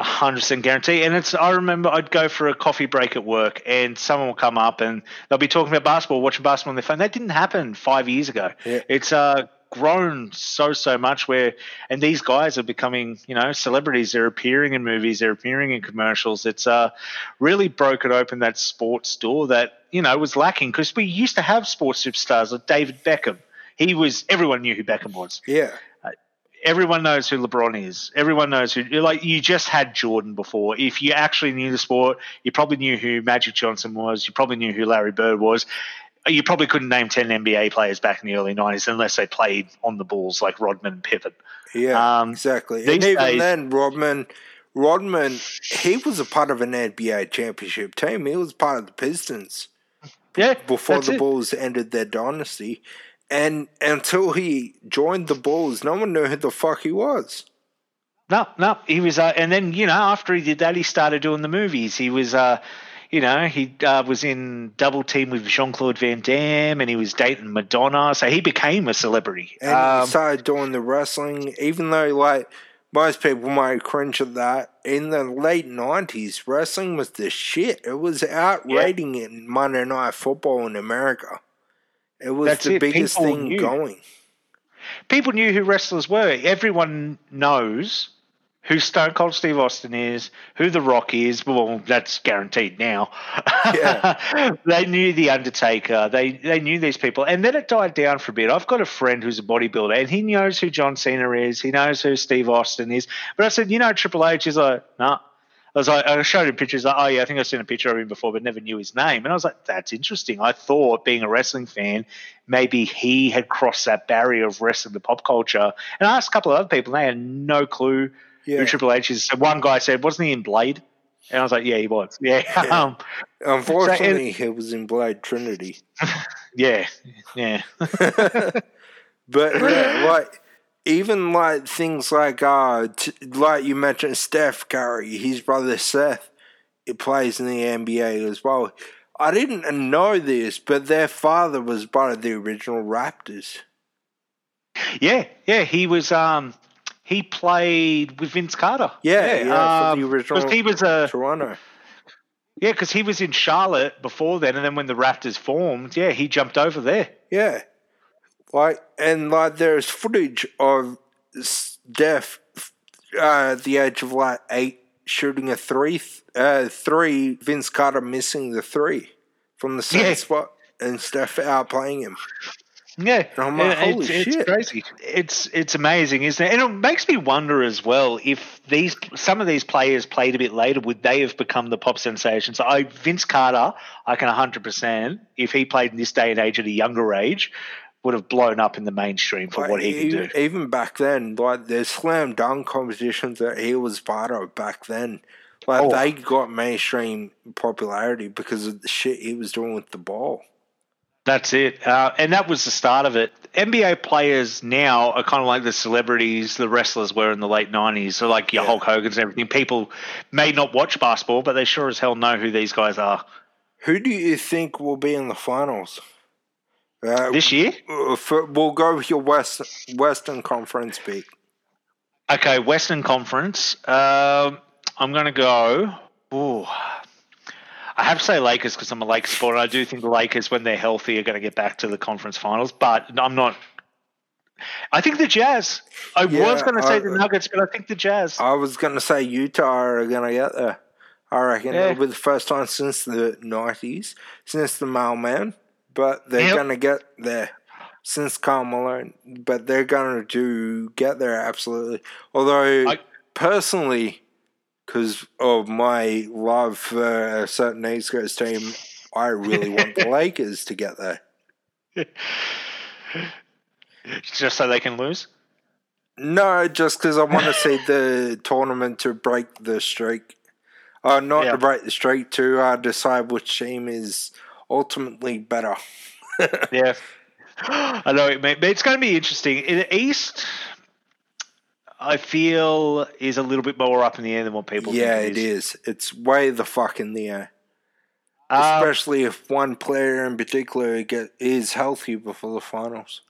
A hundred percent guarantee. And it's I remember I'd go for a coffee break at work and someone will come up and they'll be talking about basketball, watching basketball on their phone. That didn't happen five years ago. Yeah. It's uh grown so so much where and these guys are becoming, you know, celebrities. They're appearing in movies, they're appearing in commercials. It's uh really broken open that sports door that, you know, was lacking because we used to have sports superstars like David Beckham. He was everyone knew who Beckham was Yeah. everyone knows who LeBron is. Everyone knows who like you just had Jordan before. If you actually knew the sport, you probably knew who Magic Johnson was. You probably knew who Larry Bird was. You probably couldn't name ten NBA players back in the early '90s unless they played on the Bulls like Rodman and Pippen. Yeah, Um, exactly. And even days- then, Rodman, Rodman, he was a part of an NBA championship team. He was part of the Pistons Yeah, before the it. Bulls ended their dynasty. And until he joined the Bulls, no one knew who the fuck he was. No, no, he was, uh, and then you know after he did that, he started doing the movies. He was, uh, you know, he uh, was in Double Team with Jean Claude Van Damme, and he was dating Madonna, so he became a celebrity. And Um, he started doing the wrestling, even though, like, most people might cringe at that. In the late 90s, wrestling was the shit. It was outrating in Monday Night Football in America. It was That's the it. biggest People thing knew. going. people knew who wrestlers were. Everyone knows who Stone Cold Steve Austin is, who The Rock is. Well, that's guaranteed now. Yeah. <laughs> they knew The Undertaker. They they knew these people, and then it died down for a bit. I've got a friend who's a bodybuilder, and he knows who John Cena is. He knows who Steve Austin is. But I said, you know, Triple H is like, no. I was like, I showed him pictures. Like, oh yeah, I think I've seen a picture of him before, but never knew his name. And I was like, that's interesting. I thought, being a wrestling fan, maybe he had crossed that barrier of wrestling to pop culture. And I asked a couple of other people, and they had no clue Yeah. who Triple H is. So one guy said, wasn't he in Blade? And I was like, yeah, he was. Yeah, Yeah. <laughs> um, Unfortunately, he was in Blade Trinity. <laughs> yeah, yeah. <laughs> But yeah, like even like things like uh, t- like you mentioned, Steph Curry, his brother Seth, it plays in the NBA as well. I didn't know this, but their father was part of the original Raptors. Yeah, yeah, he was. Um, he played with Vince Carter. Yeah, yeah, for the um, original 'cause he was a Toronto. yeah, because he was in Charlotte before then, and then when the Raptors formed, yeah, he jumped over there. Yeah. Like, and like, there's footage of Steph uh, at the age of like eight shooting a three, uh, three, Vince Carter missing the three from the same Yeah. spot, and Steph outplaying him. Yeah, holy it's, it's shit. crazy. It's it's amazing, isn't it? And it makes me wonder as well if these some of these players played a bit later, would they have become the pop sensations? I Vince Carter, I can 100 percent if he played in this day and age at a younger age, would have blown up in the mainstream for Like, what he could even, do. even back then, like, there's slam dunk competitions that he was part of back then. Like, Oh. they got mainstream popularity because of the shit he was doing with the ball. That's it. Uh, and that was the start of it. NBA players now are kind of like the celebrities the wrestlers were in the late 90s. So, like your Yeah. Hulk Hogan's and everything. People may not watch basketball, but they sure as hell know who these guys are. Who do you think will be in the finals? Uh, This year? Uh, for, we'll go with your West, Western Conference beat. Okay, Western Conference. Um, I'm going to go. Ooh. I have to say Lakers because I'm a Lakers supporter. I do think the Lakers, when they're healthy, are going to get back to the conference finals. But I'm not. I think the Jazz. I Yeah, was going to say I- the Nuggets, but I think the Jazz. I was going to say Utah are going to get there. I reckon Yeah. it'll be the first time since the 90s, since the mailman, but they're Yep. going to get there. Since Karl Malone, but they're going to do get there absolutely. Although, I- personally, because of my love for a certain East Coast team, I really want the <laughs> Lakers to get there. <laughs> Just so they can lose. No, just because I want to see <laughs> the tournament to break the streak. Uh, not Yeah. to break the streak, to uh, decide which team is ultimately better. Yeah. <gasps> I know it, it's going to be interesting. In the East, I feel is a little bit more up in the air than what people yeah, think it is. It's way the fuck in the air. Um, Especially if one player in particular get is healthy before the finals.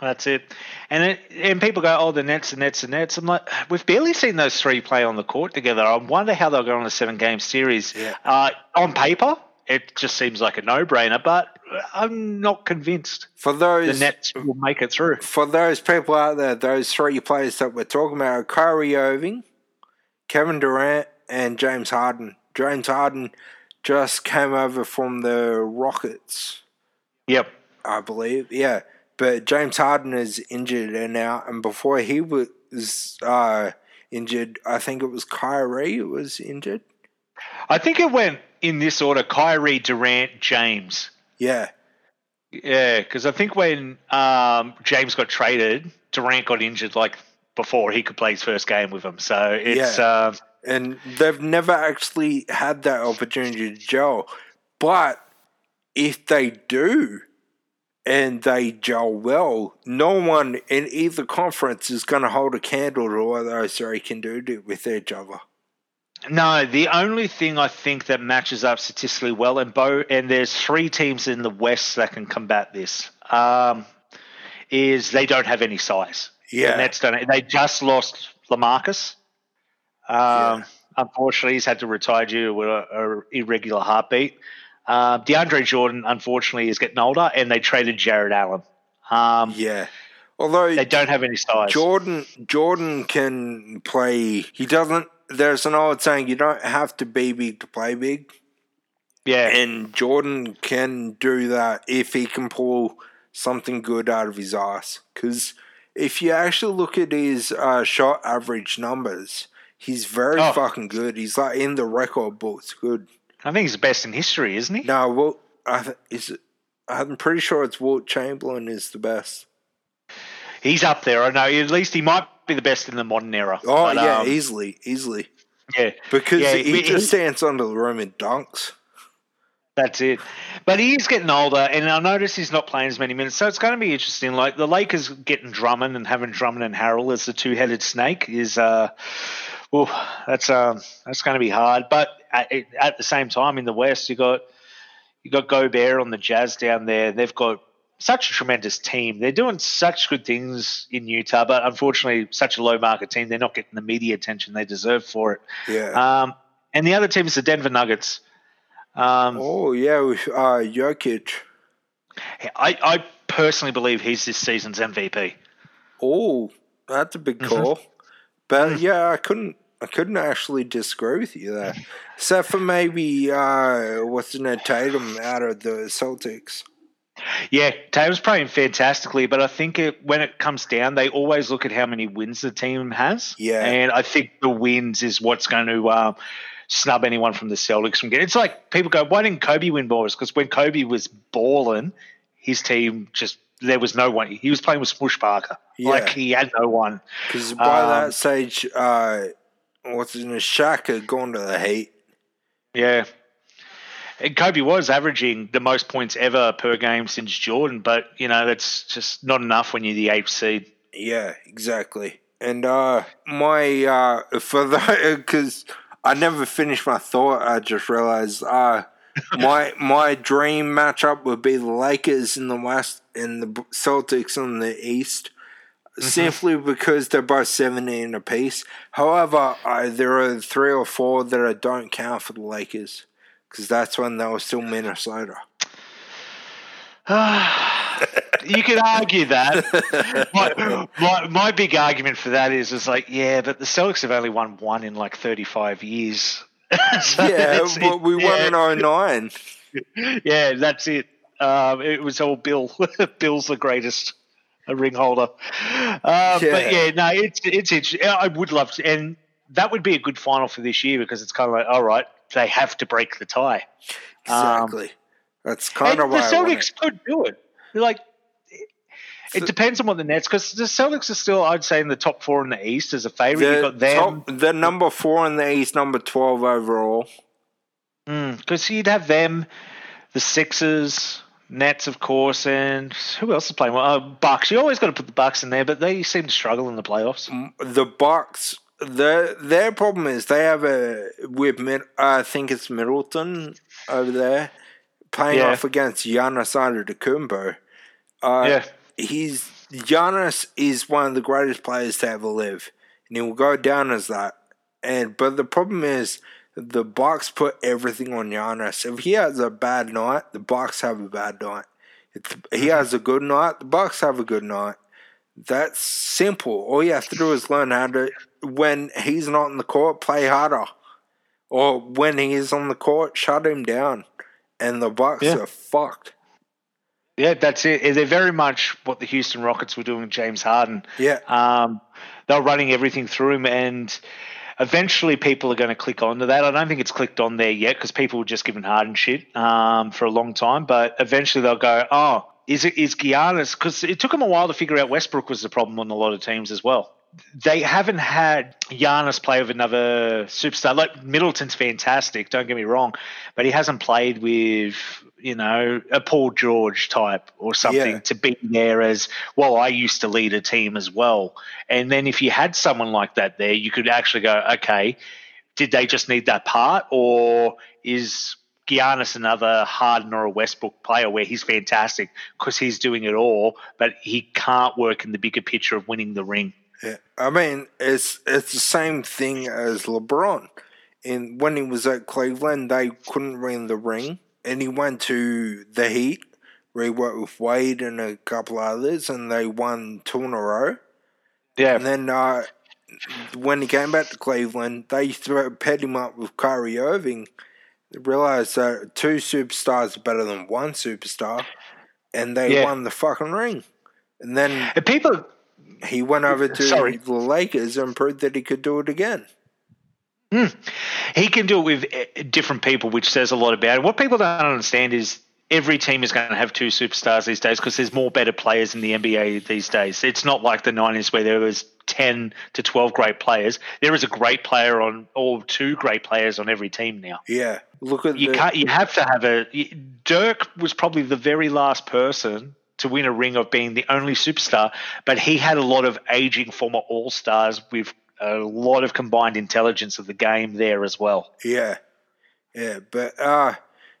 That's it. And it, and people go, oh, the Nets, the Nets, the Nets. I'm like, we've barely seen those three play on the court together. I wonder how they'll go on a seven game series. Yeah. Uh, on paper, it just seems like a no brainer, but I'm not convinced For those the Nets will make it through. for those people out there, those three players that we're talking about are Kyrie Irving, Kevin Durant, and James Harden. James Harden just came over from the Rockets, Yep. I believe. Yeah, but James Harden is injured and out, and before he was uh, injured, I think it was Kyrie who was injured. I think it went in this order Kyrie, Durant, James. Yeah, Yeah, because I think when um, James got traded, Durant got injured like before he could play his first game with him. So it's Yeah. um, and they've never actually had that opportunity to gel. But if they do and they gel well, no one in either conference is going to hold a candle to what those three can do to, with each other. No. The only thing I think that matches up statistically well, and Bo, and there's three teams in the West that can combat this. Um, is they don't have any size. Yeah. The Nets don't. They just lost Lamarcus. Um, Unfortunately, he's had to retire due to a, a irregular heartbeat. Uh, DeAndre Jordan, unfortunately, is getting older, and they traded Jarrett Allen. Um, Yeah. Although They don't have any size. Jordan Jordan can play he doesn't there's an old saying you don't have to be big to play big. yeah, And Jordan can do that if he can pull something good out of his ass. Because if you actually look at his uh, shot average numbers, he's very Oh. fucking good. He's like in the record books. Good. I think he's the best in history, isn't he? No, well, I th- is I'm pretty sure it's Walt Chamberlain is the best. He's up there. I know. At least he might be the best in the modern era. Oh But, yeah, um, easily, easily. yeah, Because Yeah, he, he- just stands under the room and dunks. That's it. But he's getting older, and I notice he's not playing as many minutes. So it's going to be interesting. Like the Lakers getting Drummond and having Drummond and Harrell as the two-headed snake is, uh, well, that's um, that's going to be hard. But at, at the same time, in the West, you got you got Gobert on the Jazz down there. They've got such a tremendous team. They're doing such good things in Utah, but unfortunately, such a low market team. They're not getting the media attention they deserve for it. Yeah. Um, and the other team is the Denver Nuggets. Um, oh yeah, with uh, Jokic. I, I personally believe he's this season's MVP. Oh, that's a big Mhm. call. But yeah, I couldn't. I couldn't actually disagree with you there, except for maybe uh, what's in it, Tatum out of the Celtics. Yeah, Tatum's playing fantastically, but I think it, when it comes down, they always look at how many wins the team has. Yeah. and I think the wins is what's going to um, snub anyone from the Celtics from getting. It's like people go, "Why didn't Kobe win more?" Because when Kobe was balling, his team just there was no one. He was playing with Smush Parker, Yeah. like he had no one. Because by Um, that stage, uh, what's in a Shaq had gone to the Heat. Yeah. And Kobe was averaging the most points ever per game since Jordan, but you know that's just not enough when you're the eighth seed. Yeah, exactly. And uh, my uh, for the <laughs> because I never finished my thought. I just realized uh, <laughs> my my dream matchup would be the Lakers in the West and the Celtics in the East. Simply because they're both seventeen apiece. However, I, there are three or four that I don't count for the Lakers because that's when they were still Minnesota. <sighs> you could argue that. my, my, my big argument for that is, is like, yeah, but the Celtics have only won one in like 35 years. <laughs> So yeah, it's- we yeah, won in 09. Yeah, that's it. Um, it was all Bill. <laughs> Bill's the greatest ring holder. Uh, Yeah. But yeah, no, it's it's interesting. I would love to, and that would be a good final for this year because it's kind of like, all right, they have to break the tie. Um, Exactly. that's kind of the why it. Celtics could do it. Like, it So- depends on what the Nets, because the Celtics are still, I'd say, in the top four in the East as a favorite. You've got them, top, the number four in the East, number twelve overall. because you'd have them, the Sixers, Nets, of course, and who else is playing? Well, uh, Bucks. You always got to put the Bucks in there, but they seem to struggle in the playoffs. The Bucks. Their their problem is they have a with Mid, I think it's Middleton over there playing Yeah. off against Giannis Antetokounmpo. Uh, yeah, he's Giannis is one of the greatest players to ever live, and he will go down as that. And but the problem is the Bucks put everything on Giannis. If he has a bad night, the Bucks have a bad night. If he has a good night, the Bucks have a good night. That's simple. All you have to do is learn how to when he's not in the court, play harder. Or when he is on the court, shut him down. And the Bucks Yeah. are fucked. yeah, that's it. They're very much what the Houston Rockets were doing with James Harden. Yeah. Um, they're running everything through him, and eventually people are going to click onto that. I don't think it's clicked on there yet because people were just giving Harden shit um, for a long time. But eventually they'll go, oh, is it is Giannis? Because it took him a while to figure out Westbrook was the problem on a lot of teams as well. They haven't had Giannis play with another superstar. Like Middleton's fantastic, don't get me wrong, but he hasn't played with you know a Paul George type or something Yeah. to be there as well. I used to lead a team as well, and then if you had someone like that there, you could actually go, okay, did they just need that part, or is Giannis another Harden or a Westbrook player where he's fantastic because he's doing it all, but he can't work in the bigger picture of winning the ring? Yeah, I mean it's it's the same thing as LeBron. In when he was at Cleveland, they couldn't win the ring, and he went to the Heat, where he worked with Wade and a couple others, and they won two in a row. Yeah, And then uh, when he came back to Cleveland, they threw, paired him up with Kyrie Irving. They realized that two superstars are better than one superstar, and they Yeah. won the fucking ring. And then and people he went over to Sorry. the Lakers and proved that he could do it again. he can do it with eh, different people, which says a lot about it. What people don't understand is every team is going to have two superstars these days because there's more better players in the NBA these days. It's not like the 90s where there was 10 to 12 great players. There is a great player on, or two great players on every team now. Yeah, look at You the, can't. You have to have a. Dirk was probably the very last person to win a ring of being the only superstar, but he had a lot of aging former All Stars with a lot of combined intelligence of the game there as well. yeah, yeah. But uh,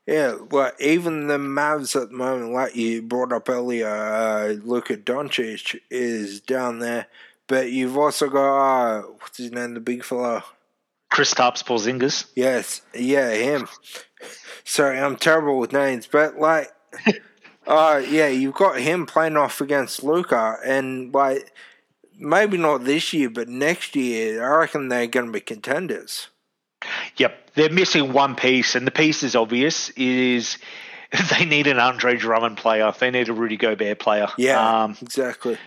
Yeah, well, even the Mavs at the moment, like you brought up earlier, uh, Luka Doncic is down there, but you've also got uh, what's his name, the big fella. Kristaps Porzingis. Yes, yeah, him. Sorry, I'm terrible with names, but like, <laughs> uh, yeah, you've got him playing off against Luka, and like, maybe not this year, but next year, I reckon they're going to be contenders. Yep, they're missing one piece, and the piece is obvious. Is <laughs> they need an Andre Drummond player. They need a Rudy Gobert player. Yeah, um, exactly.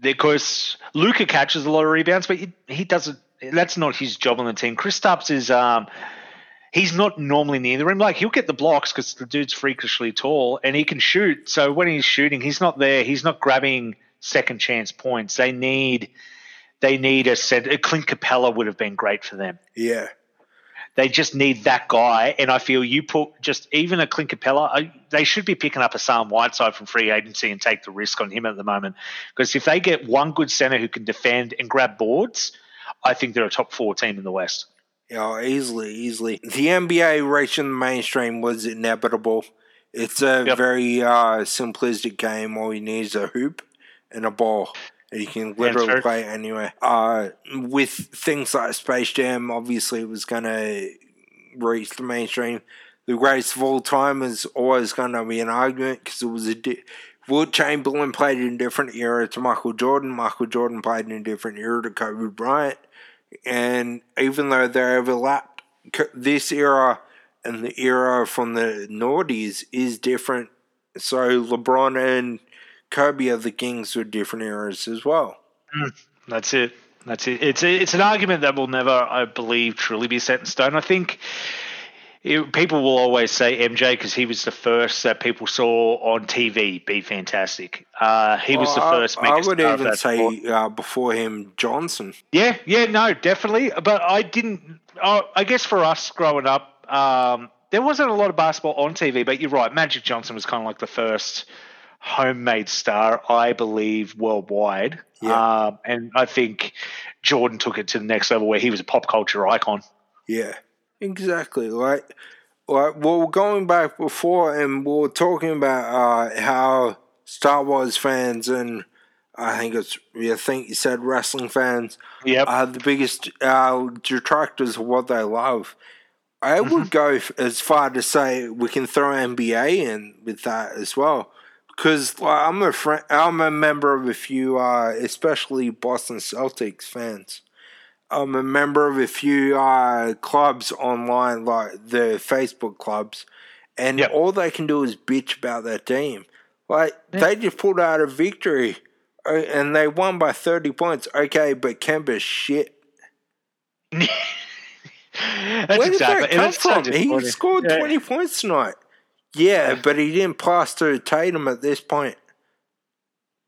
because Luka catches a lot of rebounds, but he, he doesn't. That's not his job on the team. Kristaps is um, he's not normally near the rim. Like he'll get the blocks because the dude's freakishly tall and he can shoot. So when he's shooting, he's not there. He's not grabbing second chance points. They need they need a set. A Clint Capela would have been great for them. Yeah, They just need that guy, and I feel you put just even a Clint Capela. I, they should be picking up a Sam Whiteside from free agency and take the risk on him at the moment. Because if they get one good center who can defend and grab boards, I think they're a top four team in the West. yeah, easily, easily. The NBA reaching the mainstream was inevitable. It's a Yep. very uh, simplistic game. All you need is a hoop and a ball. You can literally play it anywhere. Uh, with things like Space Jam, obviously it was going to reach the mainstream. The greatest of all time is always going to be an argument because it was a. Di- Wilt Chamberlain played in a different era to Michael Jordan. Michael Jordan played in a different era to Kobe Bryant. And even though they overlapped, this era and the era from the noughties is different. So LeBron and Kobe are the kings of different eras as well. That's it. That's it. It's it's an argument that will never, I believe, truly be set in stone. I think it, people will always say MJ because he was the first that people saw on TV be fantastic. Uh, he was the Well, I- first. I, would even say uh, before him, Johnson. Yeah, yeah, no, definitely. But I didn't. Oh, I guess for us growing up, um, there wasn't a lot of basketball on TV. But you're right, Magic Johnson was kind of like the first homemade star, I believe, worldwide. Yeah. Um, and I think Jordan took it to the next level where he was a pop culture icon. Yeah, exactly. Like, like well, going back before, and we are talking about uh, how Star Wars fans and I think it's I think you said wrestling fans Yep. are the biggest uh, detractors of what they love. I would go as far to say we can throw NBA in with that as well, because like, I'm a friend, I'm a member of a few, uh, especially Boston Celtics fans. I'm a member of a few uh, clubs online, like the Facebook clubs, and Yep. all they can do is bitch about their team. Like they just pulled out a victory, uh, and they won by thirty points. Okay, but Kemba's shit. <laughs> That's Where did exactly. that come from? he scored Yeah. 20 points tonight. Yeah, but he didn't pass to Tatum at this point.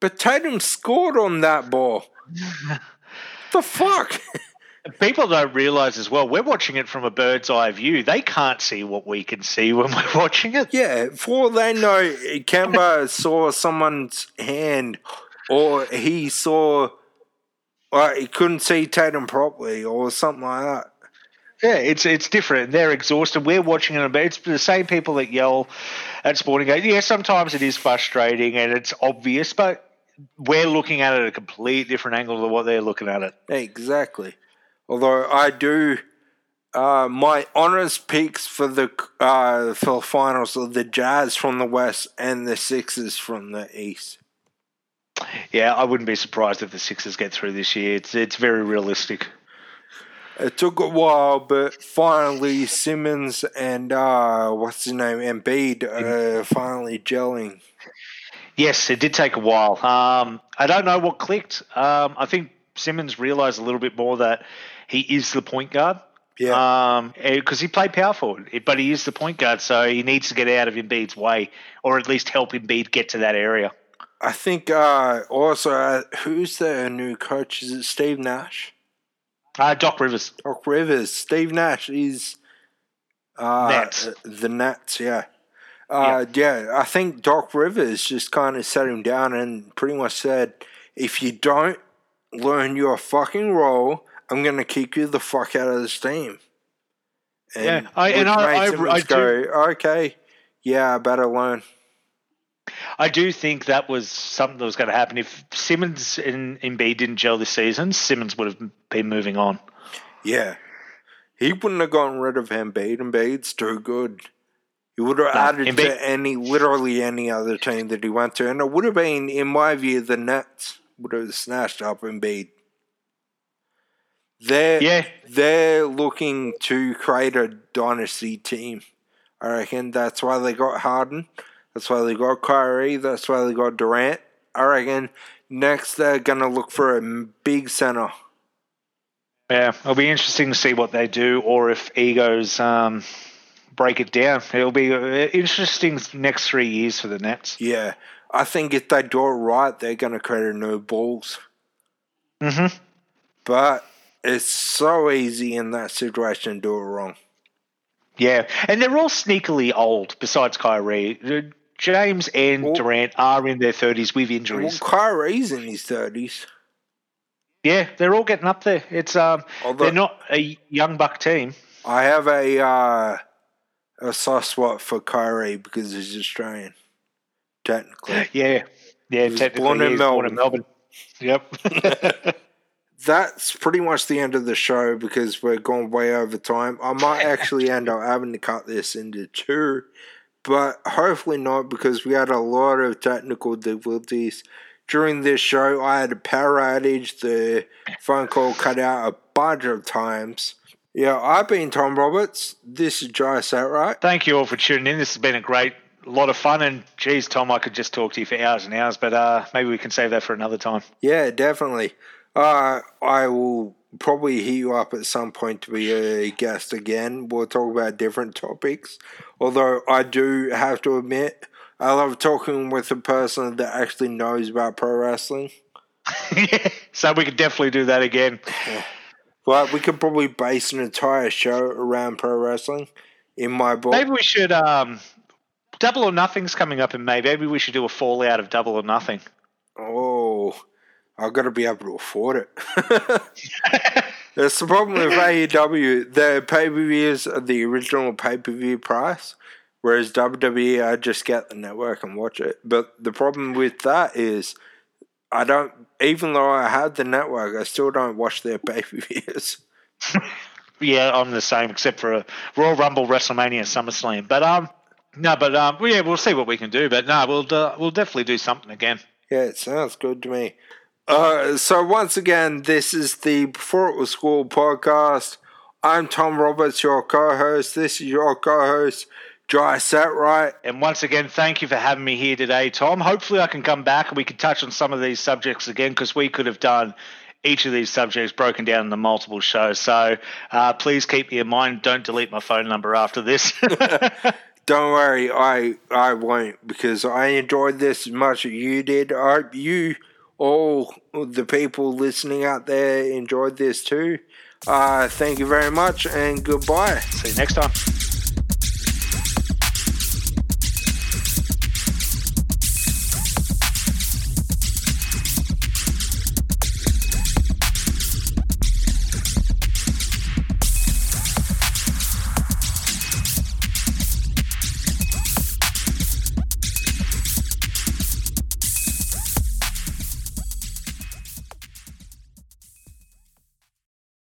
But Tatum scored on that ball. <laughs> the fuck? People don't realize as well, we're watching it from a bird's eye view. They can't see what we can see when we're <laughs> watching it. yeah, for all they know, Kemba <laughs> saw someone's hand or he saw, like, he couldn't see Tatum properly or something like that. Yeah, it's it's different. They're exhausted. We're watching it, but it's the same people that yell at sporting games. Yeah, sometimes it is frustrating and it's obvious, but we're looking at it at a complete different angle than what they're looking at it. Exactly. Although I do, uh, my honest picks for the uh, for finals are the Jazz from the West and the Sixers from the East. Yeah, I wouldn't be surprised if the Sixers get through this year. It's it's very realistic. It took a while, but finally Simmons and uh, what's his name, Embiid, uh, finally gelling. Yes, it did take a while. Um, I don't know what clicked. Um, I think Simmons realized a little bit more that he is the point guard. Yeah, Um, because he played power forward, but he is the point guard, so he needs to get out of Embiid's way, or at least help Embiid get to that area. I think uh, also uh, who's the new coach? Is it Steve Nash? Uh, Doc Rivers. Doc Rivers. Steve Nash is uh, Nets. The Nets, yeah. Uh, yeah. I think Doc Rivers just kind of sat him down and pretty much said, if you don't learn your fucking role, I'm going to kick you the fuck out of this team. And Yeah, I- and I- I- I just go, okay, yeah, I better learn. I do think that was something that was going to happen. If Simmons and Embiid didn't gel this season, Simmons would have been moving on. Yeah. He wouldn't have gotten rid of Embiid. Embiid's too good. He would have No, added Embiid- to any, literally any other team that he went to. And it would have been, in my view, the Nets would have snatched up Embiid. They're, Yeah. they're looking to create a dynasty team. I reckon that's why they got Harden. That's why they got Kyrie. That's why they got Durant. I reckon next they're going to look for a big center. Yeah, it'll be interesting to see what they do, or if egos um, break it down. It'll be uh, interesting next three years for the Nets. Yeah, I think if they do it right, they're going to create a new Bulls. hmm But it's so easy in that situation to do it wrong. Yeah, and they're all sneakily old. Besides Kyrie, James and Well- Durant are in their thirties with Well, injuries. Kyrie's in his thirties. Yeah, they're all getting up there. It's um, Although- they're not a young buck team. I have a uh, a soft spot for Kyrie because he's Australian, technically. Yeah, yeah. Technically, born in he's born in Melbourne. Yep. <laughs> That's pretty much the end of the show because we're going way over time. I might <laughs> actually end up having to cut this into two, but hopefully not because we had a lot of technical difficulties. During this show, I had a power outage. The phone call cut out a bunch of times. Yeah, I've been Tom Roberts. This is Jai Setright. Thank you all for tuning in. This has been a great lot of fun. And geez, Tom, I could just talk to you for hours and hours, but uh, maybe we can save that for another time. Yeah, definitely. Uh, I will probably hit you up at some point to be a guest again. We'll talk about different topics. Although I do have to admit, I love talking with a person that actually knows about pro wrestling. <laughs> so we could definitely do that again. But we could probably base an entire show around pro wrestling in my book. Maybe we should. Um, Double or Nothing's coming up in May. Maybe we should do a fallout of Double or Nothing. Oh, I've got to be able to afford it. <laughs> That's the problem with AEW. The pay per views are the original pay per view price, whereas WWE, I just get the network and watch it. But the problem with that is, I don't, even though I had the network, I still don't watch their pay per views. <laughs> Yeah, I'm the same, except for a Royal Rumble, WrestleMania, SummerSlam. But um, no, but um, yeah, we'll see what we can do. But no, we'll uh, we'll definitely do something again. Yeah, it sounds good to me. Uh, so once again, this is the Before It Was Cool podcast. I'm Tom Roberts, your co-host. This is your co-host, Dry Jai Setright. And once again, thank you for having me here today, Tom. Hopefully, I can come back and we can touch on some of these subjects again because we could have done each of these subjects broken down into multiple shows. So uh, please keep me in mind. Don't delete my phone number after this. <laughs> Don't worry, I I won't because I enjoyed this as much as you did. I hope you all the people listening out there enjoyed this too. Uh, thank you very much and goodbye. See you next time.